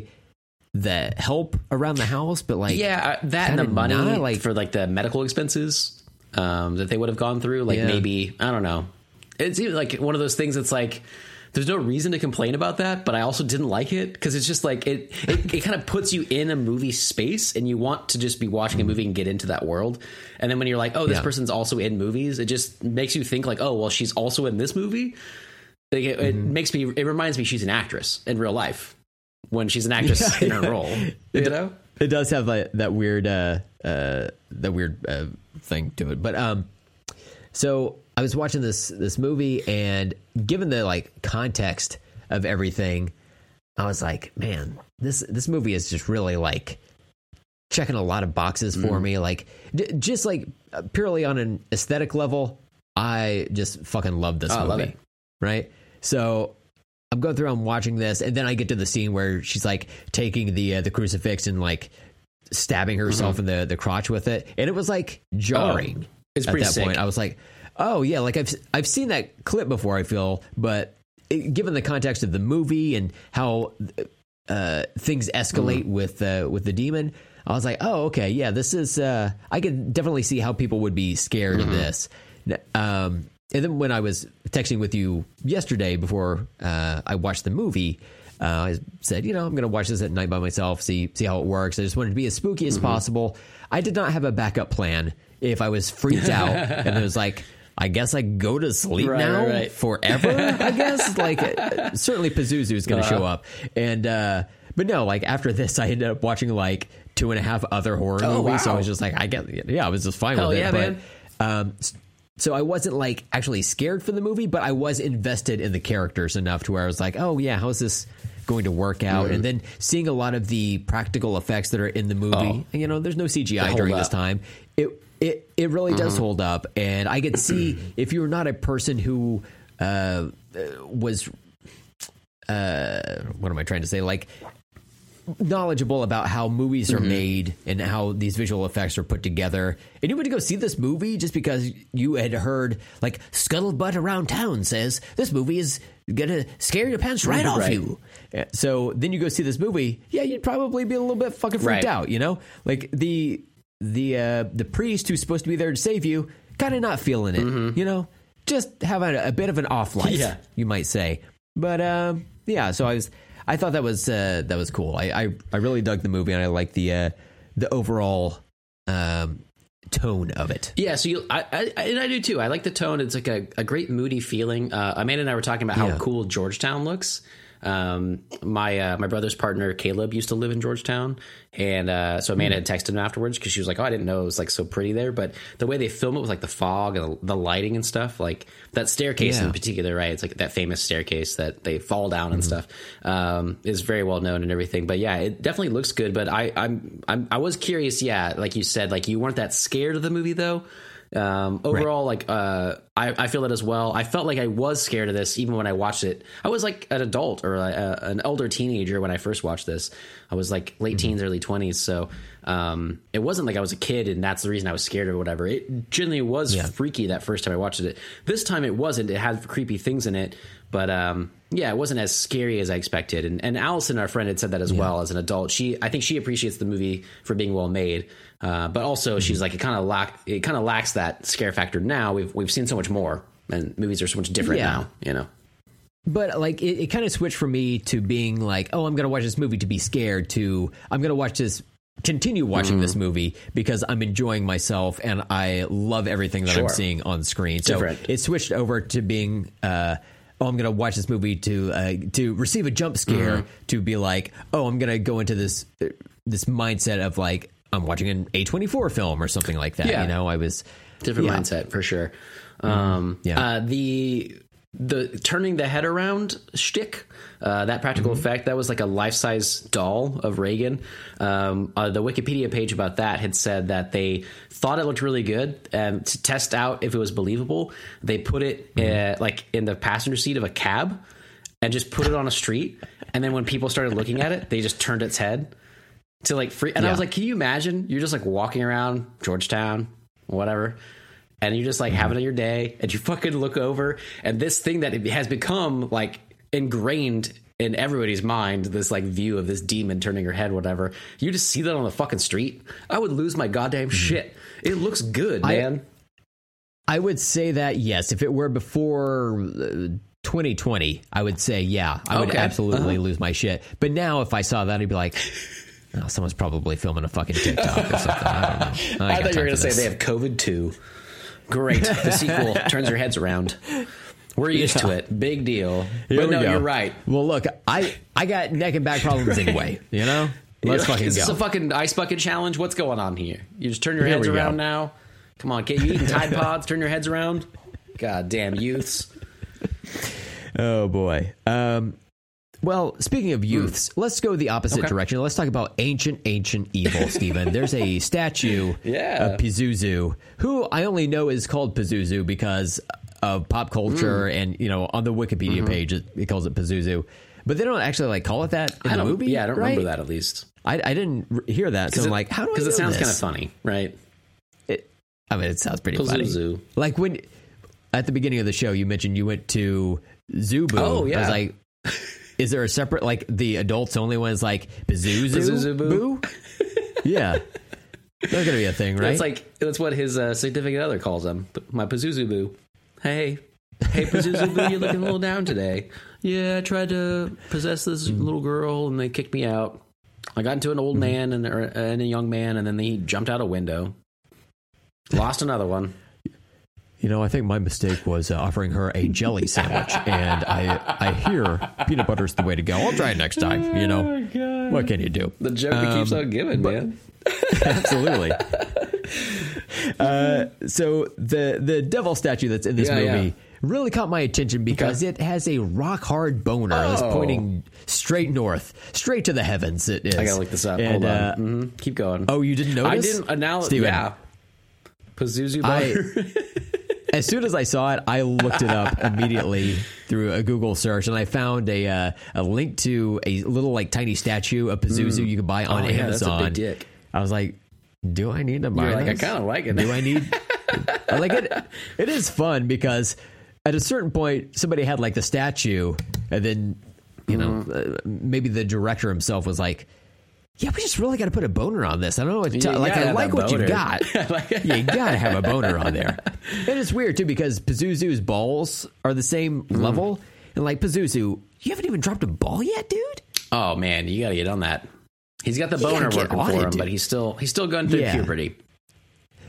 Speaker 2: the help around the house? But like,
Speaker 1: Yeah, uh, that and the money
Speaker 2: not, like-
Speaker 1: for like the medical expenses um, that they would have gone through. Like
Speaker 2: Yeah.
Speaker 1: maybe I don't know. It's even like one of those things that's like there's no reason to complain about that, but I also didn't like it because it's just like it it, it kind of puts you in a movie space and you want to just be watching a movie and get into that world. And then when you're like, oh, this
Speaker 2: Yeah.
Speaker 1: person's also in movies, it just makes you think like, oh, well, she's also in this movie. Like it, it makes me. It reminds me she's an actress in real life when she's an actress in her role. You know.
Speaker 2: It does have that that weird uh uh that weird uh, thing to it. But um so I was watching this this movie and given the like context of everything, I was like, man, this this movie is just really like checking a lot of boxes for
Speaker 1: Mm.
Speaker 2: me like j- just like uh, purely on an aesthetic level, I just fucking love this
Speaker 1: Oh,
Speaker 2: movie.
Speaker 1: love.
Speaker 2: Right? So I'm going through. I'm watching this, and then I get to the scene where she's like taking the uh, the crucifix and like stabbing herself in the the crotch with it, and it was like jarring.
Speaker 1: Mm-hmm. Oh, it's
Speaker 2: at
Speaker 1: pretty
Speaker 2: that
Speaker 1: sick.
Speaker 2: point. I was like, oh yeah, like I've I've seen that clip before. I feel, but it, given the context of the movie and how uh, things escalate
Speaker 1: Mm-hmm.
Speaker 2: with uh, with the demon, I was like, oh okay, yeah, this is. Uh, I could definitely see how people would be scared
Speaker 1: Mm-hmm.
Speaker 2: of this. Um, and then when I was texting with you yesterday before uh, I watched the movie, uh, I said, you know, I'm going to watch this at night by myself, see see how it works. I just wanted to be as spooky as possible. I did not have a backup plan if I was freaked out and it was like. I guess I go to sleep
Speaker 1: Right,
Speaker 2: now
Speaker 1: right, right.
Speaker 2: forever. I guess like uh, certainly Pazuzu is going to
Speaker 1: Uh-huh.
Speaker 2: show up, and uh, but no, like after this, I ended up watching like two and a half other horror
Speaker 1: Oh,
Speaker 2: movies. So I was just like, I get, yeah, I was just fine
Speaker 1: Hell
Speaker 2: with it.
Speaker 1: yeah,
Speaker 2: but. Um, so I wasn't like actually scared for the movie, but I was invested in the characters enough to where I was like, oh yeah, how's this going to work out?
Speaker 1: Mm-hmm.
Speaker 2: And then seeing a lot of the practical effects that are in the movie,
Speaker 1: Oh.
Speaker 2: and, you know, there's no CGI during this
Speaker 1: up. Mm-hmm.
Speaker 2: time. It it it really does hold up, and I could see if you're not a person who uh, was uh, what am I trying to say? Like knowledgeable about how movies
Speaker 1: Mm-hmm.
Speaker 2: are made and how these visual effects are put together. And you went to go see this movie just because you had heard like scuttlebutt around town says this movie is gonna scare your pants right off
Speaker 1: Right.
Speaker 2: you. Uh, So then you go see this movie, yeah, you'd probably be a little bit fucking freaked
Speaker 1: Right.
Speaker 2: out, you know? Like the the uh the priest who's supposed to be there to save you, kind of not feeling it, you know? Just having a, a bit of an off life,
Speaker 1: Mm-hmm. Yeah.
Speaker 2: you might say. But um yeah, so I was I thought that was uh, that was cool. I, I I really dug the movie and I like the uh, the overall um, tone of it.
Speaker 1: Yeah, so you, I, I, and I do too. I like the tone. It's like a, a great moody feeling. Uh, Amanda and I were talking about how
Speaker 2: Yeah.
Speaker 1: cool Georgetown looks. Um, my uh, my brother's partner Caleb used to live in Georgetown, and uh, so Amanda had texted him afterwards because she was like, "Oh, I didn't know it was like so pretty there." But the way they film it with like the fog and the lighting and stuff, like that staircase
Speaker 2: Yeah.
Speaker 1: in particular, right? It's like that famous staircase that they fall down and stuff um, is very well known and everything. But yeah, it definitely looks good. But I I'm, I'm I was curious. Yeah, like you said, like you weren't that scared of the movie though. Um, overall, like uh, I, I feel it as well. I felt like I was scared of this even when I watched it. I was like an adult or uh, an older teenager when I first watched this. I was like late teens, early twenties. So um, it wasn't like I was a kid and that's the reason I was scared or whatever. It generally was
Speaker 2: Yeah.
Speaker 1: freaky that first time I watched it. This time it wasn't. It had creepy things in it, but um, yeah, it wasn't as scary as I expected. And, and Allison, our friend, had said that as well as an adult. She, I think, she appreciates the movie for being well made, uh, but also she's like it kind of lack it kind of lacks that scare factor. Now we've we've seen so much more, and movies are so much different
Speaker 2: Yeah.
Speaker 1: now. You know,
Speaker 2: But like it, it kind of switched for me to being like, oh, I'm going to watch this movie to be scared to I'm going to watch this continue watching this movie because I'm enjoying myself and I love everything that I'm seeing on screen. So
Speaker 1: Different.
Speaker 2: it switched over to being uh oh, I'm going to watch this movie to uh, to receive a jump scare to be like, oh, I'm going to go into this this mindset of like I'm watching an A24 film or something like that,
Speaker 1: Yeah.
Speaker 2: you know. I was
Speaker 1: different
Speaker 2: Yeah.
Speaker 1: mindset for sure. Um,
Speaker 2: Yeah.
Speaker 1: uh, the the turning the head around shtick, uh, that practical effect, that was like a life size doll of Regan. Um, uh, the Wikipedia page about that had said that they thought it looked really good, and to test out if it was believable, they put it uh, like in the passenger seat of a cab and just put it on a street. And then when people started looking at it, they just turned its head to like free. And I was like, can you imagine? You're just like walking around Georgetown, whatever, and you're just like having mm-hmm. your day, and you fucking look over, and this thing that it has become like ingrained in everybody's mind, this like view of this demon turning her head, whatever. You just see that on the fucking street. I would lose my goddamn mm-hmm. shit. It looks good,
Speaker 2: I-
Speaker 1: man.
Speaker 2: I would say that yes. If it were before uh, 2020, I would say yeah. I would
Speaker 1: Okay.
Speaker 2: absolutely uh-huh. lose my shit. But now, if I saw that, I'd be like, oh, someone's probably filming a fucking TikTok or something. I don't know.
Speaker 1: I, thought you were going to say they have COVID too. Great. The sequel turns your heads around. We're used to it. Big deal.
Speaker 2: Here
Speaker 1: but no,
Speaker 2: go.
Speaker 1: you're right.
Speaker 2: Well, look, I I got neck and back problems anyway. You know, let's fucking
Speaker 1: Is this a fucking ice bucket challenge? What's going on here? You just turn your
Speaker 2: Here
Speaker 1: heads
Speaker 2: we go.
Speaker 1: around now. Come on, kid. You eating Tide Pods? turn your heads around. God damn youths.
Speaker 2: Oh boy. Um, well, speaking of youths, let's go the opposite
Speaker 1: Okay.
Speaker 2: direction. Let's talk about ancient, ancient evil, Steven. There's a statue
Speaker 1: Yeah.
Speaker 2: of Pazuzu, who I only know is called Pazuzu because of pop culture,
Speaker 1: Mm.
Speaker 2: and you know, on the Wikipedia page, it, it calls it Pazuzu. But they don't actually like call it that in
Speaker 1: Mm-hmm. I
Speaker 2: the movie.
Speaker 1: yeah, I don't
Speaker 2: right?
Speaker 1: remember that at least.
Speaker 2: I, I didn't hear that, so I'm like, how do I?
Speaker 1: Because it sounds kind of funny, right?
Speaker 2: It, I mean, it sounds pretty funny.
Speaker 1: Pazuzu.
Speaker 2: Like when at the beginning of the show, you mentioned you went to ZooBoo.
Speaker 1: Oh,
Speaker 2: I
Speaker 1: yeah.
Speaker 2: was like, is there a separate like the adults only one is like? Pazuzu Boo? yeah, there's gonna be a thing, right?
Speaker 1: That's like that's what his uh, significant other calls him. My Pazuzu boo. Hey, hey Pazuzu boo, you're looking a little down today. Yeah, I tried to possess this mm-hmm. little girl and they kicked me out. I got into an old mm-hmm. man and, or, and a young man, and then he jumped out a window. Lost another one.
Speaker 2: You know, I think my mistake was uh, offering her a jelly sandwich, and I I hear peanut butter's the way to go. I'll try it next time. You know, what can you do?
Speaker 1: The joke that keeps on giving, man.
Speaker 2: Absolutely. uh, so the the devil statue that's in this
Speaker 1: Yeah,
Speaker 2: movie
Speaker 1: yeah.
Speaker 2: really caught my attention because it has a rock hard boner that's
Speaker 1: Oh.
Speaker 2: pointing straight north, straight to the heavens. It is.
Speaker 1: I gotta look this up.
Speaker 2: And,
Speaker 1: Hold on.
Speaker 2: uh,
Speaker 1: hmm Keep going.
Speaker 2: Oh, you didn't notice?
Speaker 1: I didn't. Uh, now,
Speaker 2: Steven,
Speaker 1: yeah. Pazuzu
Speaker 2: I-
Speaker 1: butter.
Speaker 2: As soon as I saw it, I looked it up immediately through a Google search, and I found a uh, a link to a little like tiny statue of Pazuzu you could buy on
Speaker 1: Oh, yeah,
Speaker 2: Amazon. I was like, do I need to buy
Speaker 1: You're like, I kind of like it.
Speaker 2: do I need I like it. It is fun because at a certain point somebody had like the statue and then you know uh, maybe the director himself was like yeah we just really got to put a boner on this i don't know what to
Speaker 1: You
Speaker 2: like i like what you
Speaker 1: boner.
Speaker 2: got you gotta have a boner on there and it's weird too because pazuzu's balls are the same
Speaker 1: Mm.
Speaker 2: level and like pazuzu you haven't even dropped a ball yet dude
Speaker 1: Oh man, you gotta get on that. He's got the boner working for him,
Speaker 2: dude.
Speaker 1: but he's still he's still going through
Speaker 2: Yeah.
Speaker 1: puberty.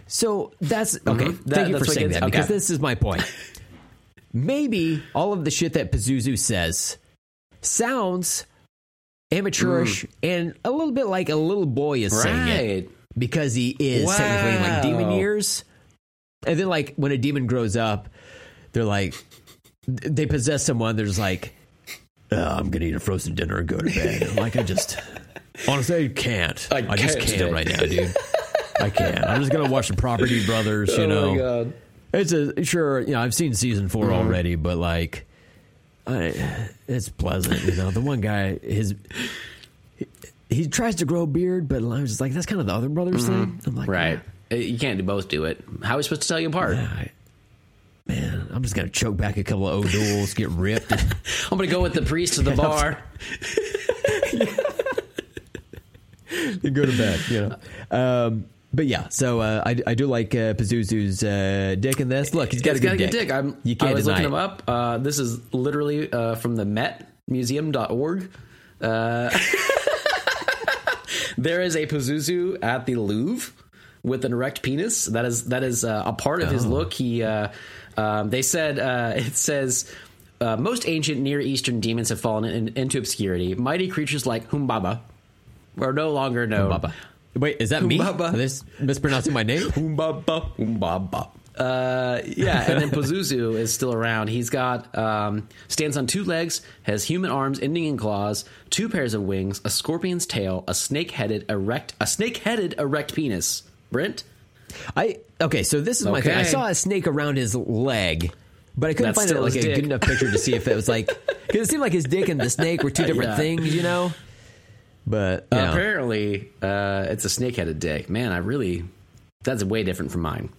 Speaker 2: So that's okay.
Speaker 1: That-
Speaker 2: Thank you for saying that because this is my point. Maybe all of the shit that Pazuzu says sounds amateurish and a little bit like a little boy is saying it because he is technically in like demon years. And then like when a demon grows up, they're like they possess someone. They're like, "Uh, I'm gonna eat a frozen dinner and go to bed. I'm like I just honestly I can't.
Speaker 1: I
Speaker 2: I, just
Speaker 1: can't
Speaker 2: can't
Speaker 1: today.
Speaker 2: right now, dude. I can't. I'm just gonna watch the Property Brothers. You
Speaker 1: oh
Speaker 2: know,
Speaker 1: my god.
Speaker 2: it's a sure. You know, I've seen season 4
Speaker 1: Mm-hmm.
Speaker 2: already, but like, I, it's pleasant. You know, the one guy his. He, he tries to grow a beard, but I'm just like that's kind of the other brothers thing. I'm like,
Speaker 1: Mm-hmm. Right. You can't do both do it. How are we supposed to tell you apart?
Speaker 2: "Yeah, I- man, I'm just gonna choke back a couple of O'Douls, get ripped.
Speaker 1: I'm gonna go with the priest to the bar.
Speaker 2: and go to bed. You know. Um, but yeah, so uh, I, I do like uh, Pazuzu's uh, dick in this. Look, he's got
Speaker 1: It's
Speaker 2: a good
Speaker 1: got a
Speaker 2: dick.
Speaker 1: good dick. I'm,
Speaker 2: you can't
Speaker 1: I was looking
Speaker 2: it.
Speaker 1: him up. Uh, this is literally uh, from the Met Museum.org. Uh, there is a Pazuzu at the Louvre with an erect penis. That is that is uh, a part of his
Speaker 2: Oh.
Speaker 1: look. He uh, um, they said uh, it says. Uh, most ancient Near Eastern demons have fallen in, into obscurity. Mighty creatures like Humbaba are no longer known.
Speaker 2: Baba. Wait, is that me?
Speaker 1: Humbaba.
Speaker 2: Are this mispronouncing my name?
Speaker 1: Humbaba, humbaba. Uh, yeah, and then Pazuzu is still around. He's got um, stands on two legs, has human arms ending in claws, two pairs of wings, a scorpion's tail, a snake-headed erect, a snake-headed erect penis. Brent,
Speaker 2: I okay, so this is my thing. I saw a snake around his leg, but I couldn't
Speaker 1: That's
Speaker 2: find
Speaker 1: still
Speaker 2: like a
Speaker 1: dick.
Speaker 2: good enough picture to see if it was like because it seemed like his dick and the snake were two different
Speaker 1: Yeah.
Speaker 2: things, you know. But
Speaker 1: apparently, uh, it's a snake-headed dick. Man, I really that's way different from mine.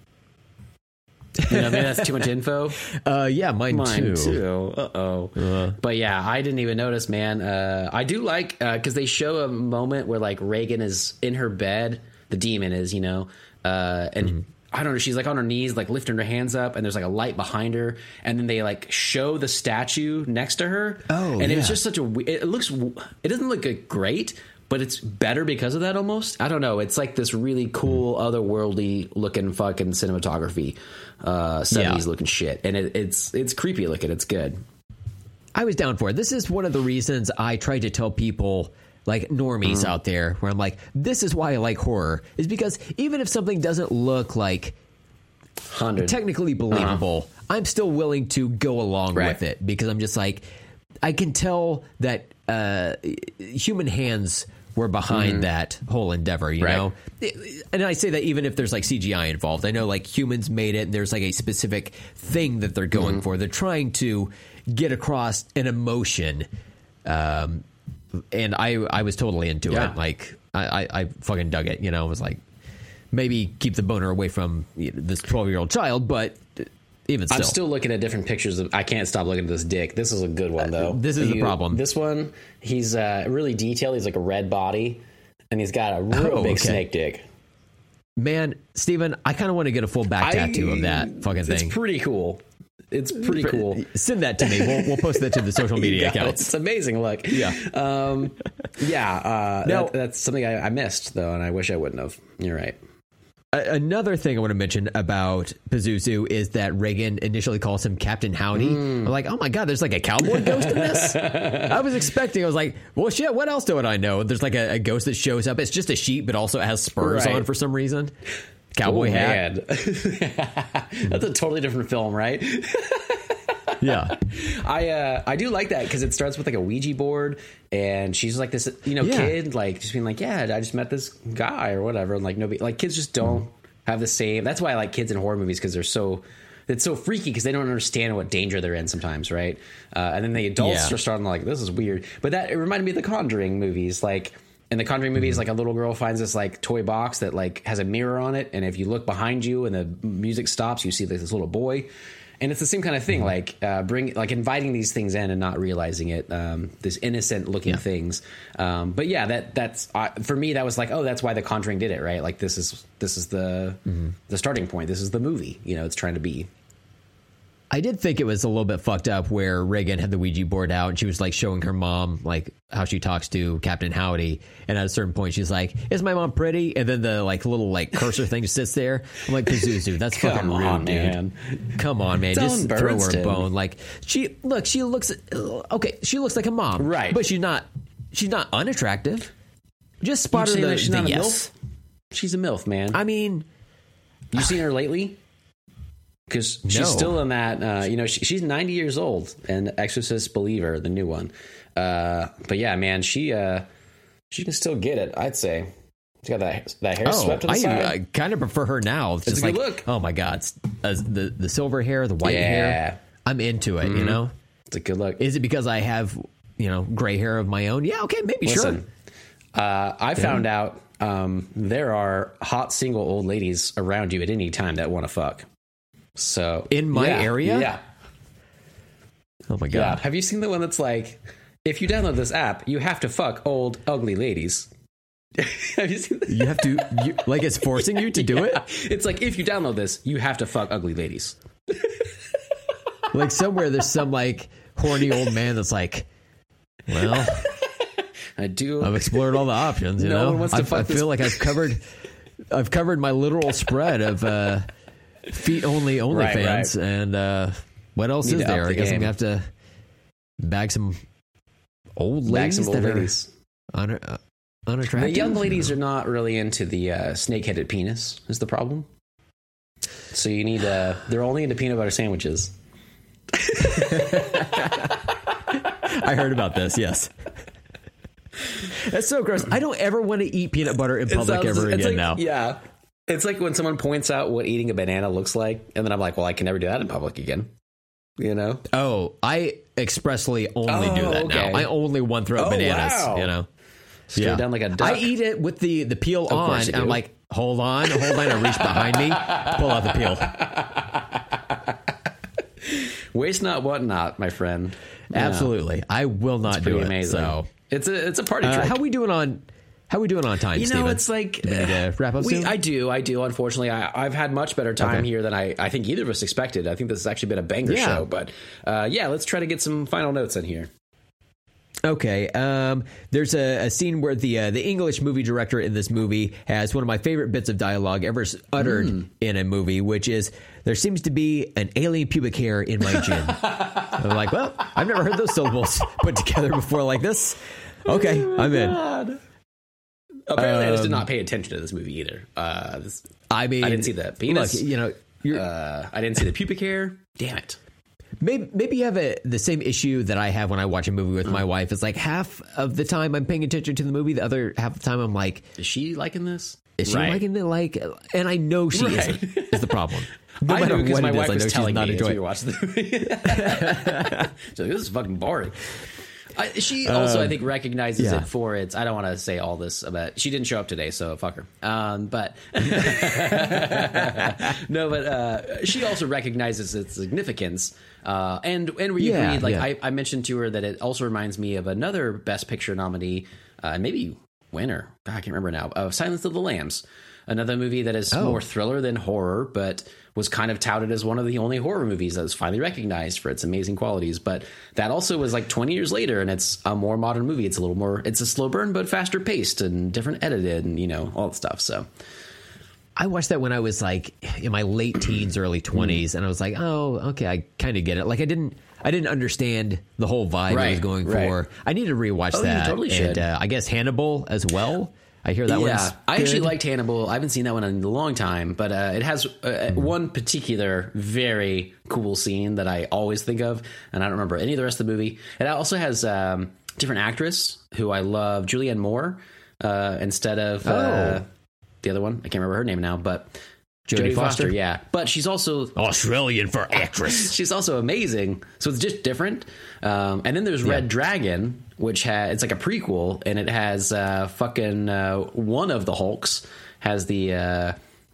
Speaker 1: You know, maybe that's too much info.
Speaker 2: uh, yeah, mine,
Speaker 1: Mine
Speaker 2: too.
Speaker 1: too. Uh oh. But yeah, I didn't even notice, man. Uh, I do like because they show a moment where like Regan is in her bed. The demon is, you know, uh, and.
Speaker 2: Mm-hmm.
Speaker 1: I don't know. She's like on her knees, like lifting her hands up, and there's like a light behind her, and then they like show the statue next to her.
Speaker 2: Oh,
Speaker 1: and
Speaker 2: yeah.
Speaker 1: just such a. It looks. It doesn't look great, but it's better because of that. Almost. I don't know. It's like this really cool,
Speaker 2: Mm-hmm.
Speaker 1: otherworldly looking fucking cinematography, uh, seventies looking shit, and it, it's it's creepy looking. It's good.
Speaker 2: I was down for it. This is one of the reasons I tried to tell people, like normies
Speaker 1: Mm-hmm.
Speaker 2: out there, where I'm like, this is why I like horror, is because even if something doesn't look like
Speaker 1: Hundred.
Speaker 2: technically believable, I'm still willing to go along
Speaker 1: Uh-huh. Right.
Speaker 2: with it because I'm just like, I can tell that uh, human hands were behind that whole endeavor, you.
Speaker 1: Right.
Speaker 2: know? And I say that even if there's like CGI involved, I know like humans made it and there's like a specific thing that they're going for. They're trying to get across an emotion. Um, and I, I was totally into
Speaker 1: Yeah.
Speaker 2: it. Like, I, I, I fucking dug it, you know? I was like, maybe keep the boner away from this 12 year old child, but even still.
Speaker 1: I'm still looking at different pictures of. I can't stop looking at this dick. This is a good one though.
Speaker 2: Uh, this is the problem.
Speaker 1: This one, he's uh, really detailed. He's like a red body, and he's got a real
Speaker 2: Oh,
Speaker 1: big
Speaker 2: okay.
Speaker 1: snake dick.
Speaker 2: Man, Steven, I kind of want to get a full back tattoo of that fucking
Speaker 1: It's
Speaker 2: thing.
Speaker 1: pretty cool. It's pretty cool.
Speaker 2: Send that to me. We'll, we'll post that to the social media accounts.
Speaker 1: It's amazing. Look.
Speaker 2: Yeah.
Speaker 1: Um, yeah. Uh,
Speaker 2: Now-
Speaker 1: that- that's something I, I missed though, and I wish I wouldn't have. You're right.
Speaker 2: Another thing I want to mention about Pazuzu is that Regan initially calls him Captain Howdy.
Speaker 1: Hmm.
Speaker 2: I'm like, oh my god, there's like a cowboy ghost in this. I was expecting. I was like, well, shit. What else do I know? There's like a, a ghost that shows up. It's just a sheep, but also it has spurs
Speaker 1: Right.
Speaker 2: on for some reason. Cowboy
Speaker 1: Oh,
Speaker 2: hat.
Speaker 1: That's a totally different film, right?
Speaker 2: Yeah.
Speaker 1: I uh, I do like that because it starts with like a Ouija board, and she's like this, you know,
Speaker 2: Yeah.
Speaker 1: kid, like just being like, yeah, I just met this guy or whatever, and like nobody, like kids just don't have the same. That's why I like kids in horror movies because they're so. It's so freaky because they don't understand what danger they're in sometimes, right? Uh, and then the adults
Speaker 2: Yeah.
Speaker 1: are starting to like, this is weird. But that it reminded me of the Conjuring movies, like in the Conjuring movies, like a little girl finds this like toy box that like has a mirror on it, and if you look behind you and the music stops, you see like, this little boy. And it's the same kind of thing, like uh, bring like inviting these things in and not realizing it. Um, this innocent looking
Speaker 2: Yeah.
Speaker 1: things, um, but yeah, that that's uh, for me. That was like, oh, that's why The Conjuring did it, right? Like this is this is the the starting point. This is the movie. You know, it's trying to be.
Speaker 2: I did think it was a little bit fucked up where Regan had the Ouija board out and she was like showing her mom like how she talks to Captain Howdy, and at a certain point she's like, "Is my mom pretty?" And then the like little like cursor thing sits there. I'm like, Pazuzu, that's fucking rude,
Speaker 1: on,
Speaker 2: dude.
Speaker 1: man.
Speaker 2: Come on, man,
Speaker 1: It's
Speaker 2: just throw her a bone. Like she look, she looks okay. She looks like a mom,
Speaker 1: Right.
Speaker 2: But she's not. She's not unattractive. Just spot her the,
Speaker 1: she's
Speaker 2: the
Speaker 1: not a
Speaker 2: yes.
Speaker 1: MILF? She's a MILF, man.
Speaker 2: I mean,
Speaker 1: you seen her lately? Because she's
Speaker 2: No.
Speaker 1: still in that. Uh, you know, she, she's 90 years old, and Exorcist Believer, the new one. Uh, but yeah, man, she uh, she can still get it. I'd say she's got that that hair
Speaker 2: Oh,
Speaker 1: swept to the
Speaker 2: I,
Speaker 1: side.
Speaker 2: I kind of prefer her now. It's, just
Speaker 1: a good
Speaker 2: like,
Speaker 1: look.
Speaker 2: oh my god, uh, the the silver hair, the white
Speaker 1: Yeah.
Speaker 2: hair. I'm into it. You know,
Speaker 1: it's a good look.
Speaker 2: is it because I have you know gray hair of my own? Yeah, okay, maybe
Speaker 1: Listen,
Speaker 2: sure.
Speaker 1: uh, I found out um, there are hot single old ladies around you at any time that want to fuck. So
Speaker 2: In my
Speaker 1: Yeah,
Speaker 2: area?
Speaker 1: yeah,
Speaker 2: Oh my
Speaker 1: yeah.
Speaker 2: god,
Speaker 1: Have you seen the one that's like, if you download this app, you have to fuck old ugly ladies? have you seen that?
Speaker 2: you have to you, like it's forcing you to do it.
Speaker 1: It's like if you download this, you have to fuck ugly ladies.
Speaker 2: Like somewhere there's some like horny old man that's like, well,
Speaker 1: I do.
Speaker 2: I've explored all the options. You
Speaker 1: No
Speaker 2: know,
Speaker 1: one wants to
Speaker 2: I
Speaker 1: fuck this-
Speaker 2: feel like I've covered, I've covered my literal spread of uh, feet only OnlyFans,
Speaker 1: right.
Speaker 2: and uh, what else
Speaker 1: Need
Speaker 2: is there? I guess I'm gonna have to bag some old
Speaker 1: Bag
Speaker 2: ladies
Speaker 1: some old
Speaker 2: that
Speaker 1: ladies.
Speaker 2: are un- uh,
Speaker 1: The young ladies are not really into the uh, snake-headed penis. Is the problem? So you need. Uh, they're only into peanut butter sandwiches.
Speaker 2: I heard about this. Yes. That's so gross. I don't ever want to eat peanut butter in public
Speaker 1: sounds-
Speaker 2: ever again
Speaker 1: like-
Speaker 2: now.
Speaker 1: Yeah. It's like when someone points out what eating a banana looks like, and then I'm like, well, I can never do that in public again. You know?
Speaker 2: Oh, I expressly only do
Speaker 1: Oh,
Speaker 2: that
Speaker 1: okay.
Speaker 2: now. I only one throw
Speaker 1: Oh,
Speaker 2: bananas.
Speaker 1: wow.
Speaker 2: You know.
Speaker 1: Straight down like a duck.
Speaker 2: I eat it with the the peel on, and I'm like, hold on, hold on. I reach behind me, pull out the peel.
Speaker 1: Waste not, what not, my friend. Yeah.
Speaker 2: Absolutely, I will not do it.
Speaker 1: amazing.
Speaker 2: So,
Speaker 1: it's a it's a party
Speaker 2: uh,
Speaker 1: trick.
Speaker 2: how we doing on? How are we doing on time?
Speaker 1: You know,
Speaker 2: Steven?
Speaker 1: it's like
Speaker 2: to wrap up
Speaker 1: we,
Speaker 2: soon?
Speaker 1: I do, I do. Unfortunately, I, I've had much better time
Speaker 2: Okay.
Speaker 1: here than I, I think either of us expected. I think this has actually been a banger
Speaker 2: Yeah.
Speaker 1: show. But uh, yeah, let's try to get some final notes in here.
Speaker 2: Okay. Um, there's a, a scene where the uh, the English movie director in this movie has one of my favorite bits of dialogue ever uttered
Speaker 1: Hmm.
Speaker 2: in a movie, which is there seems to be an alien pubic hair in my gin. I'm like, well, I've never heard those syllables put together before like this. Okay, I'm in.
Speaker 1: Apparently, I just did
Speaker 2: Um,
Speaker 1: not pay attention to this movie either. Uh, this,
Speaker 2: I mean,
Speaker 1: I didn't see the penis.
Speaker 2: Look, you know,
Speaker 1: uh, I didn't see the pubic hair. Damn it!
Speaker 2: maybe maybe you have a, the same issue that I have when I watch a movie with
Speaker 1: Mm.
Speaker 2: my wife. It's like half of the time I'm paying attention to the movie, the other half of the time I'm like,
Speaker 1: Is she liking this?
Speaker 2: Is she
Speaker 1: Right.
Speaker 2: liking it? Like, and I know she
Speaker 1: Right.
Speaker 2: isn't. Is the problem? No
Speaker 1: I
Speaker 2: matter
Speaker 1: knew because
Speaker 2: what
Speaker 1: my
Speaker 2: it is,
Speaker 1: wife
Speaker 2: I know she's
Speaker 1: telling
Speaker 2: not
Speaker 1: me as we
Speaker 2: enjoying.
Speaker 1: the movie. Like, this is fucking boring. I, she also, I think, recognizes
Speaker 2: yeah.
Speaker 1: it for its. I don't want to say all this about. She didn't show up today, so fuck her. Um, but no, but uh, she also recognizes its significance. Uh, and and we
Speaker 2: Yeah,
Speaker 1: agreed. Like
Speaker 2: yeah.
Speaker 1: I, I mentioned to her that it also reminds me of another Best Picture nominee, uh, and maybe winner. God, I can't remember now. Of Silence of the Lambs, another movie that is
Speaker 2: Oh.
Speaker 1: more thriller than horror, but was kind of touted as one of the only horror movies that was finally recognized for its amazing qualities. But that also was like 20 years later, and it's a more modern movie. It's a little more, it's a slow burn, but faster paced and different edited, and you know all that stuff. So
Speaker 2: I watched that when I was like in my late teens, early twenties, and I was like, oh, okay, I kind of get it. Like, I didn't, I didn't understand the whole vibe I was going
Speaker 1: right.
Speaker 2: for. I need to rewatch
Speaker 1: Oh, you
Speaker 2: that,
Speaker 1: totally
Speaker 2: and
Speaker 1: should.
Speaker 2: uh, I guess Hannibal as well. I hear that one.
Speaker 1: yeah,
Speaker 2: one's.
Speaker 1: I actually
Speaker 2: good.
Speaker 1: liked Hannibal. I haven't seen that one in a long time, but uh, it has uh, one particular very cool scene that I always think of, and I don't remember any of the rest of the movie. It also has um, different actress who I love, Julianne Moore, uh, instead of uh,
Speaker 2: Oh.
Speaker 1: the other one. I can't remember her name now, but
Speaker 2: Jodie
Speaker 1: Jodie
Speaker 2: Foster?
Speaker 1: Yeah, but she's also
Speaker 2: Australian for actress.
Speaker 1: she's also amazing. So it's just different. Um, and then there's Red Dragon, which has it's like a prequel, and it has uh, fucking uh, one of the Hulks has the uh,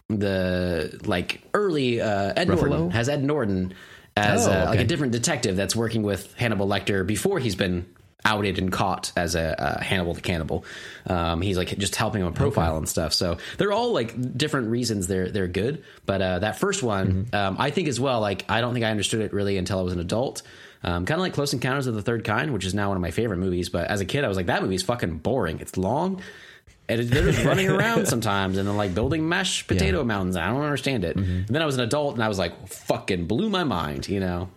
Speaker 1: the like early uh, Ed
Speaker 2: Ruffalo?
Speaker 1: Norton has Ed Norton as
Speaker 2: Oh,
Speaker 1: uh, like a different detective that's working with Hannibal Lecter before he's been outed and caught as a uh, Hannibal the cannibal. Um, he's like just helping him a profile and stuff. So they're all like different reasons they're they're good. But uh, that first one, um, I think as well. Like I don't think I understood it really until I was an adult. Um, kind of like Close Encounters of the Third Kind, which is now one of my favorite movies. But as a kid, I was like, that movie's fucking boring. It's long. And they're just running around sometimes and then like building mashed potato
Speaker 2: Yeah.
Speaker 1: mountains. I don't understand it. And then I was an adult and I was like, fucking blew my mind, you know?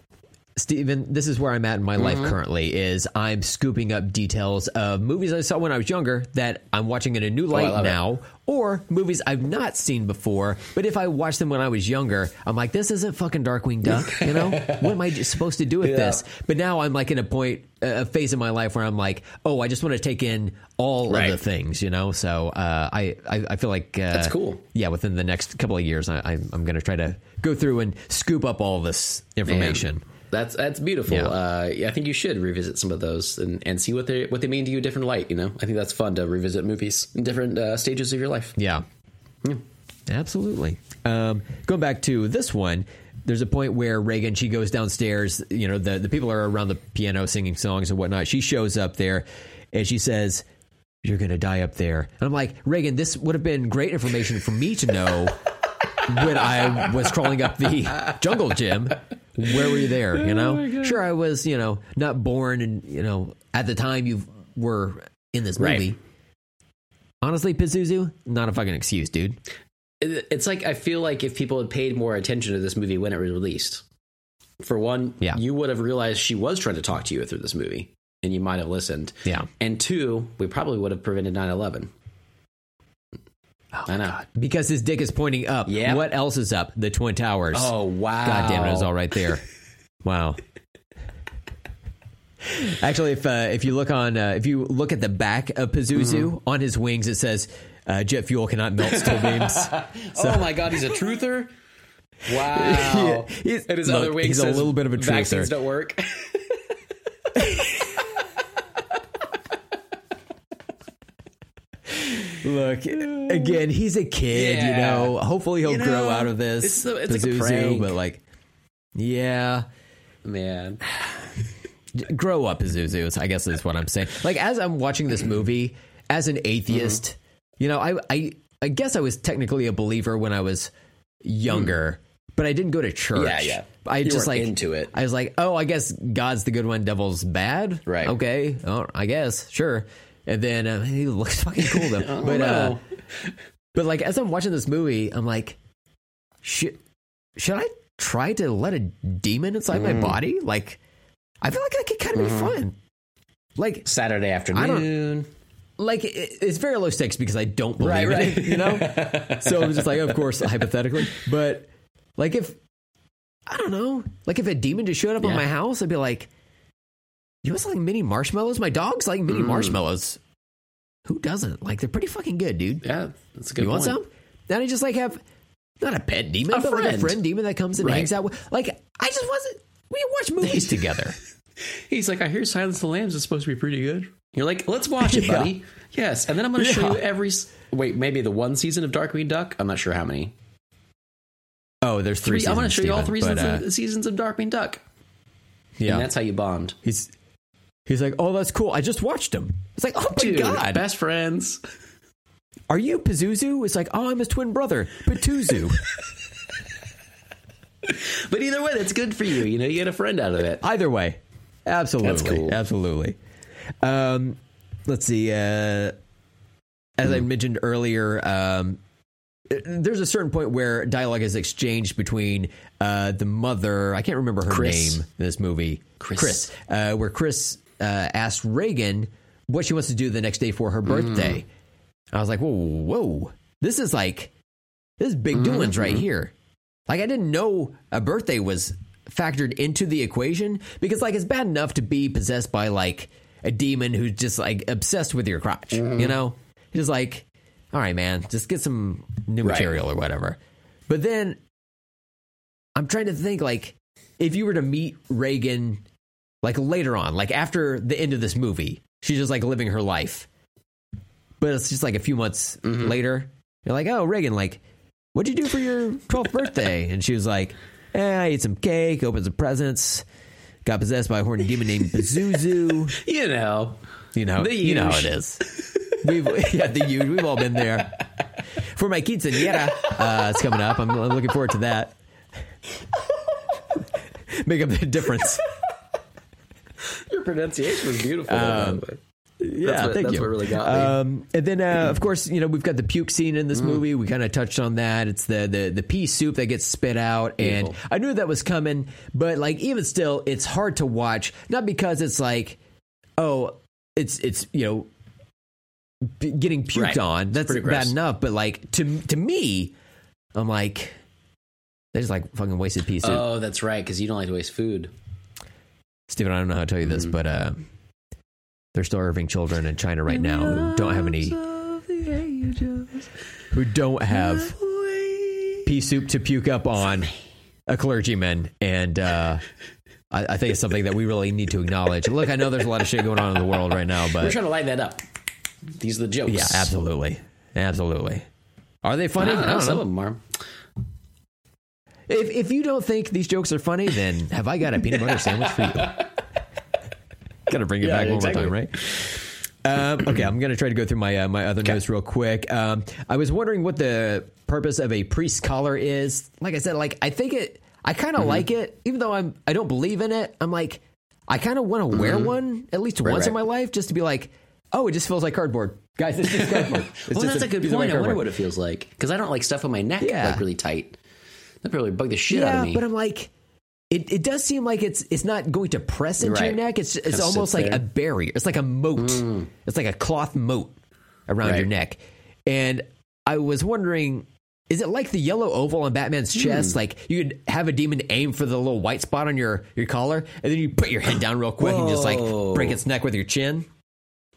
Speaker 2: Steven, this is where I'm at in my
Speaker 1: Mm-hmm.
Speaker 2: life currently is I'm scooping up details of movies I saw when I was younger that I'm watching in a new light
Speaker 1: Oh, love it.
Speaker 2: now or movies I've not seen before but if I watched them when I was younger I'm like this isn't fucking Darkwing Duck you know what am I supposed to do with
Speaker 1: Yeah.
Speaker 2: this but now I'm like in a point a phase in my life where I'm like oh I just want to take in all
Speaker 1: Right.
Speaker 2: of the things you know so uh, I, I I feel like uh,
Speaker 1: That's cool.
Speaker 2: yeah within the next couple of years I, I'm going to try to go through and scoop up all this information
Speaker 1: Man, that's that's beautiful.
Speaker 2: Yeah.
Speaker 1: Uh, yeah, I think you should revisit some of those and, and see what they what they mean to you in a different light. You know, I think that's fun to revisit movies in different uh, stages of your life.
Speaker 2: Yeah. Absolutely. Um, going back to this one, there's a point where Regan, she goes downstairs. You know, the, the people are around the piano singing songs and whatnot. She shows up there and she says, You're going to die up there. And I'm like, Regan, this would have been great information for me to know when I was crawling up the jungle gym. Where were you there? Oh you know? sure, I was, you know, not born and, you know, at the time you were in this
Speaker 1: Right.
Speaker 2: movie. Honestly, Pazuzu, not a fucking excuse, dude.
Speaker 1: It's like I feel like if people had paid more attention to this movie when it was released, for one,
Speaker 2: Yeah.
Speaker 1: you would have realized she was trying to talk to you through this movie, and you might have listened.
Speaker 2: Yeah.
Speaker 1: And two, we probably would have prevented 9-11. I know.
Speaker 2: Because his dick is pointing up.
Speaker 1: Yep.
Speaker 2: What else is up? The Twin Towers.
Speaker 1: Oh wow!
Speaker 2: God damn it, it was all right there. wow. Actually, if uh, if you look on uh, if you look at the back of Pazuzu
Speaker 1: Mm-hmm.
Speaker 2: on his wings, it says uh, jet fuel cannot melt steel beams.
Speaker 1: oh my god, he's a truther. Wow.
Speaker 2: He's-
Speaker 1: and his
Speaker 2: look,
Speaker 1: other wing
Speaker 2: he's a little bit of a
Speaker 1: vaccines
Speaker 2: truther.
Speaker 1: don't work.
Speaker 2: Look, again, he's a kid. You know, hopefully he'll
Speaker 1: You know,
Speaker 2: grow out of this.
Speaker 1: it's a- it's like a prank.
Speaker 2: but like, yeah.
Speaker 1: Man.
Speaker 2: grow up, Pazuzu. I guess is what I'm saying. Like as I'm watching this movie, as an atheist, mm-hmm. you know, I, I I guess I was technically a believer when I was younger, mm. but I didn't go to church.
Speaker 1: Yeah, yeah.
Speaker 2: I
Speaker 1: You
Speaker 2: just like
Speaker 1: into it.
Speaker 2: I was like, oh, I guess God's the good one, devil's bad.
Speaker 1: Right.
Speaker 2: Okay. Oh, I guess sure. And then uh, he looks fucking cool though.
Speaker 1: Oh,
Speaker 2: but uh, but like as I'm watching this movie, I'm like, should should I try to let a demon inside
Speaker 1: Mm.
Speaker 2: my body? Like, I feel like that could kind of
Speaker 1: Mm-hmm.
Speaker 2: be fun. Like,
Speaker 1: Saturday afternoon.
Speaker 2: like it, it's very low stakes because I don't believe
Speaker 1: Right, right.
Speaker 2: it, you know. so I'm just like, of course, hypothetically, but like if I don't know, like if a demon just showed up
Speaker 1: Yeah.
Speaker 2: on my house, I'd be like, you some like mini marshmallows? My dog's like mini
Speaker 1: Mm.
Speaker 2: marshmallows. Who doesn't? Like they're pretty fucking good, dude.
Speaker 1: Yeah, that's a good one.
Speaker 2: you want some? Then I just like have not a pet demon,
Speaker 1: A
Speaker 2: but like a
Speaker 1: friend.
Speaker 2: friend demon that comes and
Speaker 1: Right.
Speaker 2: hangs out with. Like I just wasn't. We watch movies together.
Speaker 1: He's like, I hear Silence of the Lambs is supposed to be pretty good. You're like, let's watch it,
Speaker 2: Yeah.
Speaker 1: buddy. Yes, and then I'm going to show you every. Wait, maybe the one season of Darkwing Duck. I'm not sure how many.
Speaker 2: Oh, there's three.
Speaker 1: Three. I'm going to show
Speaker 2: seasons,
Speaker 1: you all three
Speaker 2: but,
Speaker 1: seasons,
Speaker 2: uh,
Speaker 1: of, seasons of Darkwing Duck,
Speaker 2: yeah,
Speaker 1: and that's how you bond.
Speaker 2: he's he's like, oh, that's cool. I just watched him. It's like, oh my
Speaker 1: Dude,
Speaker 2: god,
Speaker 1: best friends.
Speaker 2: are you Pazuzu? It's like, oh, I'm his twin brother, Patuzu.
Speaker 1: But either way, that's good for you. You know, you get a friend out of it.
Speaker 2: Either way, absolutely,
Speaker 1: That's cool.
Speaker 2: absolutely. Um, let's see. Uh, as I mentioned earlier, um, there's a certain point where dialogue is exchanged between uh, the mother. I can't remember her
Speaker 1: Chris.
Speaker 2: name in this movie.
Speaker 1: Chris.
Speaker 2: uh, where Chris uh, asked Regan what she wants to do the next day for her birthday. I was like, whoa, whoa, this is like this is big mm-hmm, doings right mm-hmm. here. Like I didn't know a birthday was factored into the equation because like it's bad enough to be possessed by like a demon who's just like obsessed with your crotch, you mm-hmm. know? Just like, all right, man, just get some new
Speaker 1: Right.
Speaker 2: material or whatever. But then I'm trying to think like if you were to meet Regan like later on, like after the end of this movie, she's just like living her life. But it's just like a few months later, you're like, oh, Regan, like, what'd you do for your 12th birthday? And she was like, eh, I ate some cake, opened some presents, got possessed by a horny demon named Pazuzu.
Speaker 1: You know,
Speaker 2: You know,
Speaker 1: The
Speaker 2: you know how it We've yeah, the huge. We've all been there. For my quinceanera, uh, it's coming up. I'm, I'm looking forward to that. Make up the difference.
Speaker 1: Pronunciation was beautiful.
Speaker 2: Um, Yeah,
Speaker 1: what-
Speaker 2: thank
Speaker 1: that's
Speaker 2: you.
Speaker 1: what really got me.
Speaker 2: Um, and then, uh, of course, you know we've got the puke scene in this
Speaker 1: Mm.
Speaker 2: movie. We kind of touched on that. It's the the the pea soup that gets spit out, and I knew that was coming. But like, even still, it's hard to watch. Not because it's like, oh, it's it's you know getting puked
Speaker 1: Right.
Speaker 2: on. That's bad
Speaker 1: gross.
Speaker 2: enough. But like to to me, I'm like, they just like fucking wasted pea soup.
Speaker 1: Oh, that's right, because you don't like to waste food.
Speaker 2: Steven, I don't know how to tell you this,
Speaker 1: Mhm.
Speaker 2: but uh, they're starving children in China right now who don't have any, who don't have pea soup to puke up on a clergyman, and uh, I, I think it's something that we really need to acknowledge. Look, I know there's a lot of shit going on in the world right now, but.
Speaker 1: We're trying to lighten that up. These are the jokes.
Speaker 2: yeah, absolutely, absolutely. Are they funny?
Speaker 1: I don't
Speaker 2: I don't
Speaker 1: some of them are.
Speaker 2: If if you don't think these jokes are funny, then have I got a peanut butter sandwich for you? Got to bring it
Speaker 1: Yeah,
Speaker 2: back one more time, right? Um, okay, I'm going to try to go through my uh, my other notes real quick. Um, I was wondering what the purpose of a priest collar is. Like I said, like I think it. I kind of
Speaker 1: Mm-hmm.
Speaker 2: like it, even though I'm I don't believe in it. I'm like I kind of want to wear one at least once in
Speaker 1: Mm-hmm.
Speaker 2: my life, just to be like, oh, it just feels like cardboard, guys. It's just cardboard. It's
Speaker 1: Well,
Speaker 2: just
Speaker 1: that's a good point. I wonder what it feels like because I don't like stuff on my neck
Speaker 2: Yeah.
Speaker 1: like really tight. That probably bug the shit out
Speaker 2: Yeah,
Speaker 1: of me.
Speaker 2: but I'm like, it, it does seem like it's it's not going to press into your neck. It's it's
Speaker 1: Kinda
Speaker 2: almost like
Speaker 1: there.
Speaker 2: a barrier. It's like a moat. Mm. It's like a cloth moat around
Speaker 1: Right.
Speaker 2: your neck. And I was wondering, is it like the yellow oval on Batman's hmm. chest? Like you could have a demon aim for the little white spot on your your collar, and then you put your head down real quick and just like break its neck with your chin.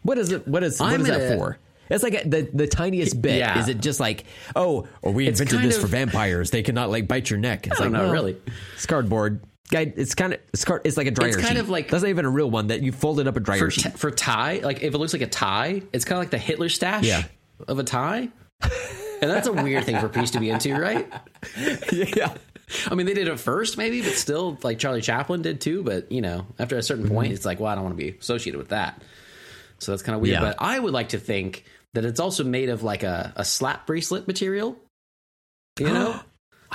Speaker 2: What is it? What is what
Speaker 1: I'm
Speaker 2: that
Speaker 1: gonna-
Speaker 2: for? It's like the the tiniest bit.
Speaker 1: Yeah.
Speaker 2: Is it just like, oh, or we
Speaker 1: It's
Speaker 2: invented this
Speaker 1: of-
Speaker 2: for vampires? They cannot like bite your neck. It's
Speaker 1: I don't
Speaker 2: like,
Speaker 1: know,
Speaker 2: well,
Speaker 1: really.
Speaker 2: It's cardboard. Guy, it's kind of it's, card, it's like a dryer.
Speaker 1: It's kind
Speaker 2: sheet.
Speaker 1: of like-
Speaker 2: that's not even a real one. That you folded up a dryer
Speaker 1: for,
Speaker 2: sheet.
Speaker 1: t- for tie, like if it looks like a tie, it's kind of like the Hitler stash
Speaker 2: Yeah.
Speaker 1: of a tie. And that's a weird thing for priests to be into, right?
Speaker 2: yeah,
Speaker 1: I mean, they did it first, maybe, but still, like Charlie Chaplin did too. But you know, after a certain mm-hmm. point, it's like, well, I don't want to be associated with that. So that's kind of weird.
Speaker 2: Yeah.
Speaker 1: But I would like to think that it's also made of like a, a slap bracelet material. You know,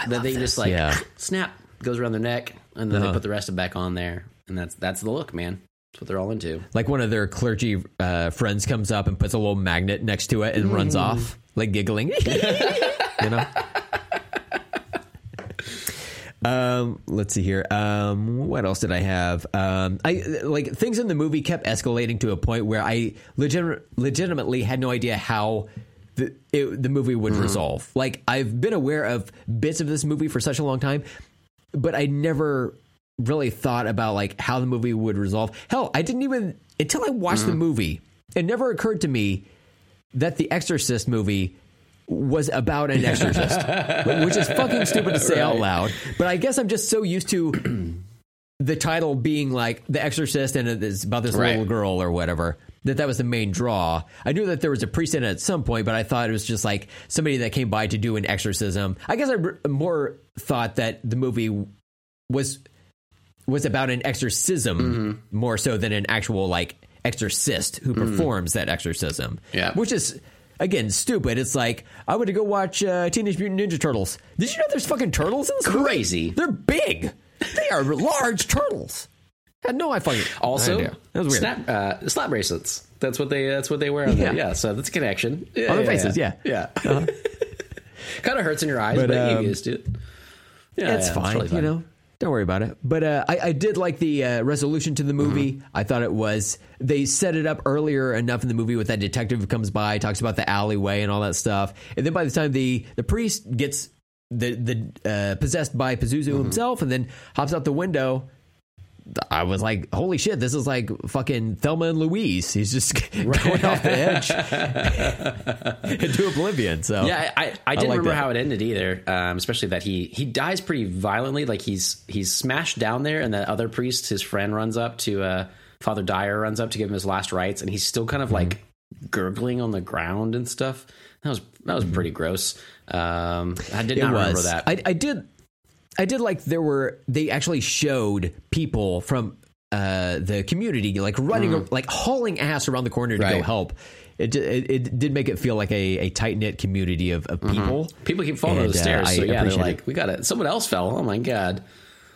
Speaker 1: that they just like
Speaker 2: Yeah.
Speaker 1: snap goes around their neck, and then
Speaker 2: Uh-huh.
Speaker 1: they put the rest of it back on there, and that's that's the look, man. That's what they're all into.
Speaker 2: like one of their clergy uh, friends comes up and puts a little magnet next to it and runs off, like giggling. you know. Um, let's see here. Um, what else did I have? Um, I like things in the movie kept escalating to a point where I legit- legitimately had no idea how the it, the movie would resolve. Like I've been aware of bits of this movie for such a long time, but I never really thought about like how the movie would resolve. Hell, I didn't even until I watched the movie. It never occurred to me that the Exorcist movie was about an exorcist, which is fucking stupid to say out loud. But I guess I'm just so used to the title being like The Exorcist and it's about this
Speaker 1: Right.
Speaker 2: little girl or whatever. That that was the main draw. I knew that there was a priest in it at some point, but I thought it was just like somebody that came by to do an exorcism. I guess I more thought that the movie was was about an exorcism mm-hmm. more so than an actual like exorcist who mm-hmm. performs that exorcism.
Speaker 1: Yeah.
Speaker 2: which is again stupid. It's like I went to go watch uh, Teenage Mutant Ninja Turtles. Did you know there's fucking turtles in this movie?
Speaker 1: Crazy.
Speaker 2: They're big. They are large turtles. Had no I fucking
Speaker 1: Also,
Speaker 2: idea. That was weird.
Speaker 1: snap uh, slap bracelets. That's what they. That's what they wear on there.
Speaker 2: Yeah.
Speaker 1: Yeah, so that's a connection. Yeah,
Speaker 2: On their faces,
Speaker 1: yeah.
Speaker 2: yeah. Uh-huh.
Speaker 1: kind of hurts in your eyes,
Speaker 2: But,
Speaker 1: but,
Speaker 2: um,
Speaker 1: you used to it. Yeah,
Speaker 2: it's
Speaker 1: yeah,
Speaker 2: fine,
Speaker 1: totally
Speaker 2: you know. Don't worry about it. But uh, I, I did like the uh, resolution to the movie.
Speaker 1: Mm-hmm.
Speaker 2: I thought it was they set it up earlier enough in the movie with that detective who comes by, talks about the alleyway and all that stuff, and then by the time the the priest gets the the uh, possessed by Pazuzu
Speaker 1: Mm-hmm.
Speaker 2: himself, and then hops out the window. I was like, "Holy shit! This is like fucking Thelma and Louise." He's just going off the edge into oblivion. So
Speaker 1: Yeah, I, I, I didn't
Speaker 2: like
Speaker 1: remember
Speaker 2: that.
Speaker 1: how it ended either. Um, especially that he he dies pretty violently. Like he's he's smashed down there, and the other priest, his friend, runs up to uh, Father Dyer runs up to give him his last rites, and he's still kind of like
Speaker 2: Mm-hmm.
Speaker 1: gurgling on the ground and stuff. That was that was pretty gross. Um, I did not remember that.
Speaker 2: I, I did. I did like there were they actually showed people from uh, the community, like running, like hauling ass around the corner to go
Speaker 1: Mm.
Speaker 2: Help. It, it, it did make it feel like a, a tight knit community of, of people.
Speaker 1: People keep falling
Speaker 2: And,
Speaker 1: the
Speaker 2: uh,
Speaker 1: stairs.
Speaker 2: I
Speaker 1: so yeah, they're like,
Speaker 2: it.
Speaker 1: we got it. Someone else fell. Oh my god.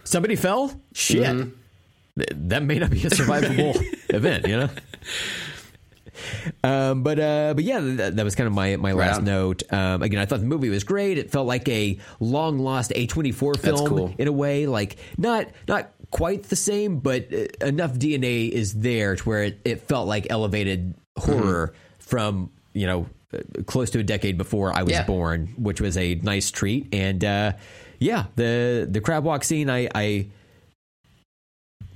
Speaker 2: Somebody fell. Shit,
Speaker 1: Mm-hmm.
Speaker 2: That may not be a survivable event, you know. Um, but uh, but yeah, that, that was kind of my my last note. Um, again, I thought the movie was great. It felt like a long lost A twenty four film
Speaker 1: cool.
Speaker 2: in a way, like not not quite the same, but uh, enough DNA is there to where it, it felt like elevated horror from you know close to a decade before I was
Speaker 1: Yeah.
Speaker 2: born, which was a nice treat. And uh, yeah, the the crab walk scene, I I,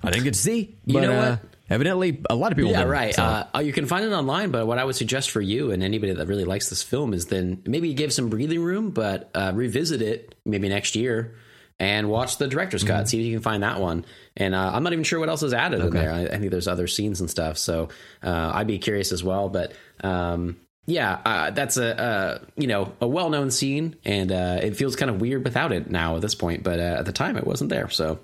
Speaker 2: I didn't get to see.
Speaker 1: You
Speaker 2: but,
Speaker 1: know
Speaker 2: uh,
Speaker 1: what?
Speaker 2: Evidently, a lot of people.
Speaker 1: Yeah,
Speaker 2: didn't,
Speaker 1: right.
Speaker 2: so.
Speaker 1: Uh, uh, you can find it online, but what I would suggest for you and anybody that really likes this film is then maybe give some breathing room, but uh, revisit it maybe next year and watch the director's
Speaker 2: Mm-hmm.
Speaker 1: cut. See if you can find that one. And uh, I'm not even sure what else is added in there. I, I think there's other scenes and stuff. So uh, I'd be curious as well. But um, yeah, uh, that's a uh, you know a well known scene, and uh, it feels kind of weird without it now at this point. But uh, at the time, it wasn't there. So.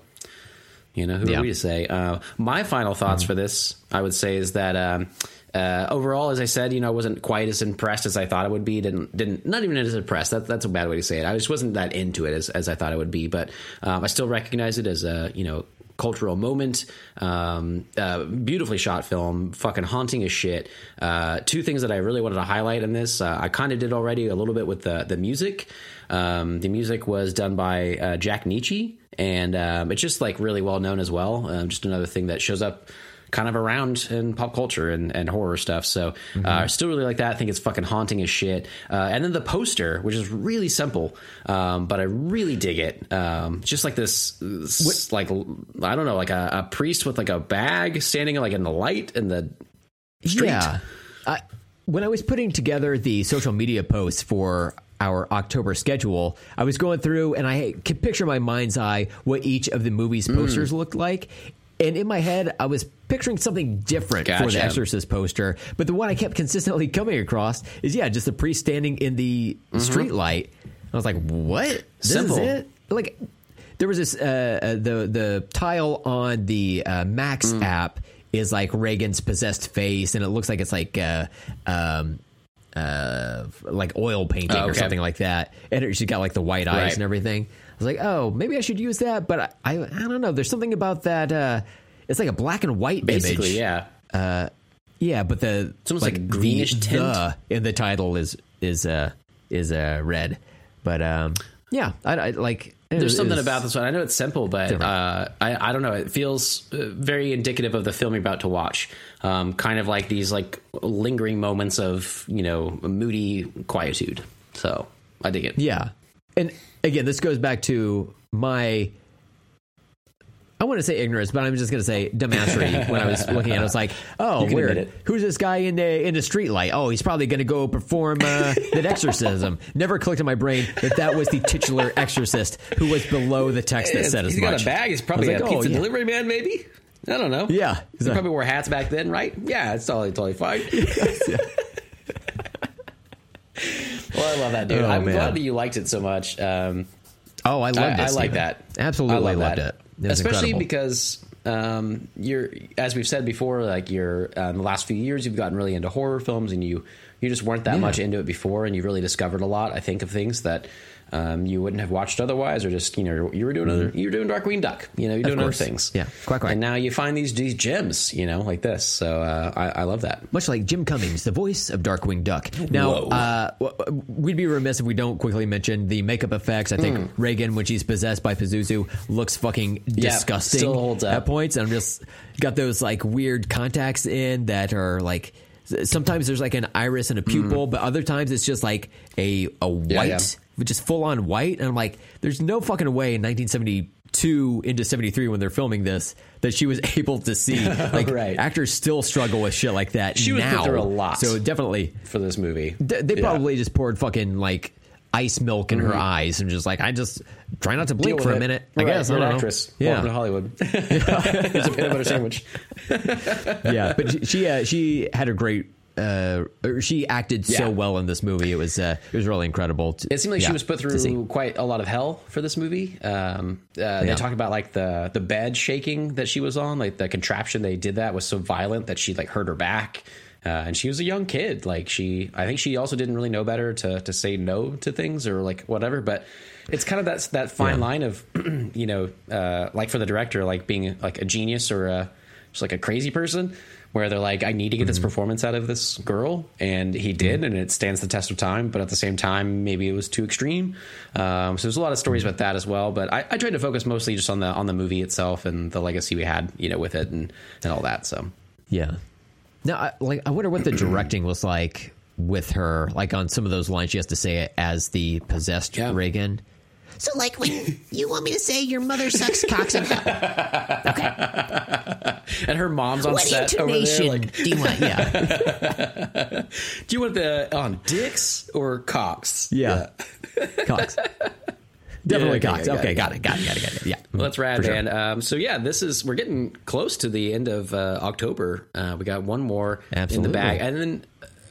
Speaker 1: You know, who
Speaker 2: Yeah.
Speaker 1: are we to say? Uh, my final thoughts for this, I would say, is that um, uh, overall, as I said, you know, I wasn't quite as impressed as I thought it would be. Didn't didn't not even as impressed. That, that's a bad way to say it. I just wasn't that into it as, as I thought it would be. But um, I still recognize it as a you know cultural moment. Um, uh, beautifully shot film, fucking haunting as shit. Uh, two things that I really wanted to highlight in this, uh, I kind of did already a little bit with the the music. Um, the music was done by uh, Jack Nitzsche, and um, it's just like really well known as well. Um, just another thing that shows up kind of around in pop culture and, and horror stuff. So uh, still really like that. I think it's fucking haunting as shit. Uh, and then the poster, which is really simple, um, but I really dig it. Um, just like this, this like I don't know, like a, a priest with like a bag standing like in the light in the street.
Speaker 2: Yeah. I, when I was putting together the social media posts for our October schedule, I was going through and I could picture in my mind's eye what each of the movie's
Speaker 1: Mm.
Speaker 2: posters looked like. And in my head, I was picturing something different for the Exorcist poster. But the one I kept consistently coming across is, yeah, just the priest standing in the street light. I was like, what? This
Speaker 1: Mm-hmm. Simple.
Speaker 2: is it? Like, there was this, uh, uh, the, the tile on the uh, Max
Speaker 1: Mm.
Speaker 2: app is like Regan's possessed face, and it looks like it's like uh, um, uh, like oil painting
Speaker 1: Oh,
Speaker 2: or something like that. And she's got like the white eyes
Speaker 1: Right.
Speaker 2: and everything. I was like, oh, maybe I should use that, but I, I, I don't know. There's something about that. Uh, it's like a black and white
Speaker 1: Basically,
Speaker 2: image.
Speaker 1: yeah.
Speaker 2: yeah. But the
Speaker 1: It's almost like a greenish
Speaker 2: the,
Speaker 1: tint.
Speaker 2: the in the title is is uh is uh red. But um, yeah, I, I like.
Speaker 1: There's
Speaker 2: was-
Speaker 1: something
Speaker 2: was-
Speaker 1: about this one. I know it's simple, but uh, I, I don't know. It feels uh, very indicative of the film you're about to watch. Um, kind of like these like lingering moments of you know moody quietude. So I dig it.
Speaker 2: Yeah. And again, this goes back to my I want to say ignorance, but I'm just going to say dumbassery. when I was looking at it, I was like, "Oh, weird. Who's this guy in the in the street light? Oh, he's probably going to go perform uh, that exorcism." Never clicked in my brain that that was the titular exorcist who was below the text that said as
Speaker 1: He's
Speaker 2: much.
Speaker 1: got a bag. He's probably
Speaker 2: was
Speaker 1: a
Speaker 2: like, oh,
Speaker 1: pizza
Speaker 2: yeah.
Speaker 1: delivery man, maybe. I don't know.
Speaker 2: Yeah,
Speaker 1: They probably wore hats back then, right? Yeah, it's totally totally fine. well, I love that dude.
Speaker 2: Oh,
Speaker 1: I'm
Speaker 2: man.
Speaker 1: glad that you liked it so much. Um,
Speaker 2: Oh, I
Speaker 1: I,
Speaker 2: loved it.
Speaker 1: I like that.
Speaker 2: Absolutely,
Speaker 1: I love
Speaker 2: loved
Speaker 1: that.
Speaker 2: it. It
Speaker 1: Especially
Speaker 2: incredible.
Speaker 1: because um, you're, as we've said before, like you're uh, in the last few years, you've gotten really into horror films, and you you just weren't that much into it before, and you really discovered a lot. I think of things that. Um, you wouldn't have watched otherwise, or just you know you were doing other you were doing Darkwing Duck, you know you're doing other
Speaker 2: Mm-hmm.
Speaker 1: things,
Speaker 2: Yeah. Quack, quack.
Speaker 1: And now you find these these gems, you know, like this. So uh, I, I love that.
Speaker 2: much like Jim Cummings, the voice of Darkwing Duck. Now, uh, we'd be remiss if we don't quickly mention the makeup effects. I think
Speaker 1: Hmm.
Speaker 2: Regan, when she's possessed by Pazuzu, looks fucking disgusting
Speaker 1: still holds up.
Speaker 2: at points. And I'm just got those like weird contacts in that are like. Sometimes there's like an iris and a pupil, but other times it's just like a a white,
Speaker 1: Hmm. yeah.
Speaker 2: just full on white. And I'm like, there's no fucking way in 1972 into 73 when they're filming this that she was able to see. Like
Speaker 1: Right.
Speaker 2: actors still struggle with shit like that.
Speaker 1: She was put
Speaker 2: now.
Speaker 1: through a lot.
Speaker 2: So definitely,
Speaker 1: for this movie.
Speaker 2: th- they
Speaker 1: Yeah.
Speaker 2: probably just poured fucking like ice milk in her eyes and just like I just try not to blink for a
Speaker 1: it.
Speaker 2: minute. I guess
Speaker 1: you're
Speaker 2: I
Speaker 1: an
Speaker 2: don't know.
Speaker 1: actress. Welcome to
Speaker 2: Yeah,
Speaker 1: Hollywood. Here's a peanut butter sandwich.
Speaker 2: yeah. But she she, uh, she had a great uh, she acted so well in this movie. It was uh, it was really incredible. To,
Speaker 1: It seemed like
Speaker 2: yeah,
Speaker 1: she was put through quite a lot of hell for this movie. Um, uh, They
Speaker 2: Yeah.
Speaker 1: talk about like the the bed shaking that she was on, like the contraption they did that was so violent that she like hurt her back. Uh, and she was a young kid. Like she, I think she also didn't really know better to to say no to things or like whatever. But it's kind of that that fine
Speaker 2: Yeah.
Speaker 1: line of you know, uh, like for the director, like being like a genius or a, just like a crazy person. Where they're like, I need to get
Speaker 2: Mm-hmm.
Speaker 1: this performance out of this girl, and he did, and it stands the test of time. But at the same time, maybe it was too extreme. Um, so there's a lot of stories
Speaker 2: Mm-hmm.
Speaker 1: about that as well. But I, I tried to focus mostly just on the on the movie itself and the legacy we had, you know, with it and and all that. So
Speaker 2: Yeah. Now, I, like, I wonder what the directing was like with her. Like on some of those lines, she has to say it as the possessed
Speaker 1: Yeah.
Speaker 2: Regan.
Speaker 3: So, like, when you want me to say your mother sucks cocks in hell,
Speaker 1: and her mom's on
Speaker 3: what
Speaker 1: set over there.
Speaker 3: intonation
Speaker 1: Like,
Speaker 3: do you want? Yeah.
Speaker 1: do you want the on dicks or cocks?
Speaker 2: Yeah. Cox. Definitely
Speaker 1: Yeah, okay,
Speaker 2: Cox. Okay,
Speaker 1: it.
Speaker 2: got it. Got it. Got it. Got it. Yeah.
Speaker 1: Well, that's rad,
Speaker 2: sure.
Speaker 1: man. Um, so yeah, this is we're getting close to the end of uh, October. Uh, we got one more in the bag, and then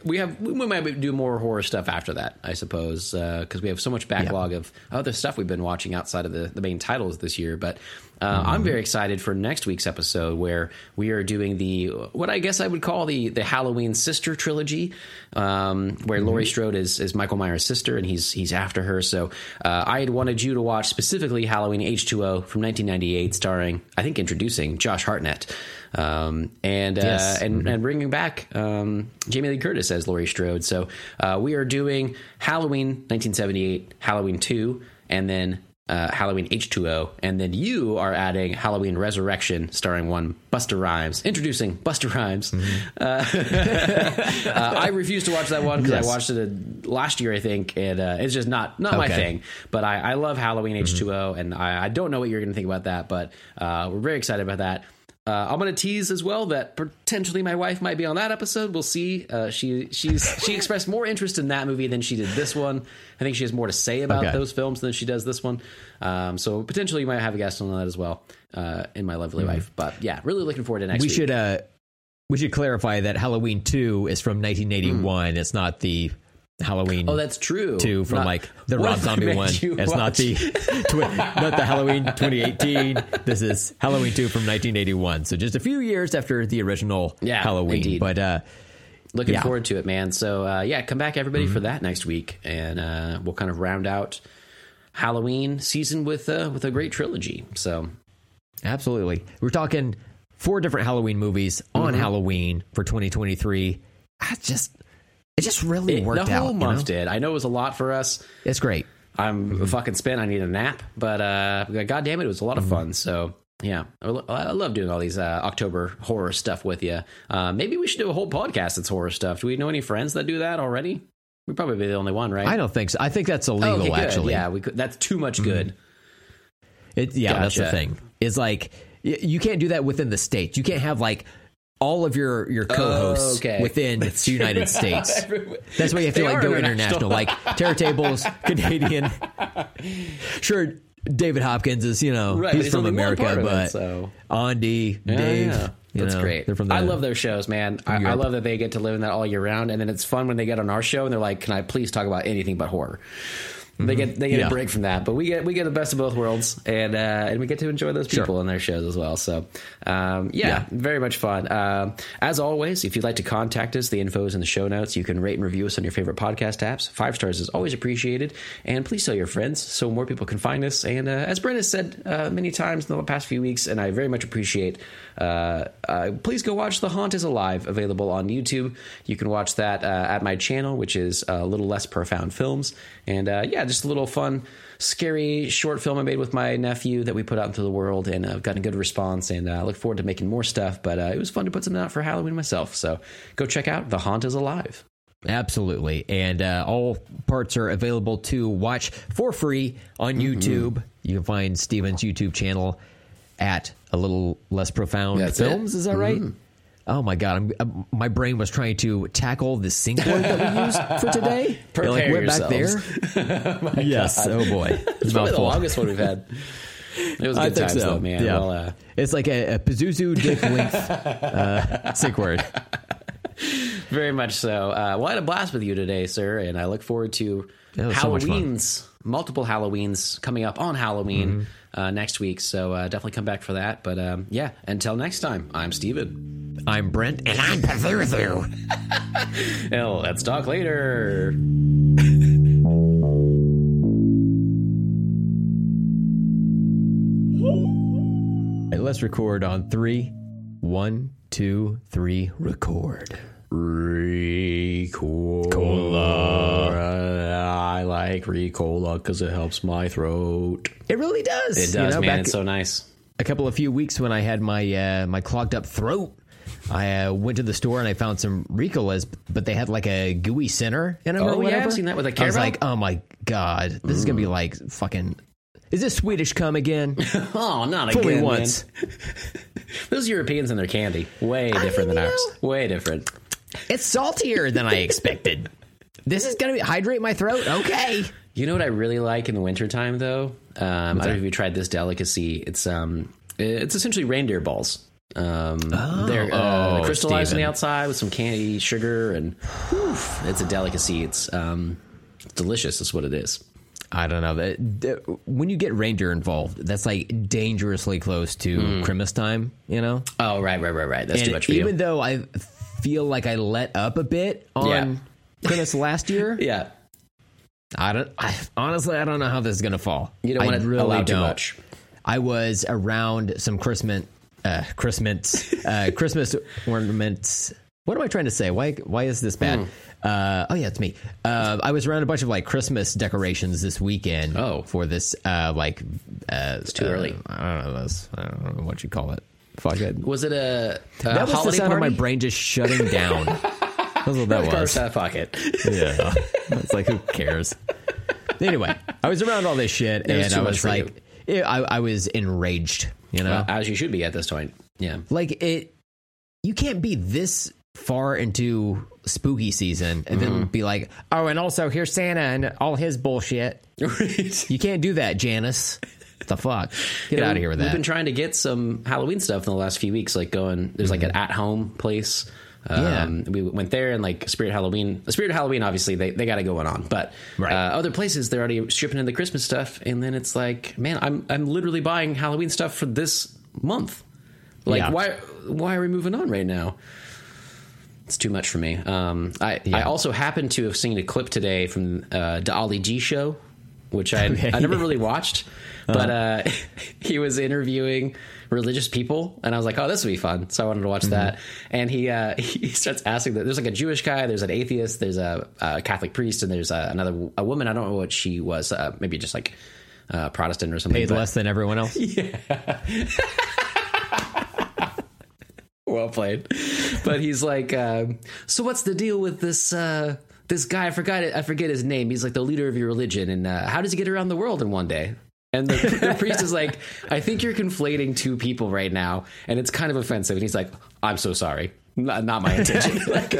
Speaker 1: we have we might do more horror stuff after that, I suppose, because we have so much backlog of other stuff we've been watching outside of the, the main titles this year. But uh, I'm very excited for next week's episode where we are doing the what I guess I would call the the Halloween sister trilogy, um, where Laurie Strode is is Michael Myers' sister, and he's he's after her. So uh, I had wanted you to watch specifically Halloween H2O from 1998, starring I think introducing Josh Hartnett. Um, and uh,
Speaker 2: Yes.
Speaker 1: and and bringing back um, Jamie Lee Curtis as Laurie Strode. So uh, we are doing Halloween 1978, Halloween 2, and then uh, Halloween H2O, and then you are adding Halloween Resurrection, starring one Busta Rhymes, introducing Busta Rhymes. Uh, uh, I refuse to watch that one because
Speaker 2: Yes.
Speaker 1: I watched it uh, last year, I think, and uh, it's just not not my thing. But I, I love Halloween H2O, and I, I don't know what you're going to think about that, but uh, we're very excited about that. Uh, I'm going to tease as well that potentially my wife might be on that episode. We'll see. Uh, she she's she expressed more interest in that movie than she did this one. I think she has more to say about
Speaker 2: Okay.
Speaker 1: those films than she does this one. Um, so potentially you might have a guest on that as well uh, in my lovely wife. But yeah, really looking forward to next
Speaker 2: we
Speaker 1: week.
Speaker 2: should uh we should clarify that Halloween 2 is from 1981. It's not the Halloween
Speaker 1: oh, that's true.
Speaker 2: 2 from
Speaker 1: Not-
Speaker 2: like the Rob Zombie one. It's not the twi- not the Halloween 2018. This is Halloween 2 from 1981. So just a few years after the original
Speaker 1: Yeah,
Speaker 2: Halloween.
Speaker 1: indeed.
Speaker 2: But uh
Speaker 1: looking
Speaker 2: Yeah.
Speaker 1: forward to it, man. So uh, yeah, come back everybody for that next week, and uh, we'll kind of round out Halloween season with uh, with a great trilogy. So
Speaker 2: Absolutely. We're talking four different Halloween movies on
Speaker 1: Mm-hmm.
Speaker 2: Halloween for 2023. I just it just really
Speaker 1: it-
Speaker 2: worked
Speaker 1: the whole
Speaker 2: out. you
Speaker 1: month
Speaker 2: know?
Speaker 1: did. I know it was a lot for us.
Speaker 2: It's great.
Speaker 1: I'm fucking spent. I need a nap, but uh, god damn it, it was a lot of
Speaker 2: Mm-hmm.
Speaker 1: fun. So yeah, I love doing all these uh, October horror stuff with you. Uh, maybe we should do a whole podcast that's horror stuff. Do we know any friends that do that already? We probably be the only one, right?
Speaker 2: I don't think so. I think that's illegal
Speaker 1: Oh, okay,
Speaker 2: actually.
Speaker 1: Yeah, we could, that's too much good.
Speaker 2: It, yeah, that's the thing. Is like you can't do that within the state. You can't have like all of your your co-hosts
Speaker 1: Oh, okay.
Speaker 2: within the United States. That's why you have to like go
Speaker 1: international.
Speaker 2: international. like Terror Tables, Canadian. Sure, David Hopkins is you know
Speaker 1: Right,
Speaker 2: he's from America,
Speaker 1: of it,
Speaker 2: but
Speaker 1: so.
Speaker 2: Andy,
Speaker 1: Yeah,
Speaker 2: Dave,
Speaker 1: yeah. That's
Speaker 2: know,
Speaker 1: great.
Speaker 2: They're from the,
Speaker 1: I love their shows, man. I, I love that they get to live in that all year round, and then it's fun when they get on our show and they're like, "Can I please talk about anything but horror?" They get they get
Speaker 2: Yeah.
Speaker 1: a break from that, but we get we get the best of both worlds, and uh, and we get to enjoy those
Speaker 2: Sure.
Speaker 1: people in their shows as well. So, um, yeah,
Speaker 2: Yeah.
Speaker 1: very much fun. Um, as always, if you'd like to contact us, the info is in the show notes. You can rate and review us on your favorite podcast apps. Five stars is always appreciated, and please tell your friends so more people can find us. And uh, as Brent has said uh, many times in the past few weeks, and I very much appreciate. Uh, uh, please go watch The Haunt is Alive, available on YouTube. You can watch that uh, at my channel, which is uh, a little less profound films. And uh, yeah, just a little fun, scary short film I made with my nephew that we put out into the world, and I've gotten a good response. And uh, I look forward to making more stuff. But uh, it was fun to put something out for Halloween myself. So go check out The Haunt is Alive.
Speaker 2: Absolutely. And uh, all parts are available to watch for free on
Speaker 1: Mm-hmm.
Speaker 2: YouTube. You can find Steven's YouTube channel at a little less profound
Speaker 1: That's
Speaker 2: films.
Speaker 1: it.
Speaker 2: Is that right? Oh my god! I'm, uh, my brain was trying to tackle the sync word that we used for today. It, like
Speaker 1: Prepare
Speaker 2: went back
Speaker 1: yourselves.
Speaker 2: there. yes. Oh boy.
Speaker 1: It's probably the longest one we've had. It was
Speaker 2: I
Speaker 1: good times
Speaker 2: so.
Speaker 1: though, man.
Speaker 2: Yeah.
Speaker 1: Well, uh,
Speaker 2: it's like a, a Pazuzu dick length uh, sync word.
Speaker 1: Very much so. Uh, well, I had a blast with you today, sir, and I look forward to
Speaker 2: was so.
Speaker 1: Halloween's, multiple Halloweens coming up on Halloween
Speaker 2: Mm-hmm.
Speaker 1: Uh, next week. So uh, definitely come back for that. But um, yeah, until next time, I'm Steven.
Speaker 2: I'm Brent, and
Speaker 3: And I'm Pathurthu.
Speaker 1: Hell, let's talk later.
Speaker 2: Hey, let's record on three. One, two, three. Record.
Speaker 1: Ricola. I like Ricola because it helps my throat.
Speaker 2: It really does.
Speaker 1: It does,
Speaker 2: You know,
Speaker 1: man. It's so nice.
Speaker 2: a couple of few weeks when I had my uh, my clogged up throat, I uh, went to the store and I found some Ricolas, but they had like a gooey center in them
Speaker 1: Oh,
Speaker 2: or
Speaker 1: yeah. I've seen that with a
Speaker 2: I was like, oh my god, this is gonna be like fucking. Is this Swedish cum again?
Speaker 1: Oh, not
Speaker 2: me
Speaker 1: again,
Speaker 2: once.
Speaker 1: Those Europeans and their candy, way different
Speaker 2: mean,
Speaker 1: than ours. Way different.
Speaker 2: It's saltier than I expected. This is gonna be hydrate my throat. Okay.
Speaker 1: You know what I really like in the wintertime, though? Um, I don't know if you tried this delicacy. It's um, it's essentially reindeer balls. Um, they're uh,
Speaker 2: oh,
Speaker 1: crystallized on the outside with some candy, sugar, and whew, it's a delicacy. It's um, delicious. Is what it is.
Speaker 2: I don't know that when you get reindeer involved, that's like dangerously close to Christmas time. You know,
Speaker 1: Oh, right, right, right, right. That's too much for you.
Speaker 2: even
Speaker 1: you.
Speaker 2: though I feel like I let up a bit on
Speaker 1: Yeah.
Speaker 2: Christmas last year,
Speaker 1: Yeah,
Speaker 2: I don't. I, honestly, I don't know how this is gonna fall.
Speaker 1: you don't want to
Speaker 2: really
Speaker 1: allow too much.
Speaker 2: I was around some Christmas, uh, Christmas, uh, Christmas ornaments. What am I trying to say? Why? Why is this bad?
Speaker 1: Hmm.
Speaker 2: Uh, oh yeah, it's me. Uh, I was around a bunch of like Christmas decorations this weekend.
Speaker 1: Oh.
Speaker 2: for this uh, like uh, it's
Speaker 1: too early.
Speaker 2: I don't know this. I don't know what you call it. Fuck it.
Speaker 1: Was it a, a
Speaker 2: that was the sound
Speaker 1: party?
Speaker 2: of my brain just shutting down. That's what that
Speaker 1: Of
Speaker 2: was.
Speaker 1: uh, fuck it.
Speaker 2: Yeah, it's like who cares? Anyway, I was around all this shit,
Speaker 1: It was
Speaker 2: and I was like, yeah, I, I was enraged. You know,
Speaker 1: As you should be at this point. Yeah.
Speaker 2: like it you can't be this far into spooky season and
Speaker 1: Mm-hmm.
Speaker 2: then be like oh and also here's santa and all his bullshit
Speaker 1: Right.
Speaker 2: you can't do that janice the fuck get out of here with that.
Speaker 1: We've been trying to get some Halloween stuff in the last few weeks, like going. There's like an at home place. Um, We went there and like Spirit Halloween. Spirit Halloween, obviously, they, they got it going on, but
Speaker 2: Right.
Speaker 1: uh, other places they're already stripping in the Christmas stuff, and then it's like, man, I'm I'm literally buying Halloween stuff for this month. Like,
Speaker 2: Yeah.
Speaker 1: why why are we moving on right now? It's too much for me. Um, I I also happened to have seen a clip today from uh, the Ali G show, which I
Speaker 2: Okay.
Speaker 1: I never really watched, but uh, he was interviewing religious people, and I was like, oh, this would be fun. So I wanted to watch that. And he uh, he starts asking that there's like a Jewish guy, there's an atheist, there's a, a Catholic priest, and there's a, another a woman. I don't know what she was, uh, maybe just like uh, Protestant or something.
Speaker 2: paid
Speaker 1: but-
Speaker 2: less than everyone else Yeah.
Speaker 1: well played. But he's like, um, so what's the deal with this? Uh, this guy, I forgot it. I forget his name. He's like the leader of your religion, and uh, how does he get around the world in one day? And the, the priest is like, I think you're conflating two people right now, and it's kind of offensive. And he's like, I'm so sorry, not, not my intention. Like-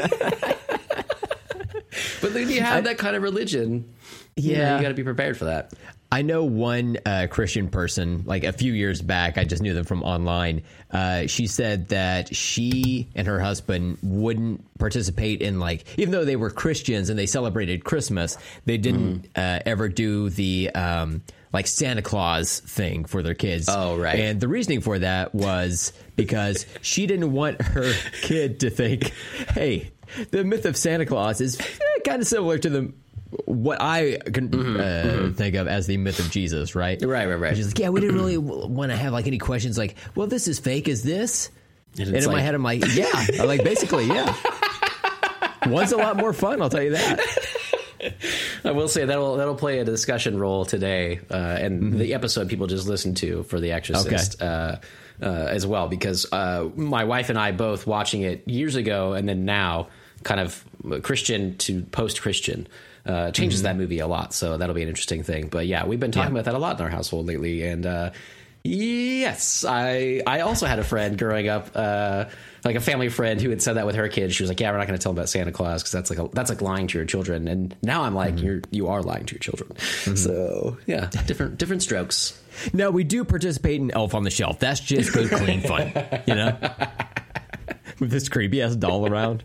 Speaker 1: but then you have that kind of religion. you know,
Speaker 2: Yeah.
Speaker 1: you got to be prepared for that.
Speaker 2: I know one uh, Christian person, like a few years back, I just knew them from online. Uh, she said that she and her husband wouldn't participate in, like, even though they were Christians and they celebrated Christmas, they didn't
Speaker 1: Mm-hmm.
Speaker 2: uh, ever do the, um, like, Santa Claus thing for their kids.
Speaker 1: Oh, right.
Speaker 2: And the reasoning for that was because she didn't want her kid to think, hey, the myth of Santa Claus is kind of similar to the what I can uh, think of as the myth of Jesus, right?
Speaker 1: Mm-hmm, Right, right, right.
Speaker 2: She's like, yeah, we didn't really want to have like any questions, like, well, this is fake, is this?
Speaker 1: And
Speaker 2: And, in my head, I'm like, yeah, I'm like basically, yeah. One's a lot more fun, I'll tell you that.
Speaker 1: I will say that'll that'll play a discussion role today, uh, and the episode people just listened to for The Exorcist uh, uh, as well, because uh, my wife and I both watching it years ago, and then now kind of Christian to post Christian. Uh, changes that movie a lot, so that'll be an interesting thing. But yeah, we've been talking
Speaker 2: Yeah.
Speaker 1: about that a lot in our household lately, and uh, yes, I I also had a friend growing up, uh, like a family friend who had said that with her kids. She was like, "Yeah, we're not going to tell them about Santa Claus because that's like a, that's like lying to your children." And now I'm like, "You're you are lying to your children." So yeah, different different strokes.
Speaker 2: No, we do participate in Elf on the Shelf. That's just good, clean fun, you know? with this creepy ass doll around.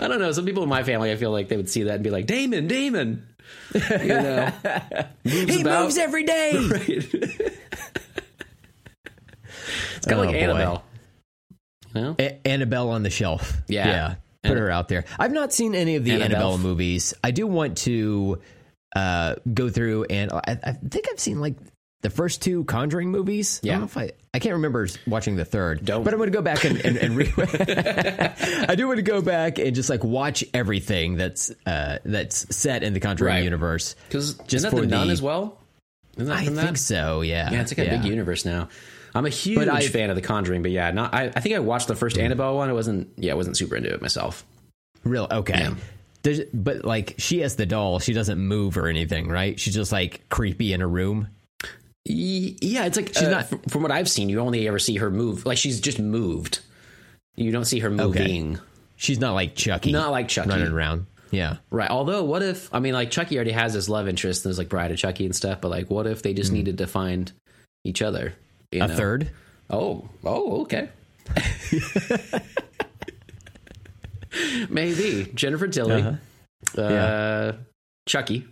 Speaker 1: I don't know. Some people in my family, I feel like they would see that and be like, Damon, Damon. You know, moves
Speaker 2: He
Speaker 1: about.
Speaker 2: moves every day.
Speaker 1: Right. It's kind of
Speaker 2: Oh,
Speaker 1: like. Annabelle. You know?
Speaker 2: A- Annabelle on the shelf.
Speaker 1: Yeah.
Speaker 2: yeah. Put her out there. I've not seen any of the
Speaker 1: Annabelle.
Speaker 2: Annabelle movies. I do want to uh, go through and I, I think I've seen like the first two Conjuring movies. I
Speaker 1: Yeah.
Speaker 2: if I I can't remember watching the third.
Speaker 1: Don't.
Speaker 2: But I'm going to go back and and, and re- I do want to go back and just like watch everything that's uh, that's set in the Conjuring
Speaker 1: Right.
Speaker 2: universe.
Speaker 1: Because
Speaker 2: Just
Speaker 1: isn't that
Speaker 2: for
Speaker 1: the nun as well? Isn't that
Speaker 2: I think so. Yeah.
Speaker 1: Yeah, it's like a big universe now. I'm a huge fan of The Conjuring, but yeah, not. I, I think I watched the first mm. Annabelle one. I wasn't. Yeah, I wasn't super into it myself.
Speaker 2: Real okay.
Speaker 1: Yeah.
Speaker 2: There's, but like she has the doll, she doesn't move or anything, right? She's just like creepy in a room.
Speaker 1: Yeah, it's like she's
Speaker 2: Uh, uh
Speaker 1: not. From what I've seen, you only ever see her move. Like she's just moved. You don't see her moving.
Speaker 2: She's not like Chucky,
Speaker 1: Not like Chucky.
Speaker 2: running around. Yeah,
Speaker 1: Right. Although, what if? I mean, like Chucky already has his love interest, and there's like Bride of Chucky and stuff. But like, what if they just mm. needed to find each other? You
Speaker 2: a
Speaker 1: know?
Speaker 2: third.
Speaker 1: Oh. Oh. Okay. Maybe Jennifer Tilly,
Speaker 2: Uh-huh.
Speaker 1: uh,
Speaker 2: Yeah.
Speaker 1: Chucky,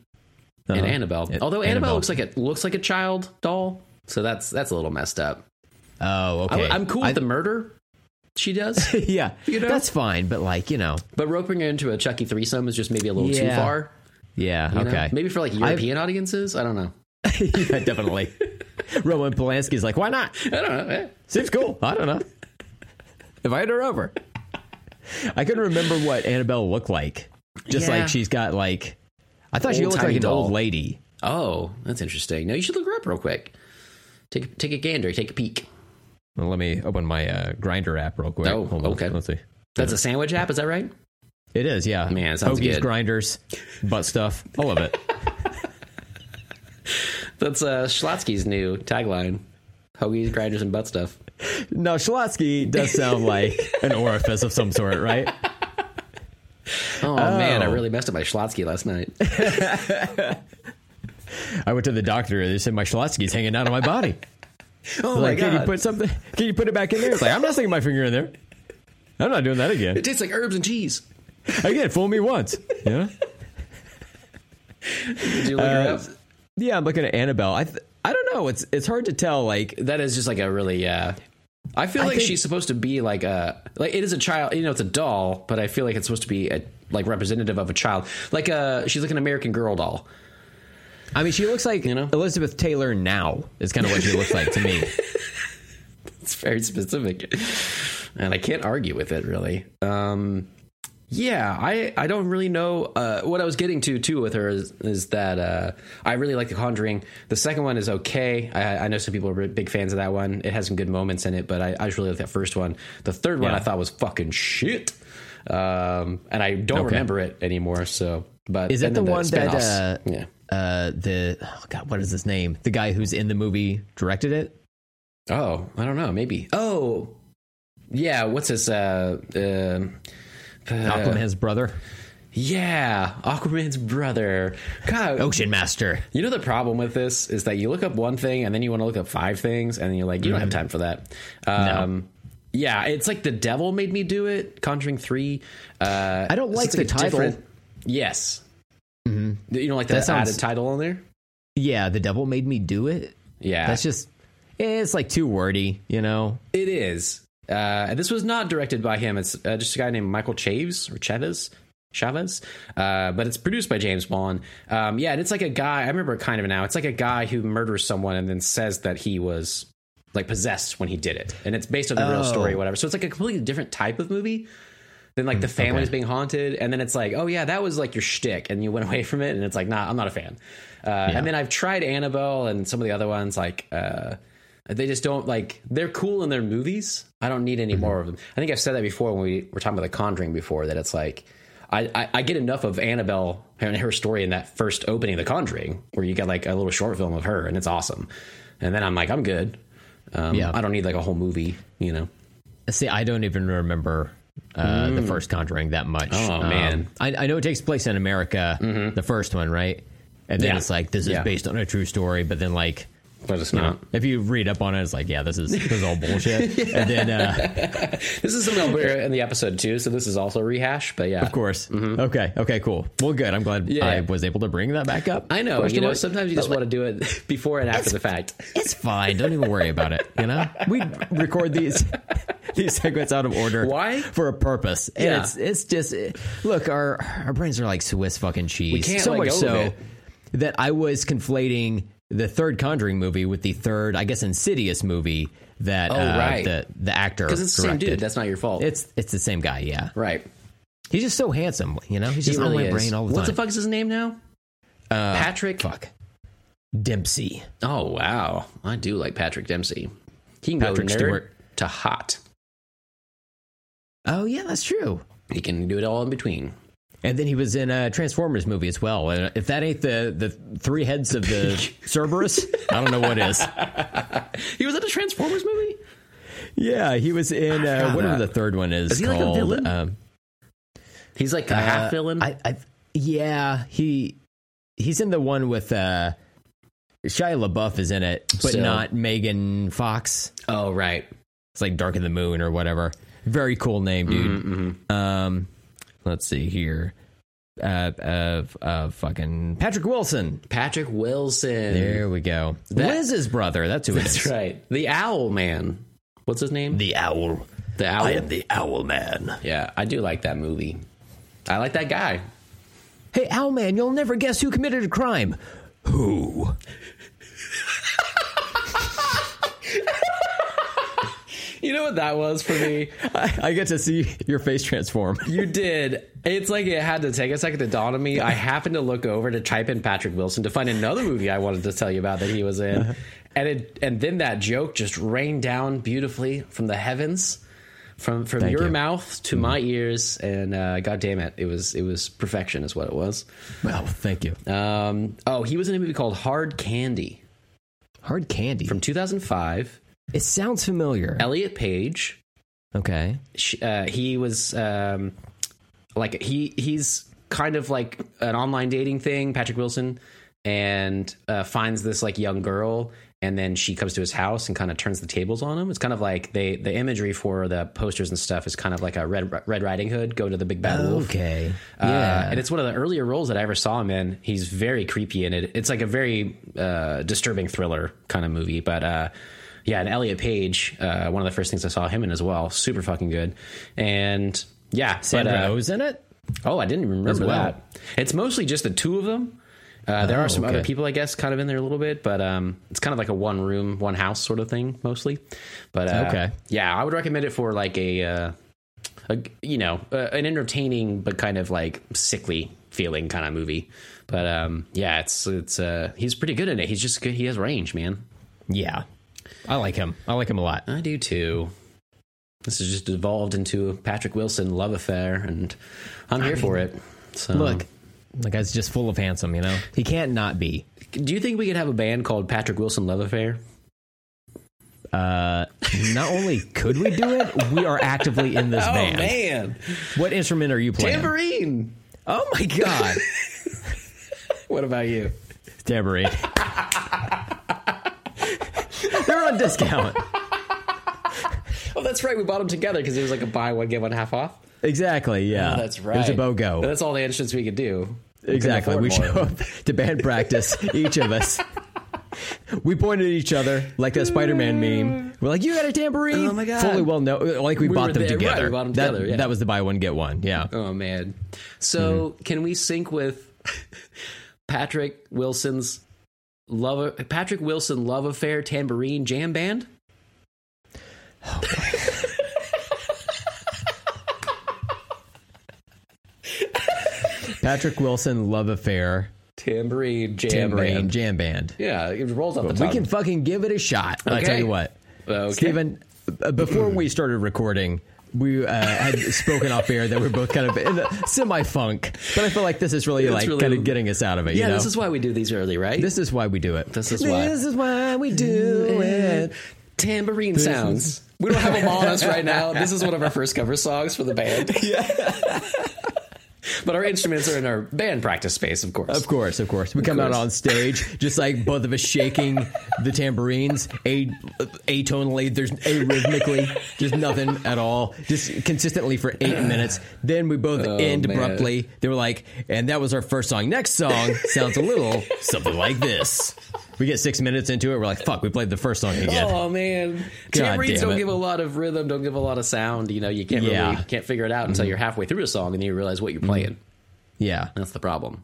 Speaker 2: Uh-huh.
Speaker 1: and Annabelle.
Speaker 2: An-
Speaker 1: Although Annabelle
Speaker 2: Annabelle.
Speaker 1: looks like it looks like a child doll, so that's that's a little messed up.
Speaker 2: Oh, okay.
Speaker 1: I, am cool
Speaker 2: I-
Speaker 1: with the murder she does,
Speaker 2: yeah,
Speaker 1: You know?
Speaker 2: that's fine. But like you know,
Speaker 1: but roping her into a Chucky threesome is just maybe a little too far.
Speaker 2: yeah,
Speaker 1: you know?
Speaker 2: okay,
Speaker 1: Maybe for like European audiences. I don't know.
Speaker 2: yeah, definitely. Roman Polanski's like, why not?
Speaker 1: I don't know.
Speaker 2: Seems cool. I don't know. Invite her over. I couldn't remember what Annabelle looked like. Just
Speaker 1: Yeah.
Speaker 2: like she's got like, I thought she looked like an
Speaker 1: doll.
Speaker 2: old lady.
Speaker 1: Oh, that's interesting. Now you should look her up real quick. Take take a gander. Take a peek.
Speaker 2: Well, let me open my uh, Grinder app real quick.
Speaker 1: Oh,
Speaker 2: Hold on.
Speaker 1: okay.
Speaker 2: Let's see.
Speaker 1: That's a sandwich app. Is that right?
Speaker 2: It is, yeah.
Speaker 1: Man, it sounds
Speaker 2: Hoagies,
Speaker 1: good.
Speaker 2: grinders, butt stuff, all of it.
Speaker 1: That's uh, Schlotzsky's new tagline: hoagies, grinders, and butt stuff.
Speaker 2: No, Schlotzsky does sound like an orifice of some sort, right?
Speaker 1: Oh, man, I really messed up my Schlotzsky last night.
Speaker 2: I went to the doctor and they said my Schlotzsky's hanging out of my body.
Speaker 1: Oh
Speaker 2: like, god! can you put something? Can you put it back in there? It's like I'm not sticking my finger in there. I'm not doing that again.
Speaker 1: it tastes like herbs and cheese.
Speaker 2: Again, fool me once. Yeah.
Speaker 1: Did you look her
Speaker 2: Uh,
Speaker 1: up?
Speaker 2: Yeah, I'm looking at Annabelle. I th- I don't know. It's it's hard to tell. Like
Speaker 1: That is just like a really. Uh, I feel
Speaker 2: I
Speaker 1: like
Speaker 2: think-
Speaker 1: she's supposed to be like a like it is a child. You know, it's a doll, but I feel like it's supposed to be a like representative of a child. Like uh she's like an American Girl doll.
Speaker 2: I mean, she looks like
Speaker 1: You know?
Speaker 2: Elizabeth Taylor now. Is kind of what she looks like to me.
Speaker 1: It's very specific, and I can't argue with it really. Um, yeah, I I don't really know uh, what I was getting to too with her is, is that uh, I really like The Conjuring. The second one is okay. I, I know some people are big fans of that one. It has some good moments in it, but I, I just really like that first one. The third one I thought was fucking shit, um, and I don't
Speaker 2: Okay.
Speaker 1: remember it anymore. So, but
Speaker 2: Is that
Speaker 1: and
Speaker 2: the one that,
Speaker 1: spin-offs.
Speaker 2: uh,
Speaker 1: yeah.
Speaker 2: Uh, the oh god, what is his name? The guy who's in the movie directed it.
Speaker 1: Oh, I don't know. Maybe. Oh, yeah. What's his? Uh,
Speaker 2: Aquaman's brother,
Speaker 1: Yeah, Aquaman's brother. God,
Speaker 2: Ocean Master.
Speaker 1: you know the problem with this is that you look up one thing and then you want to look up five things and then you're like, you don't have time for that. Um, Yeah, it's like the devil made me do it. Conjuring three. Uh,
Speaker 2: I don't like the
Speaker 1: a
Speaker 2: title.
Speaker 1: Yes. You don't like
Speaker 2: That
Speaker 1: that,
Speaker 2: sounds-
Speaker 1: added title on there?
Speaker 2: Yeah, the devil made me do it.
Speaker 1: Yeah,
Speaker 2: That's just it's like too wordy, you know.
Speaker 1: It is. Uh, and this was not directed by him. It's uh, just a guy named Michael Chaves or Chavez. Chavez, uh, but it's produced by James Wan. Um, yeah, and it's like a guy. I remember it kind of now. It's like a guy who murders someone and then says that he was like possessed when he did it, and it's based on the real
Speaker 2: Oh.
Speaker 1: story, or whatever. So it's like a completely different type of movie than like the family's
Speaker 2: okay.
Speaker 1: being haunted, and then it's like, oh yeah, that was like your shtick, and you went away from it, and it's like, nah, I'm not a fan. Uh, And then I've tried Annabelle and some of the other ones, like uh, they just don't like they're cool in their movies. I don't need any
Speaker 2: Mm-hmm.
Speaker 1: more of them. I think I've said that before when we were talking about the Conjuring before. That it's like I, I, I get enough of Annabelle and her story in that first opening of the Conjuring, where you get like a little short film of her, and it's awesome. And then I'm like, I'm good. Um,
Speaker 2: Yeah.
Speaker 1: I don't need like a whole movie, you know.
Speaker 2: See, I don't even remember uh, the first Conjuring that much.
Speaker 1: Mm. Oh,
Speaker 2: Um,
Speaker 1: man.
Speaker 2: I, I know it takes place in America, the first one, right? And then
Speaker 1: Yeah.
Speaker 2: it's like this is
Speaker 1: Yeah.
Speaker 2: based on a true story, but then like
Speaker 1: but it's not.
Speaker 2: If you read up on it, it's like, yeah, this is this is all bullshit. And then, uh,
Speaker 1: This is something we're in the episode too, so this is also a rehash. But yeah,
Speaker 2: of course, okay, okay, cool. Well, good. I'm glad
Speaker 1: Yeah.
Speaker 2: I was able to bring that back up.
Speaker 1: I know. You know, sometimes you just want to do it before and after the fact.
Speaker 2: It's fine. Don't even worry about it. You know, we record these these segments out of order.
Speaker 1: Why?
Speaker 2: For a purpose. And
Speaker 1: Yeah.
Speaker 2: it's it's just look, our our brains are like Swiss fucking cheese.
Speaker 1: We can't
Speaker 2: so much so that I was conflating the third Conjuring movie with the third, I guess, Insidious movie that
Speaker 1: Oh,
Speaker 2: uh,
Speaker 1: right.
Speaker 2: the the actor
Speaker 1: Because it's the same dude. That's not your fault.
Speaker 2: It's it's the same guy. Yeah,
Speaker 1: right.
Speaker 2: he's just so handsome. You know, he's
Speaker 1: He
Speaker 2: just
Speaker 1: really
Speaker 2: on my
Speaker 1: is.
Speaker 2: brain all the
Speaker 1: what
Speaker 2: time.
Speaker 1: What the fuck is his name now? Patrick.
Speaker 2: Fuck. Dempsey.
Speaker 1: Oh wow, I do like Patrick Dempsey. He can
Speaker 2: Patrick
Speaker 1: go nerd
Speaker 2: Stewart.
Speaker 1: to hot.
Speaker 2: Oh yeah, that's true.
Speaker 1: He can do it all in between.
Speaker 2: And then he was in a Transformers movie as well. And if that ain't the, the three heads of the Cerberus, I don't know what is.
Speaker 1: He was in a Transformers movie.
Speaker 2: Yeah, he was in uh, whatever
Speaker 1: that.
Speaker 2: the third one is,
Speaker 1: Is he like a
Speaker 2: called.
Speaker 1: villain?
Speaker 2: Um,
Speaker 1: He's like a half villain.
Speaker 2: I, I, yeah, he he's in the one with uh, Shia LaBeouf is in it, but
Speaker 1: So-
Speaker 2: not Megan Fox.
Speaker 1: oh right.
Speaker 2: It's like Dark of the Moon or whatever. Very cool name, dude.
Speaker 1: Mm-hmm,
Speaker 2: Um, let's see here. Uh, uh, uh, fucking Patrick Wilson.
Speaker 1: Patrick Wilson.
Speaker 2: There we go.
Speaker 1: That-
Speaker 2: Liz's brother. That's who it
Speaker 1: That's right. The Owl Man. What's his name?
Speaker 2: The owl.
Speaker 1: The Owl.
Speaker 2: I am the owl man.
Speaker 1: yeah, I do like that movie. I like that guy.
Speaker 2: Hey, owl man, you'll never guess who committed a crime. Who?
Speaker 1: You know what that was for me?
Speaker 2: I, I get to see your face transform.
Speaker 1: You did. It's like it had to take a second to dawn on me. I happened to look over to type in Patrick Wilson to find another movie I wanted to tell you about that he was in, and it and then that joke just rained down beautifully from the heavens, from from
Speaker 2: Thank
Speaker 1: your
Speaker 2: you.
Speaker 1: mouth to my ears, and uh, God damn it, it was it was perfection, is what it was.
Speaker 2: Well, thank you.
Speaker 1: Um, oh, he was in a movie called Hard Candy
Speaker 2: Hard candy.
Speaker 1: from 2005.
Speaker 2: It sounds familiar.
Speaker 1: Elliot Page,
Speaker 2: okay.
Speaker 1: sh- uh, he was um, like he he's kind of like an online dating thing patrick wilson and uh, finds this like young girl and then she comes to his house and kind of turns the tables on him it's kind of like they the imagery for the posters and stuff is kind of like a red red riding hood go to the big bad wolf
Speaker 2: Okay.
Speaker 1: uh,
Speaker 2: Yeah.
Speaker 1: and it's one of the earlier roles that I ever saw him in. He's very creepy in it. It's like a very uh, disturbing thriller kind of movie. But uh, yeah, and Elliot Page, uh, one of the first things I saw him in as well. Super fucking good. And yeah,
Speaker 2: Sandra
Speaker 1: but, uh,
Speaker 2: Oh's in it?
Speaker 1: Oh, I didn't even remember
Speaker 2: well.
Speaker 1: that. It's mostly just the two of them. Uh, there
Speaker 2: Oh,
Speaker 1: are some
Speaker 2: okay.
Speaker 1: other people, I guess, kind of in there a little bit, but um, it's kind of like a one room, one house sort of thing, mostly. But uh,
Speaker 2: Okay.
Speaker 1: yeah, I would recommend it for like a, uh, a you know, uh, an entertaining but kind of like sickly feeling kind of movie. But um, yeah, it's it's uh, he's pretty good in it. He's just good. He has range, man.
Speaker 2: Yeah. I like him. I like him a lot.
Speaker 1: I do too. This has just evolved into a Patrick Wilson love affair, and I'm here for it. So
Speaker 2: Look, the guy's just full of handsome, you know? He can't not be.
Speaker 1: Do you think we could have a band called Patrick Wilson Love Affair?
Speaker 2: Uh, not only could we do it, we are actively in this band.
Speaker 1: Oh, man,
Speaker 2: What instrument are you playing?
Speaker 1: tambourine.
Speaker 2: Oh my god.
Speaker 1: What about you?
Speaker 2: Tambourine. They're on discount.
Speaker 1: Oh, that's right. We bought them together because it was like a buy one get one half off.
Speaker 2: Exactly, yeah.
Speaker 1: Oh, that's right.
Speaker 2: There's a BOGO.
Speaker 1: That's all the instruments we could do. We
Speaker 2: Exactly. We show up to band practice, each of us. We pointed at each other like that Spider-Man meme. We're like, "You got a tambourine?"
Speaker 1: Oh my God.
Speaker 2: Fully well, no, like we,
Speaker 1: We
Speaker 2: bought them
Speaker 1: there, right,
Speaker 2: together.
Speaker 1: we bought them
Speaker 2: that,
Speaker 1: together, yeah.
Speaker 2: that was the buy one get one. Yeah.
Speaker 1: Oh man. So
Speaker 2: Mm-hmm.
Speaker 1: can we sync with Patrick Wilson's love? Patrick Wilson Love Affair Tambourine Jam Band.
Speaker 2: Patrick Wilson, Love Affair,
Speaker 1: Tambourine Jam
Speaker 2: tambourine
Speaker 1: Band.
Speaker 2: jam band.
Speaker 1: Yeah, it rolls off the
Speaker 2: We can fucking give it a shot. I
Speaker 1: Okay.
Speaker 2: tell you what,
Speaker 1: Okay.
Speaker 2: Steven. uh, Before we started recording, we uh, had spoken off air that we're both kind of in a semi funk, but I feel like this is really like
Speaker 1: really-
Speaker 2: kind of getting us out of it.
Speaker 1: yeah,
Speaker 2: you know?
Speaker 1: this is why we do these early, right?
Speaker 2: This is why we do it.
Speaker 1: This is why.
Speaker 2: This is why we do it.
Speaker 1: tambourine sounds. We don't have them on us right now. This is one of our first cover songs for the band. but our instruments are in our band practice space, of course.
Speaker 2: Of course, of course. We come out on stage, just like both of us shaking the tambourines, a atonally, there's arrhythmically, just nothing at all, just consistently for eight minutes. Then we both oh, end
Speaker 1: man.
Speaker 2: abruptly. They were like, and that was our first song. Next song sounds a little something like this. We get six minutes into it, we're like, fuck, we played the first song again.
Speaker 1: Oh man, tambourines don't
Speaker 2: it.
Speaker 1: give a lot of rhythm, don't give a lot of sound. You know, you can't
Speaker 2: Yeah.
Speaker 1: really can't figure it out until mm-hmm. you're halfway through a song and then you realize what you're mm-hmm. playing.
Speaker 2: Yeah.
Speaker 1: That's the problem.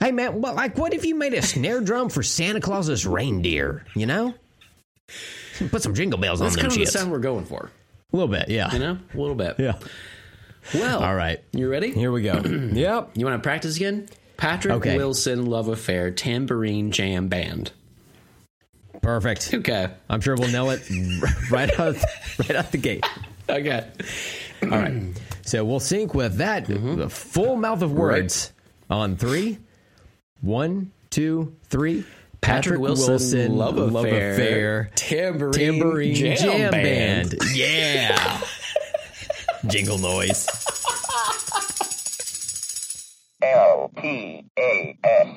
Speaker 2: Hey man, well, like, what if you made a snare drum for Santa Claus's reindeer? You know, put some jingle bells
Speaker 1: That's
Speaker 2: on
Speaker 1: kind
Speaker 2: them
Speaker 1: of the sound we're going for.
Speaker 2: A little bit, yeah,
Speaker 1: You know, a little bit.
Speaker 2: yeah.
Speaker 1: Well,
Speaker 2: All right,
Speaker 1: you ready?
Speaker 2: here we go. yep.
Speaker 1: You want to practice again? Patrick
Speaker 2: Okay.
Speaker 1: Wilson Love Affair Tambourine Jam Band.
Speaker 2: Perfect.
Speaker 1: Okay.
Speaker 2: I'm sure we'll know it right out right out the gate.
Speaker 1: Okay.
Speaker 2: All right. So we'll sync with that mm-hmm. full mouth of words right. on three, one, two, three.
Speaker 1: Patrick, Patrick Wilson, Wilson, love, affair, love
Speaker 2: affair
Speaker 1: tambourine,
Speaker 2: tambourine
Speaker 1: jam,
Speaker 2: jam
Speaker 1: band.
Speaker 2: band. Yeah. Jingle noise. L T A S.